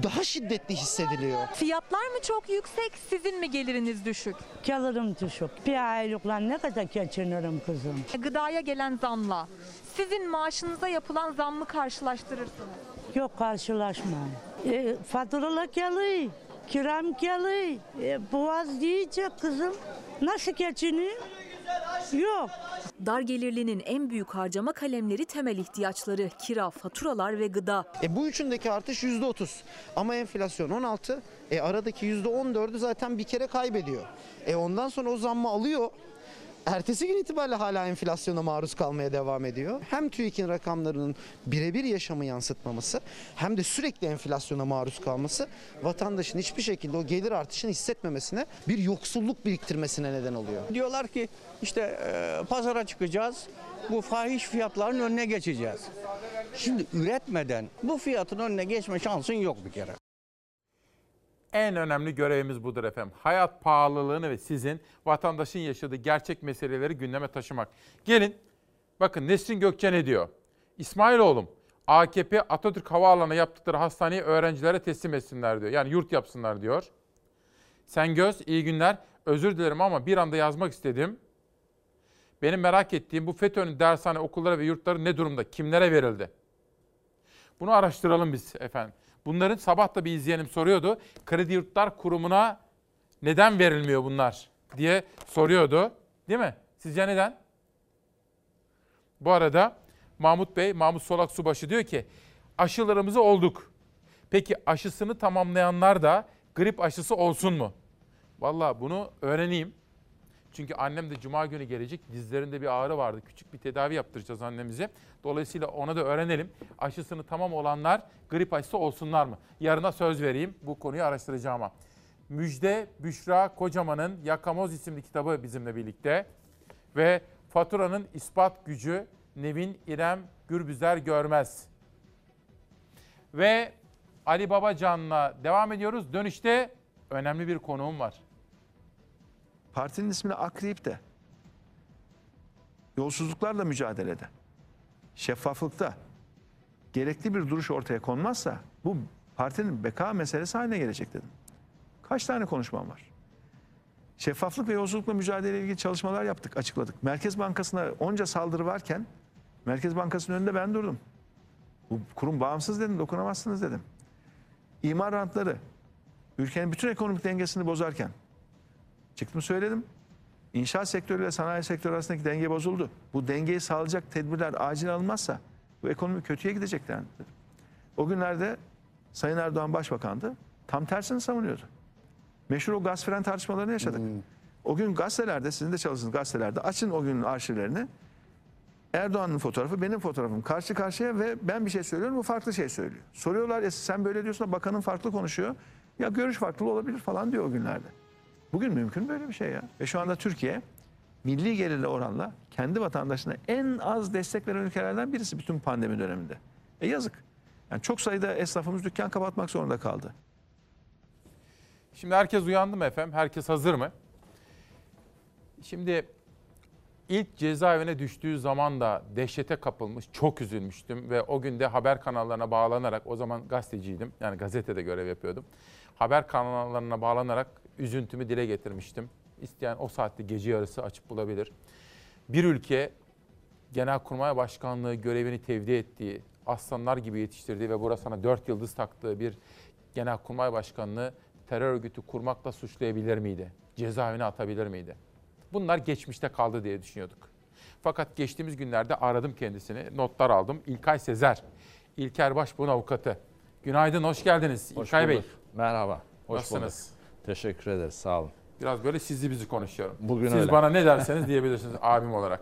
daha şiddetli hissediliyor. Fiyatlar mı çok yüksek, sizin mi geliriniz düşük? Gelirim düşük. Bir aylıkla ne kadar geçinirim kızım? Gıdaya gelen zamla sizin maaşınıza yapılan zammı karşılaştırırsınız. Yok karşılaşma. E, faturalar geliyor. Kiram geliyor. E, boğaz yiyecek kızım. Nasıl geçiniyor? Yok. Dar gelirlinin en büyük harcama kalemleri temel ihtiyaçları, kira, faturalar ve gıda. E bu üçündeki artış %30 ama enflasyon 16. E aradaki %14'ü zaten bir kere kaybediyor. E ondan sonra o zammı alıyor. Ertesi gün itibariyle hala enflasyona maruz kalmaya devam ediyor. Hem TÜİK'in rakamlarının birebir yaşamı yansıtmaması hem de sürekli enflasyona maruz kalması vatandaşın hiçbir şekilde o gelir artışını hissetmemesine bir yoksulluk biriktirmesine neden oluyor. Diyorlar ki işte e, pazara çıkacağız, bu fahiş fiyatların önüne geçeceğiz. Şimdi üretmeden bu fiyatın önüne geçme şansın yok bir kere. En önemli görevimiz budur efendim. Hayat pahalılığını ve sizin vatandaşın yaşadığı gerçek meseleleri gündeme taşımak. Gelin bakın Nesrin Gökçe ne diyor? İsmailoğlum AKP Atatürk Havaalanı'na yaptıkları hastaneyi öğrencilere teslim etsinler diyor. Yani yurt yapsınlar diyor. Sen göz iyi günler. Özür dilerim ama bir anda yazmak istedim. Benim merak ettiğim bu FETÖ'nün dershane, okulları ve yurtları ne durumda? Kimlere verildi? Bunu araştıralım biz efendim. Bunların sabah da bir izleyenim soruyordu. Kredi Yurtlar Kurumu'na neden verilmiyor bunlar diye soruyordu. Değil mi? Sizce neden? Bu arada Mahmut Bey, Mahmut Solak Subaşı diyor ki aşılarımızı olduk. Peki aşısını tamamlayanlar da grip aşısı olsun mu? Vallahi bunu öğreneyim. Çünkü annem de cuma günü gelecek. Dizlerinde bir ağrı vardı. Küçük bir tedavi yaptıracağız annemize. Dolayısıyla ona da öğrenelim. Aşısını tamam olanlar grip aşısı olsunlar mı? Yarına söz vereyim. Bu konuyu araştıracağıma. Müjde Büşra Kocaman'ın Yakamoz isimli kitabı bizimle birlikte. Ve Faturanın ispat gücü Nevin İrem Gürbüzer Görmez. Ve Ali Babacan'la devam ediyoruz. Dönüşte önemli bir konuğum var. Partinin ismini akriyip de yolsuzluklarla mücadelede, şeffaflıkta gerekli bir duruş ortaya konmazsa bu partinin beka meselesi haline gelecek dedim. Kaç tane konuşmam var? Şeffaflık ve yolsuzlukla mücadele ilgili çalışmalar yaptık, açıkladık. Merkez Bankası'na onca saldırı varken Merkez Bankası'nın önünde ben durdum. Bu kurum bağımsız dedim, dokunamazsınız dedim. İmar rantları ülkenin bütün ekonomik dengesini bozarken çıktım söyledim. İnşaat sektörü ile sanayi sektörü arasındaki denge bozuldu. Bu dengeyi sağlayacak tedbirler acil alınmazsa bu ekonomi kötüye gidecek dedim. O günlerde Sayın Erdoğan Başbakan'dı. Tam tersini savunuyordu. Meşhur o gaz fren tartışmalarını yaşadık. O gün gazetelerde, sizin de çalıştığınız gazetelerde açın o günün arşivlerini. Erdoğan'ın fotoğrafı, benim fotoğrafım karşı karşıya ve ben bir şey söylüyorum, o farklı şey söylüyor. Soruyorlar ya sen böyle diyorsun da bakanın farklı konuşuyor. Ya görüş farklı olabilir falan diyor o günlerde. Bugün mümkün böyle bir şey ya. Ve şu anda Türkiye milli gelirle oranla kendi vatandaşına en az destek veren ülkelerden birisi bütün pandemi döneminde. E yazık. Yani çok sayıda esnafımız dükkan kapatmak zorunda kaldı. Şimdi herkes uyandı mı efendim? Herkes hazır mı? Şimdi ilk cezaevine düştüğü zaman da dehşete kapılmış, çok üzülmüştüm ve o gün de haber kanallarına bağlanarak, o zaman gazeteciydim, yani gazetede görev yapıyordum. Haber kanallarına bağlanarak üzüntümü dile getirmiştim. İsteyen o saatte gece yarısı açıp bulabilir. Bir ülke Genelkurmay Başkanlığı görevini tevdi ettiği, aslanlar gibi yetiştirdiği ve burasına dört yıldız taktığı bir Genelkurmay Başkanlığı terör örgütü kurmakla suçlayabilir miydi? Cezaevine atabilir miydi? Bunlar geçmişte kaldı diye düşünüyorduk. Fakat geçtiğimiz günlerde aradım kendisini, notlar aldım. İlkay Sezer, İlker Başbuğ'un avukatı. Günaydın, hoş geldiniz Hoş İlkay Bey. bulduk. Merhaba. Hoş Nasılsınız? bulduk. Teşekkür ederiz. Sağ olun. Biraz böyle sizli bizi konuşuyorum. Bugün Siz öyle. bana ne derseniz diyebilirsiniz abim olarak.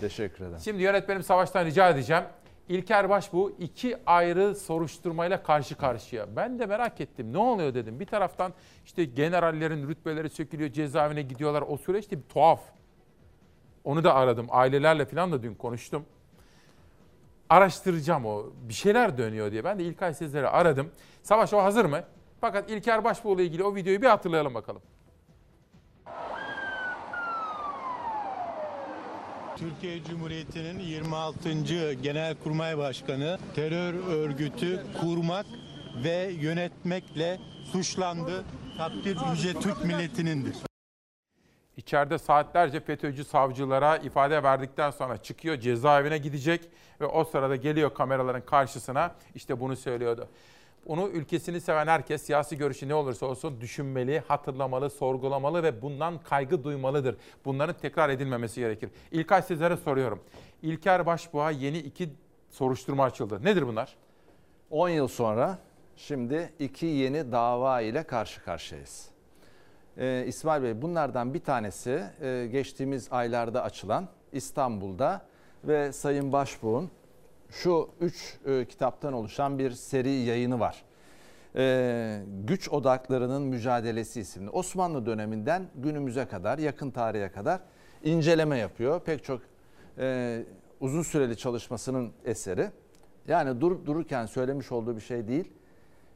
Teşekkür ederim. Şimdi yönetmenim Savaş'tan rica edeceğim. İlker Başbuğ iki ayrı soruşturmayla karşı karşıya. Ben de merak ettim. Ne oluyor dedim. Bir taraftan işte generallerin rütbeleri sökülüyor, cezaevine gidiyorlar. O süreç de bir tuhaf. Onu da aradım. Ailelerle falan da dün konuştum. Araştıracağım o. Bir şeyler dönüyor diye. Ben de İlkay Sezer'i aradım. Savaş o hazır mı? Fakat İlker Başbuğ ile ilgili o videoyu bir hatırlayalım bakalım. Türkiye Cumhuriyeti'nin 26. Genelkurmay Başkanı terör örgütü kurmak ve yönetmekle suçlandı. Takdir yüce Türk milletinindir. İçeride saatlerce FETÖ'cü savcılara ifade verdikten sonra çıkıyor cezaevine gidecek ve o sırada geliyor kameraların karşısına işte bunu söylüyordu. Onu ülkesini seven herkes siyasi görüşü ne olursa olsun düşünmeli, hatırlamalı, sorgulamalı ve bundan kaygı duymalıdır. Bunların tekrar edilmemesi gerekir. İlkay Sezer'e soruyorum. İlker Başbuğ'a yeni iki soruşturma açıldı. Nedir bunlar? 10 yıl sonra şimdi iki yeni dava ile karşı karşıyayız. Ee, İsmail Bey bunlardan bir tanesi e, geçtiğimiz aylarda açılan İstanbul'da ve Sayın Başbuğ'un şu üç e, kitaptan oluşan bir seri yayını var. Ee, Güç Odaklarının Mücadelesi isimli. Osmanlı döneminden günümüze kadar, yakın tarihe kadar inceleme yapıyor. Pek çok e, uzun süreli çalışmasının eseri. Yani durup dururken söylemiş olduğu bir şey değil.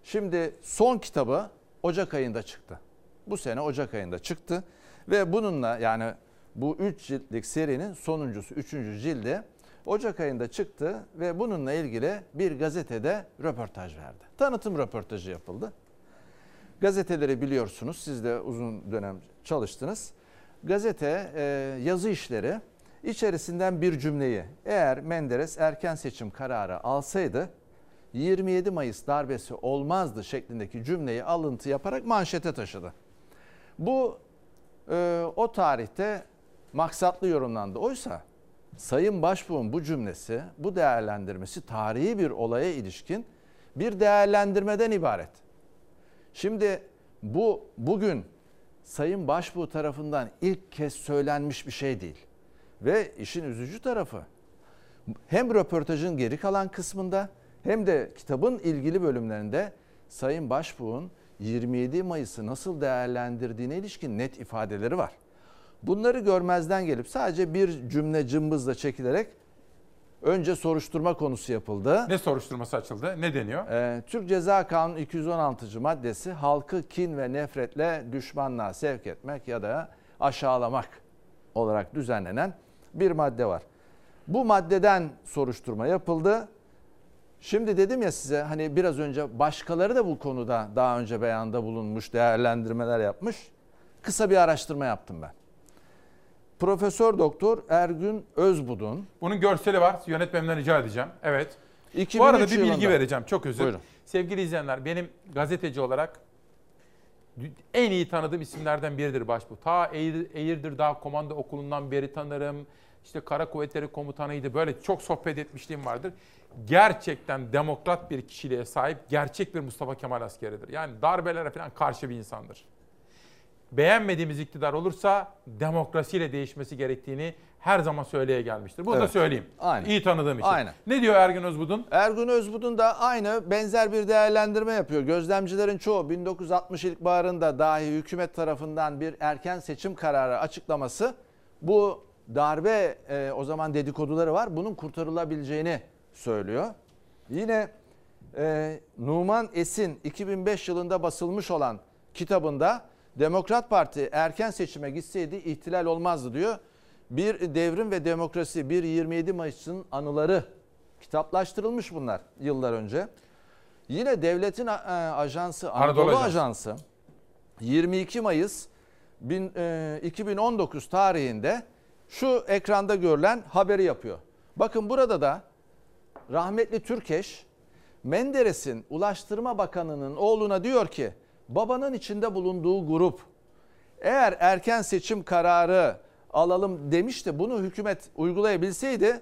Şimdi son kitabı Ocak ayında çıktı. Bu sene Ocak ayında çıktı ve bununla yani bu 3 ciltlik serinin sonuncusu 3. cildi Ocak ayında çıktı ve bununla ilgili bir gazetede röportaj verdi. Tanıtım röportajı yapıldı. Gazeteleri biliyorsunuz siz de uzun dönem çalıştınız. Gazete e, yazı işleri içerisinden bir cümleyi eğer Menderes erken seçim kararı alsaydı 27 Mayıs darbesi olmazdı şeklindeki cümleyi alıntı yaparak manşete taşıdı. Bu e, o tarihte maksatlı yorumlandı. Oysa Sayın Başbuğ'un bu cümlesi, bu değerlendirmesi tarihi bir olaya ilişkin bir değerlendirmeden ibaret. Şimdi bu bugün Sayın Başbuğ tarafından ilk kez söylenmiş bir şey değil. Ve işin üzücü tarafı hem röportajın geri kalan kısmında hem de kitabın ilgili bölümlerinde Sayın Başbuğ'un 27 Mayıs'ı nasıl değerlendirdiğine ilişkin net ifadeleri var. Bunları görmezden gelip sadece bir cümle cımbızla çekilerek önce soruşturma konusu yapıldı. Ne soruşturması açıldı? Ne deniyor? Ee, Türk Ceza Kanunu 216. maddesi halkı kin ve nefretle düşmanlığa sevk etmek ya da aşağılamak olarak düzenlenen bir madde var. Bu maddeden soruşturma yapıldı. Şimdi dedim ya size hani biraz önce başkaları da bu konuda daha önce beyanda bulunmuş, değerlendirmeler yapmış. Kısa bir araştırma yaptım ben. Profesör Doktor Ergün Özbudun. Bunun görseli var. Yönetmenimden rica edeceğim. Evet. 2003 Bu arada bir bilgi yılında. vereceğim. Çok özür. Buyurun. Sevgili izleyenler benim gazeteci olarak en iyi tanıdığım isimlerden biridir Başbuğ. Ta Eğir, Eğirdir Dağ Komando Okulu'ndan beri tanırım. İşte Kara Kuvvetleri Komutanıydı. Böyle çok sohbet etmişliğim vardır. Gerçekten demokrat bir kişiliğe sahip gerçek bir Mustafa Kemal askeridir. Yani darbelere falan karşı bir insandır. Beğenmediğimiz iktidar olursa demokrasiyle değişmesi gerektiğini her zaman söyleye gelmiştir. Bunu da Evet. söyleyeyim. Aynen. İyi tanıdığım için. Aynen. Ne diyor Ergün Özbudun? Ergun Özbudun da aynı benzer bir değerlendirme yapıyor. Gözlemcilerin çoğu 1960 ilkbaharında dahi hükümet tarafından bir erken seçim kararı açıklaması bu darbe e, o zaman dedikoduları var. Bunun kurtarılabileceğini söylüyor. Yine e, Numan Es'in 2005 yılında basılmış olan kitabında Demokrat Parti erken seçime gitseydi ihtilal olmazdı diyor. Bir devrim ve demokrasi, bir 27 Mayıs'ın anıları kitaplaştırılmış bunlar yıllar önce. Yine devletin e, ajansı Anadolu, Anadolu Ajansı. Ajansı 22 Mayıs bin- e, 2019 tarihinde şu ekranda görülen haberi yapıyor. Bakın burada da rahmetli Türkeş Menderes'in Ulaştırma Bakanı'nın oğluna diyor ki babanın içinde bulunduğu grup eğer erken seçim kararı alalım demişti bunu hükümet uygulayabilseydi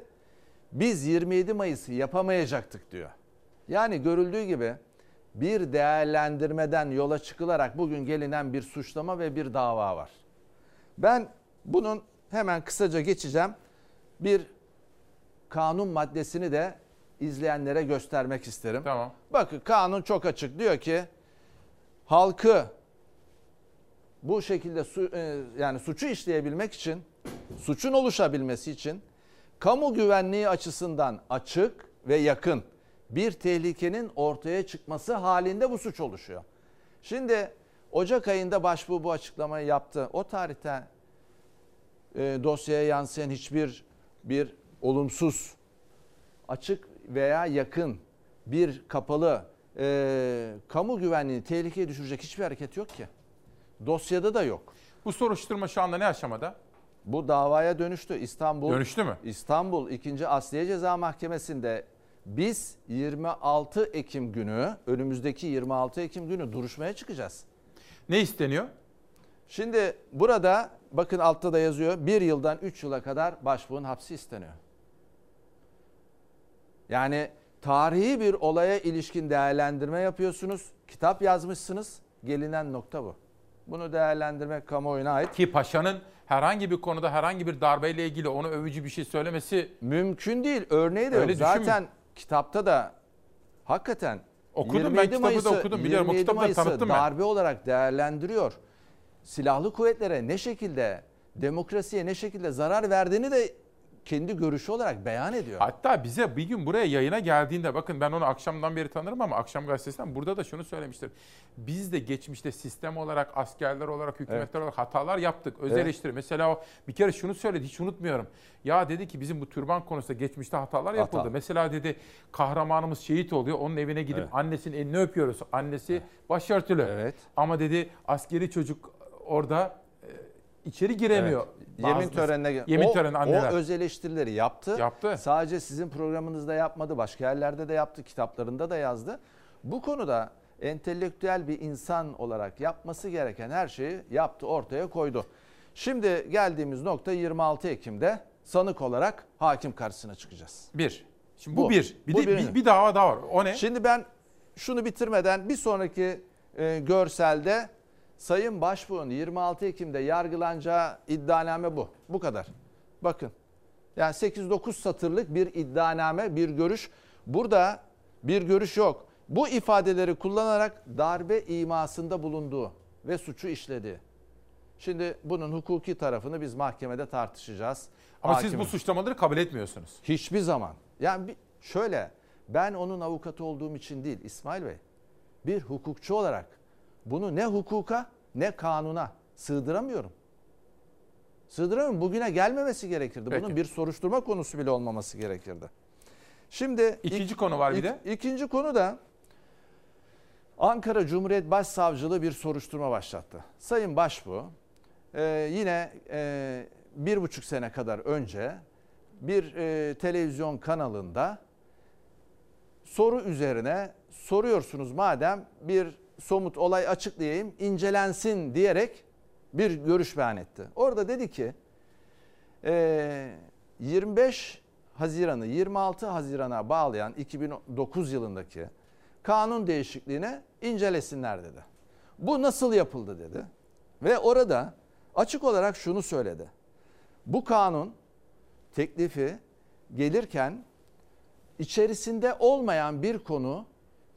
biz 27 Mayıs'ı yapamayacaktık diyor. Yani görüldüğü gibi bir değerlendirmeden yola çıkılarak bugün gelinen bir suçlama ve bir dava var. Ben bunun hemen kısaca geçeceğim. Bir kanun maddesini de izleyenlere göstermek isterim. Tamam. Bakın kanun çok açık. Diyor ki halkı bu şekilde su, e, yani suçu işleyebilmek için, suçun oluşabilmesi için kamu güvenliği açısından açık ve yakın bir tehlikenin ortaya çıkması halinde bu suç oluşuyor. Şimdi Ocak ayında başbuğ bu açıklamayı yaptı. O tarihte e, dosyaya yansıyan hiçbir bir olumsuz, açık veya yakın bir kapalı e, kamu güvenliğini tehlikeye düşürecek hiçbir hareket yok ki. Dosyada da yok. Bu soruşturma şu anda ne aşamada? Bu davaya dönüştü. İstanbul Dönüştü mü? İstanbul 2. Asliye Ceza Mahkemesi'nde biz 26 Ekim günü önümüzdeki 26 Ekim günü duruşmaya çıkacağız. Ne isteniyor? Şimdi burada bakın altta da yazıyor. Bir yıldan 3 yıla kadar başbuğun hapsi isteniyor. Yani tarihi bir olaya ilişkin değerlendirme yapıyorsunuz. Kitap yazmışsınız. Gelinen nokta bu. Bunu değerlendirmek kamuoyuna ait. Ki paşanın herhangi bir konuda herhangi bir darbeyle ilgili onu övücü bir şey söylemesi Mümkün değil. Örneği de yok. Öyle Zaten düşünme. kitapta da hakikaten Okudum, ben 27 kitabı da Mayıs'ı- okudum, biliyorum. O 27 kitabı da tanıttım ben. darbe olarak değerlendiriyor. Silahlı kuvvetlere ne şekilde demokrasiye ne şekilde zarar verdiğini de kendi görüşü olarak beyan ediyor. Hatta bize bir gün buraya yayına geldiğinde bakın ben onu akşamdan beri tanırım ama akşam gazetesinden burada da şunu söylemiştir. Biz de geçmişte sistem olarak, askerler olarak, hükümetler olarak hatalar yaptık. Öz Evet. eleştiri. Mesela o bir kere şunu söyledi hiç unutmuyorum. Ya dedi ki bizim bu türban konusunda geçmişte hatalar yapıldı. Hata. Mesela dedi kahramanımız şehit oluyor. Onun evine gidip Evet. annesinin elini öpüyoruz. Annesi başörtülü. Evet. Ama dedi askeri çocuk orada içeri giremiyor. Evet. Yemin Bazı- törenine Yemin o, töreni anneler. O öz eleştirileri yaptı. Yaptı. Sadece sizin programınızda yapmadı. Başka yerlerde de yaptı. Kitaplarında da yazdı. Bu konuda entelektüel bir insan olarak yapması gereken her şeyi yaptı, ortaya koydu. Şimdi geldiğimiz nokta 26 Ekim'de sanık olarak hakim karşısına çıkacağız. Bir. Şimdi bu, Bu. bir. Bir Bu de bir, bir dava daha var. O ne? Şimdi ben şunu bitirmeden bir sonraki e, görselde Sayın Başbuğ'un 26 Ekim'de yargılanacağı iddianame bu. Bu kadar. Bakın. Yani 8-9 satırlık bir iddianame, bir görüş. Burada bir görüş yok. Bu ifadeleri kullanarak darbe imasında bulunduğu ve suçu işlediği. Şimdi bunun hukuki tarafını biz mahkemede tartışacağız. Ama siz Hakim- bu suçlamaları kabul etmiyorsunuz. Hiçbir zaman. Yani şöyle ben onun avukatı olduğum için değil İsmail Bey. Bir hukukçu olarak bunu ne hukuka ne kanuna sığdıramıyorum. Sığdıramıyorum. Bugüne gelmemesi gerekirdi. Peki. Bunun bir soruşturma konusu bile olmaması gerekirdi. Şimdi İkinci konu var bir ik- de. İkinci konu da Ankara Cumhuriyet Başsavcılığı bir soruşturma başlattı. Sayın Başbuğ e, yine e, bir buçuk sene kadar önce bir e, televizyon kanalında soru üzerine soruyorsunuz madem bir somut olay açıklayayım incelensin diyerek bir görüş beyan etti. Orada dedi ki e, 25 Haziran'ı 26 Haziran'a bağlayan 2009 yılındaki kanun değişikliğine incelesinler dedi. Bu nasıl yapıldı dedi. Ve orada açık olarak şunu söyledi. Bu kanun teklifi gelirken içerisinde olmayan bir konu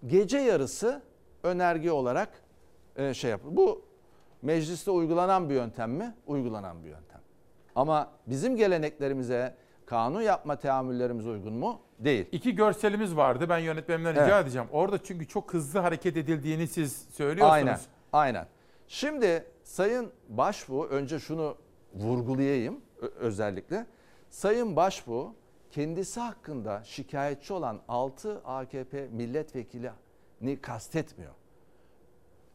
gece yarısı önerge olarak e, şey yapıldı. Bu mecliste uygulanan bir yöntem mi? Uygulanan bir yöntem. Ama bizim geleneklerimize, kanun yapma teamüllerimize uygun mu? Değil. İki görselimiz vardı. Ben yönetmenimden rica Evet. edeceğim. Orada çünkü çok hızlı hareket edildiğini siz söylüyorsunuz. Aynen. Aynen. Şimdi Sayın Başbuğ önce şunu vurgulayayım özellikle. Sayın Başbuğ kendisi hakkında şikayetçi olan 6 AKP milletvekilini kastetmiyor.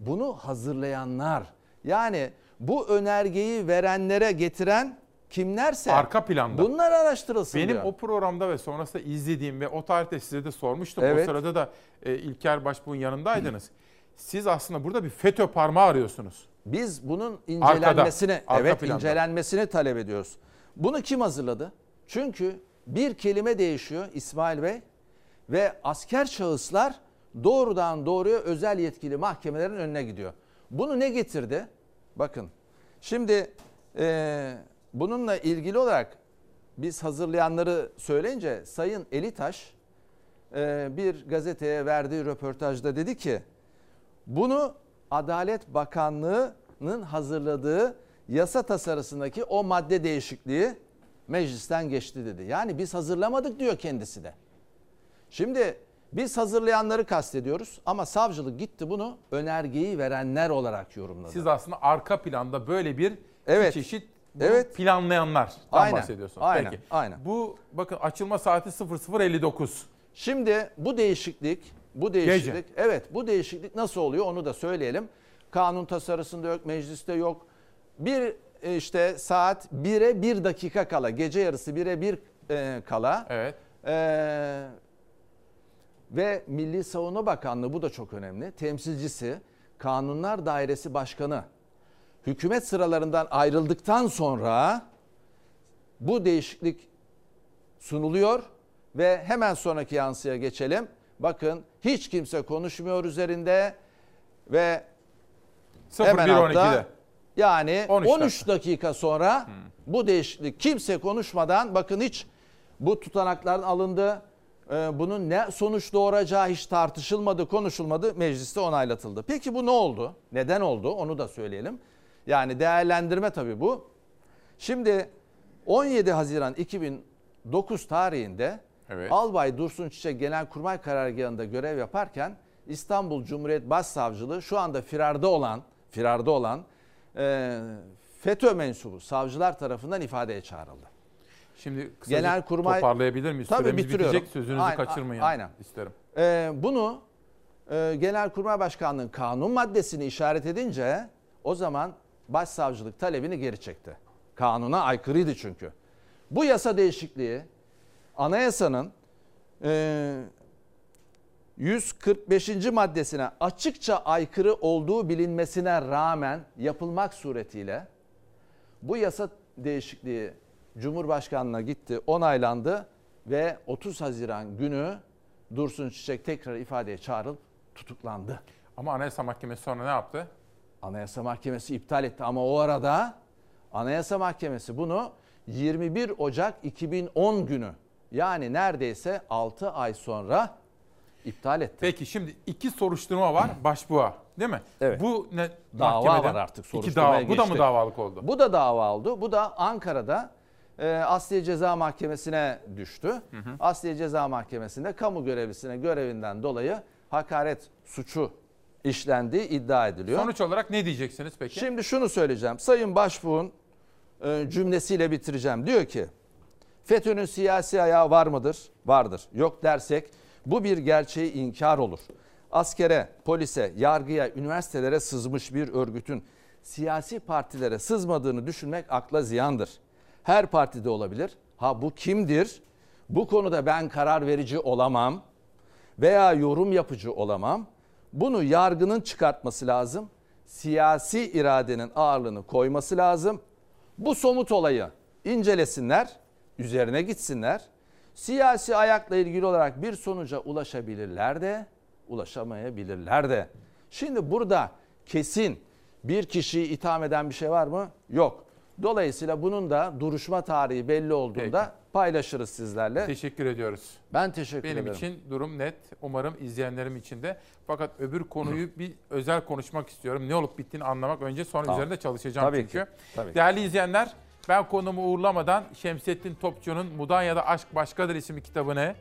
Bunu hazırlayanlar yani bu önergeyi verenlere getiren kimlerse Arka planda. bunlar araştırılsın Benim diyor. o programda ve sonrasında izlediğim ve o tarihte size de sormuştum. O Evet. sırada da e, İlker Başbuğ'un yanındaydınız. Siz aslında burada bir FETÖ parmağı arıyorsunuz. Biz bunun incelenmesini, Arkada, arka evet planda. incelenmesini talep ediyoruz. Bunu kim hazırladı? Çünkü bir kelime değişiyor İsmail Bey ve asker şahıslar doğrudan doğruya özel yetkili mahkemelerin önüne gidiyor. Bunu ne getirdi? Bakın şimdi e, bununla ilgili olarak biz hazırlayanları söyleyince Sayın Elitaş e, bir gazeteye verdiği röportajda dedi ki bunu Adalet Bakanlığı'nın hazırladığı yasa tasarısındaki o madde değişikliği meclisten geçti dedi. Yani biz hazırlamadık diyor kendisi de. Şimdi biz hazırlayanları kastediyoruz ama savcılık gitti bunu önergeyi verenler olarak yorumladı. Siz aslında arka planda böyle bir Evet. çeşit Evet. planlayanlardan Aynen, bahsediyorsunuz. aynen, Peki. aynen. Bu bakın açılma saati 00.59. Şimdi bu değişiklik, bu değişiklik, evet bu değişiklik nasıl oluyor onu da söyleyelim. Kanun tasarısında yok, mecliste yok. Bir e, işte saat 1'e 1 dakika kala, gece yarısı 1'e 1 e, kala. Evet. e, ve Milli Savunma Bakanlığı bu da çok önemli. Temsilcisi, Kanunlar Dairesi Başkanı hükümet sıralarından ayrıldıktan sonra bu değişiklik sunuluyor ve hemen sonraki yansıya geçelim. Bakın hiç kimse konuşmuyor üzerinde ve hemen 01.12'de. altta yani 13 13, dakika sonra bu değişiklik kimse konuşmadan bakın hiç bu tutanakların alındı. Ee, Bunun ne sonuç doğuracağı hiç tartışılmadı, konuşulmadı, mecliste onaylatıldı. Peki bu ne oldu? Neden oldu? Onu da söyleyelim. Yani değerlendirme tabii bu. Şimdi 17 Haziran 2009 tarihinde Evet. Albay Dursun Çiçek Genelkurmay Karargahı'nda görev yaparken İstanbul Cumhuriyet Başsavcılığı şu anda firarda olan firarda olan e, FETÖ mensubu savcılar tarafından ifadeye çağrıldı. Şimdi kısaca Genelkurmay toparlayabilir miyiz? Tabii Süremiz bitiriyorum. bitecek. Sözünüzü Aynen, kaçırmayın aynen. isterim. Ee, bunu e, Genelkurmay Başkanlığı'nın kanun maddesini işaret edince o zaman başsavcılık talebini geri çekti. Kanuna aykırıydı çünkü. Bu yasa değişikliği anayasanın e, 145. maddesine açıkça aykırı olduğu bilinmesine rağmen yapılmak suretiyle bu yasa değişikliği Cumhurbaşkanlığına gitti, onaylandı ve 30 Haziran günü Dursun Çiçek tekrar ifadeye çağrılıp tutuklandı. Ama Anayasa Mahkemesi sonra ne yaptı? Anayasa Mahkemesi iptal etti ama o arada Anayasa Mahkemesi bunu 21 Ocak 2010 günü yani neredeyse 6 ay sonra iptal etti. Peki şimdi iki soruşturma var başbuğa Değil mi? Evet. Bu ne? Dava var artık İki soruşturmaya dava. Bu da mı geçti. davalık oldu? Bu da dava oldu. Bu da Ankara'da Asliye Ceza Mahkemesi'ne düştü. Asliye Ceza Mahkemesi'nde kamu görevlisine görevinden dolayı hakaret suçu işlendiği iddia ediliyor. Sonuç olarak ne diyeceksiniz peki? Şimdi şunu söyleyeceğim. Sayın Başbuğ'un e, cümlesiyle bitireceğim. Diyor ki FETÖ'nün siyasi ayağı var mıdır? Vardır. Yok dersek bu bir gerçeği inkar olur. Askere, polise, yargıya, üniversitelere sızmış bir örgütün siyasi partilere sızmadığını düşünmek akla ziyandır. Her partide olabilir. Ha bu kimdir? Bu konuda ben karar verici olamam veya yorum yapıcı olamam. Bunu yargının çıkartması lazım. Siyasi iradenin ağırlığını koyması lazım. Bu somut olayı incelesinler, üzerine gitsinler. Siyasi ayakla ilgili olarak bir sonuca ulaşabilirler de, ulaşamayabilirler de. Şimdi burada kesin bir kişiyi itham eden bir şey var mı? Yok. Dolayısıyla bunun da duruşma tarihi belli olduğunda paylaşırız sizlerle. Teşekkür ediyoruz. Ben teşekkür Benim ederim. için durum net. Umarım izleyenlerim için de. Fakat öbür konuyu bir özel konuşmak istiyorum. Ne olup bittiğini anlamak önce sonra Tamam. üzerinde çalışacağım Tabii çünkü. ki, tabii. Değerli izleyenler, ben konumu uğurlamadan Şemsettin Topçu'nun Mudanya'da Aşk Başkadır isimli kitabını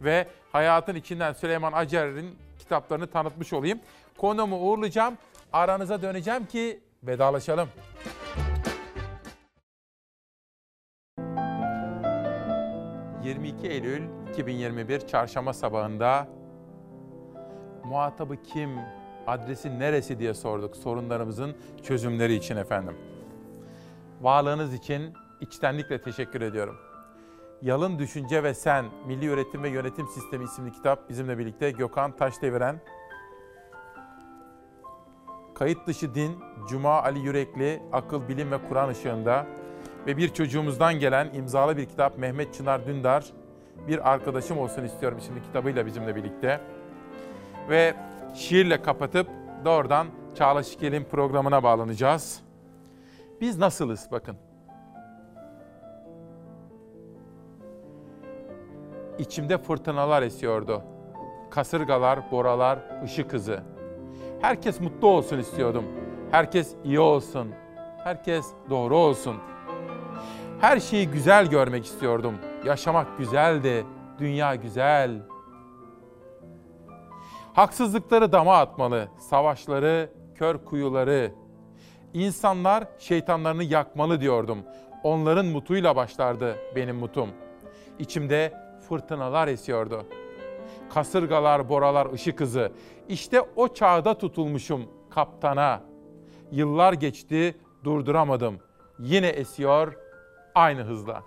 ve Hayatın içinden Süleyman Acar'ın kitaplarını tanıtmış olayım. Konumu uğurlayacağım. Aranıza döneceğim ki vedalaşalım. ...22 Eylül 2021 Çarşamba sabahında... ...muhatabı kim, adresi neresi diye sorduk sorunlarımızın çözümleri için efendim. Varlığınız için içtenlikle teşekkür ediyorum. Yalın Düşünce ve Sen, Milli Öğretim ve Yönetim Sistemi isimli kitap bizimle birlikte Gökhan Taşdeviren. Kayıt dışı din, Cuma Ali Yürekli, Akıl, Bilim ve Kur'an ışığında ve bir çocuğumuzdan gelen imzalı bir kitap Mehmet Çınar Dündar, Bir Arkadaşım Olsun istiyorum isimli kitabıyla bizimle birlikte. Ve şiirle kapatıp doğrudan Çağla Şikel'in programına bağlanacağız. Biz nasılız bakın. İçimde fırtınalar esiyordu. Kasırgalar, boralar, ışık hızı. Herkes mutlu olsun istiyordum. Herkes iyi olsun. Herkes doğru olsun. Her şeyi güzel görmek istiyordum. Yaşamak güzeldi. Dünya güzel. Haksızlıkları dama atmalı, savaşları, kör kuyuları. İnsanlar şeytanlarını yakmalı diyordum. Onların mutuyla başlardı benim mutum. İçimde fırtınalar esiyordu. Kasırgalar, boralar, ışık hızı. İşte o çağda tutulmuşum kaptana. Yıllar geçti, durduramadım. Yine esiyor aynı hızla.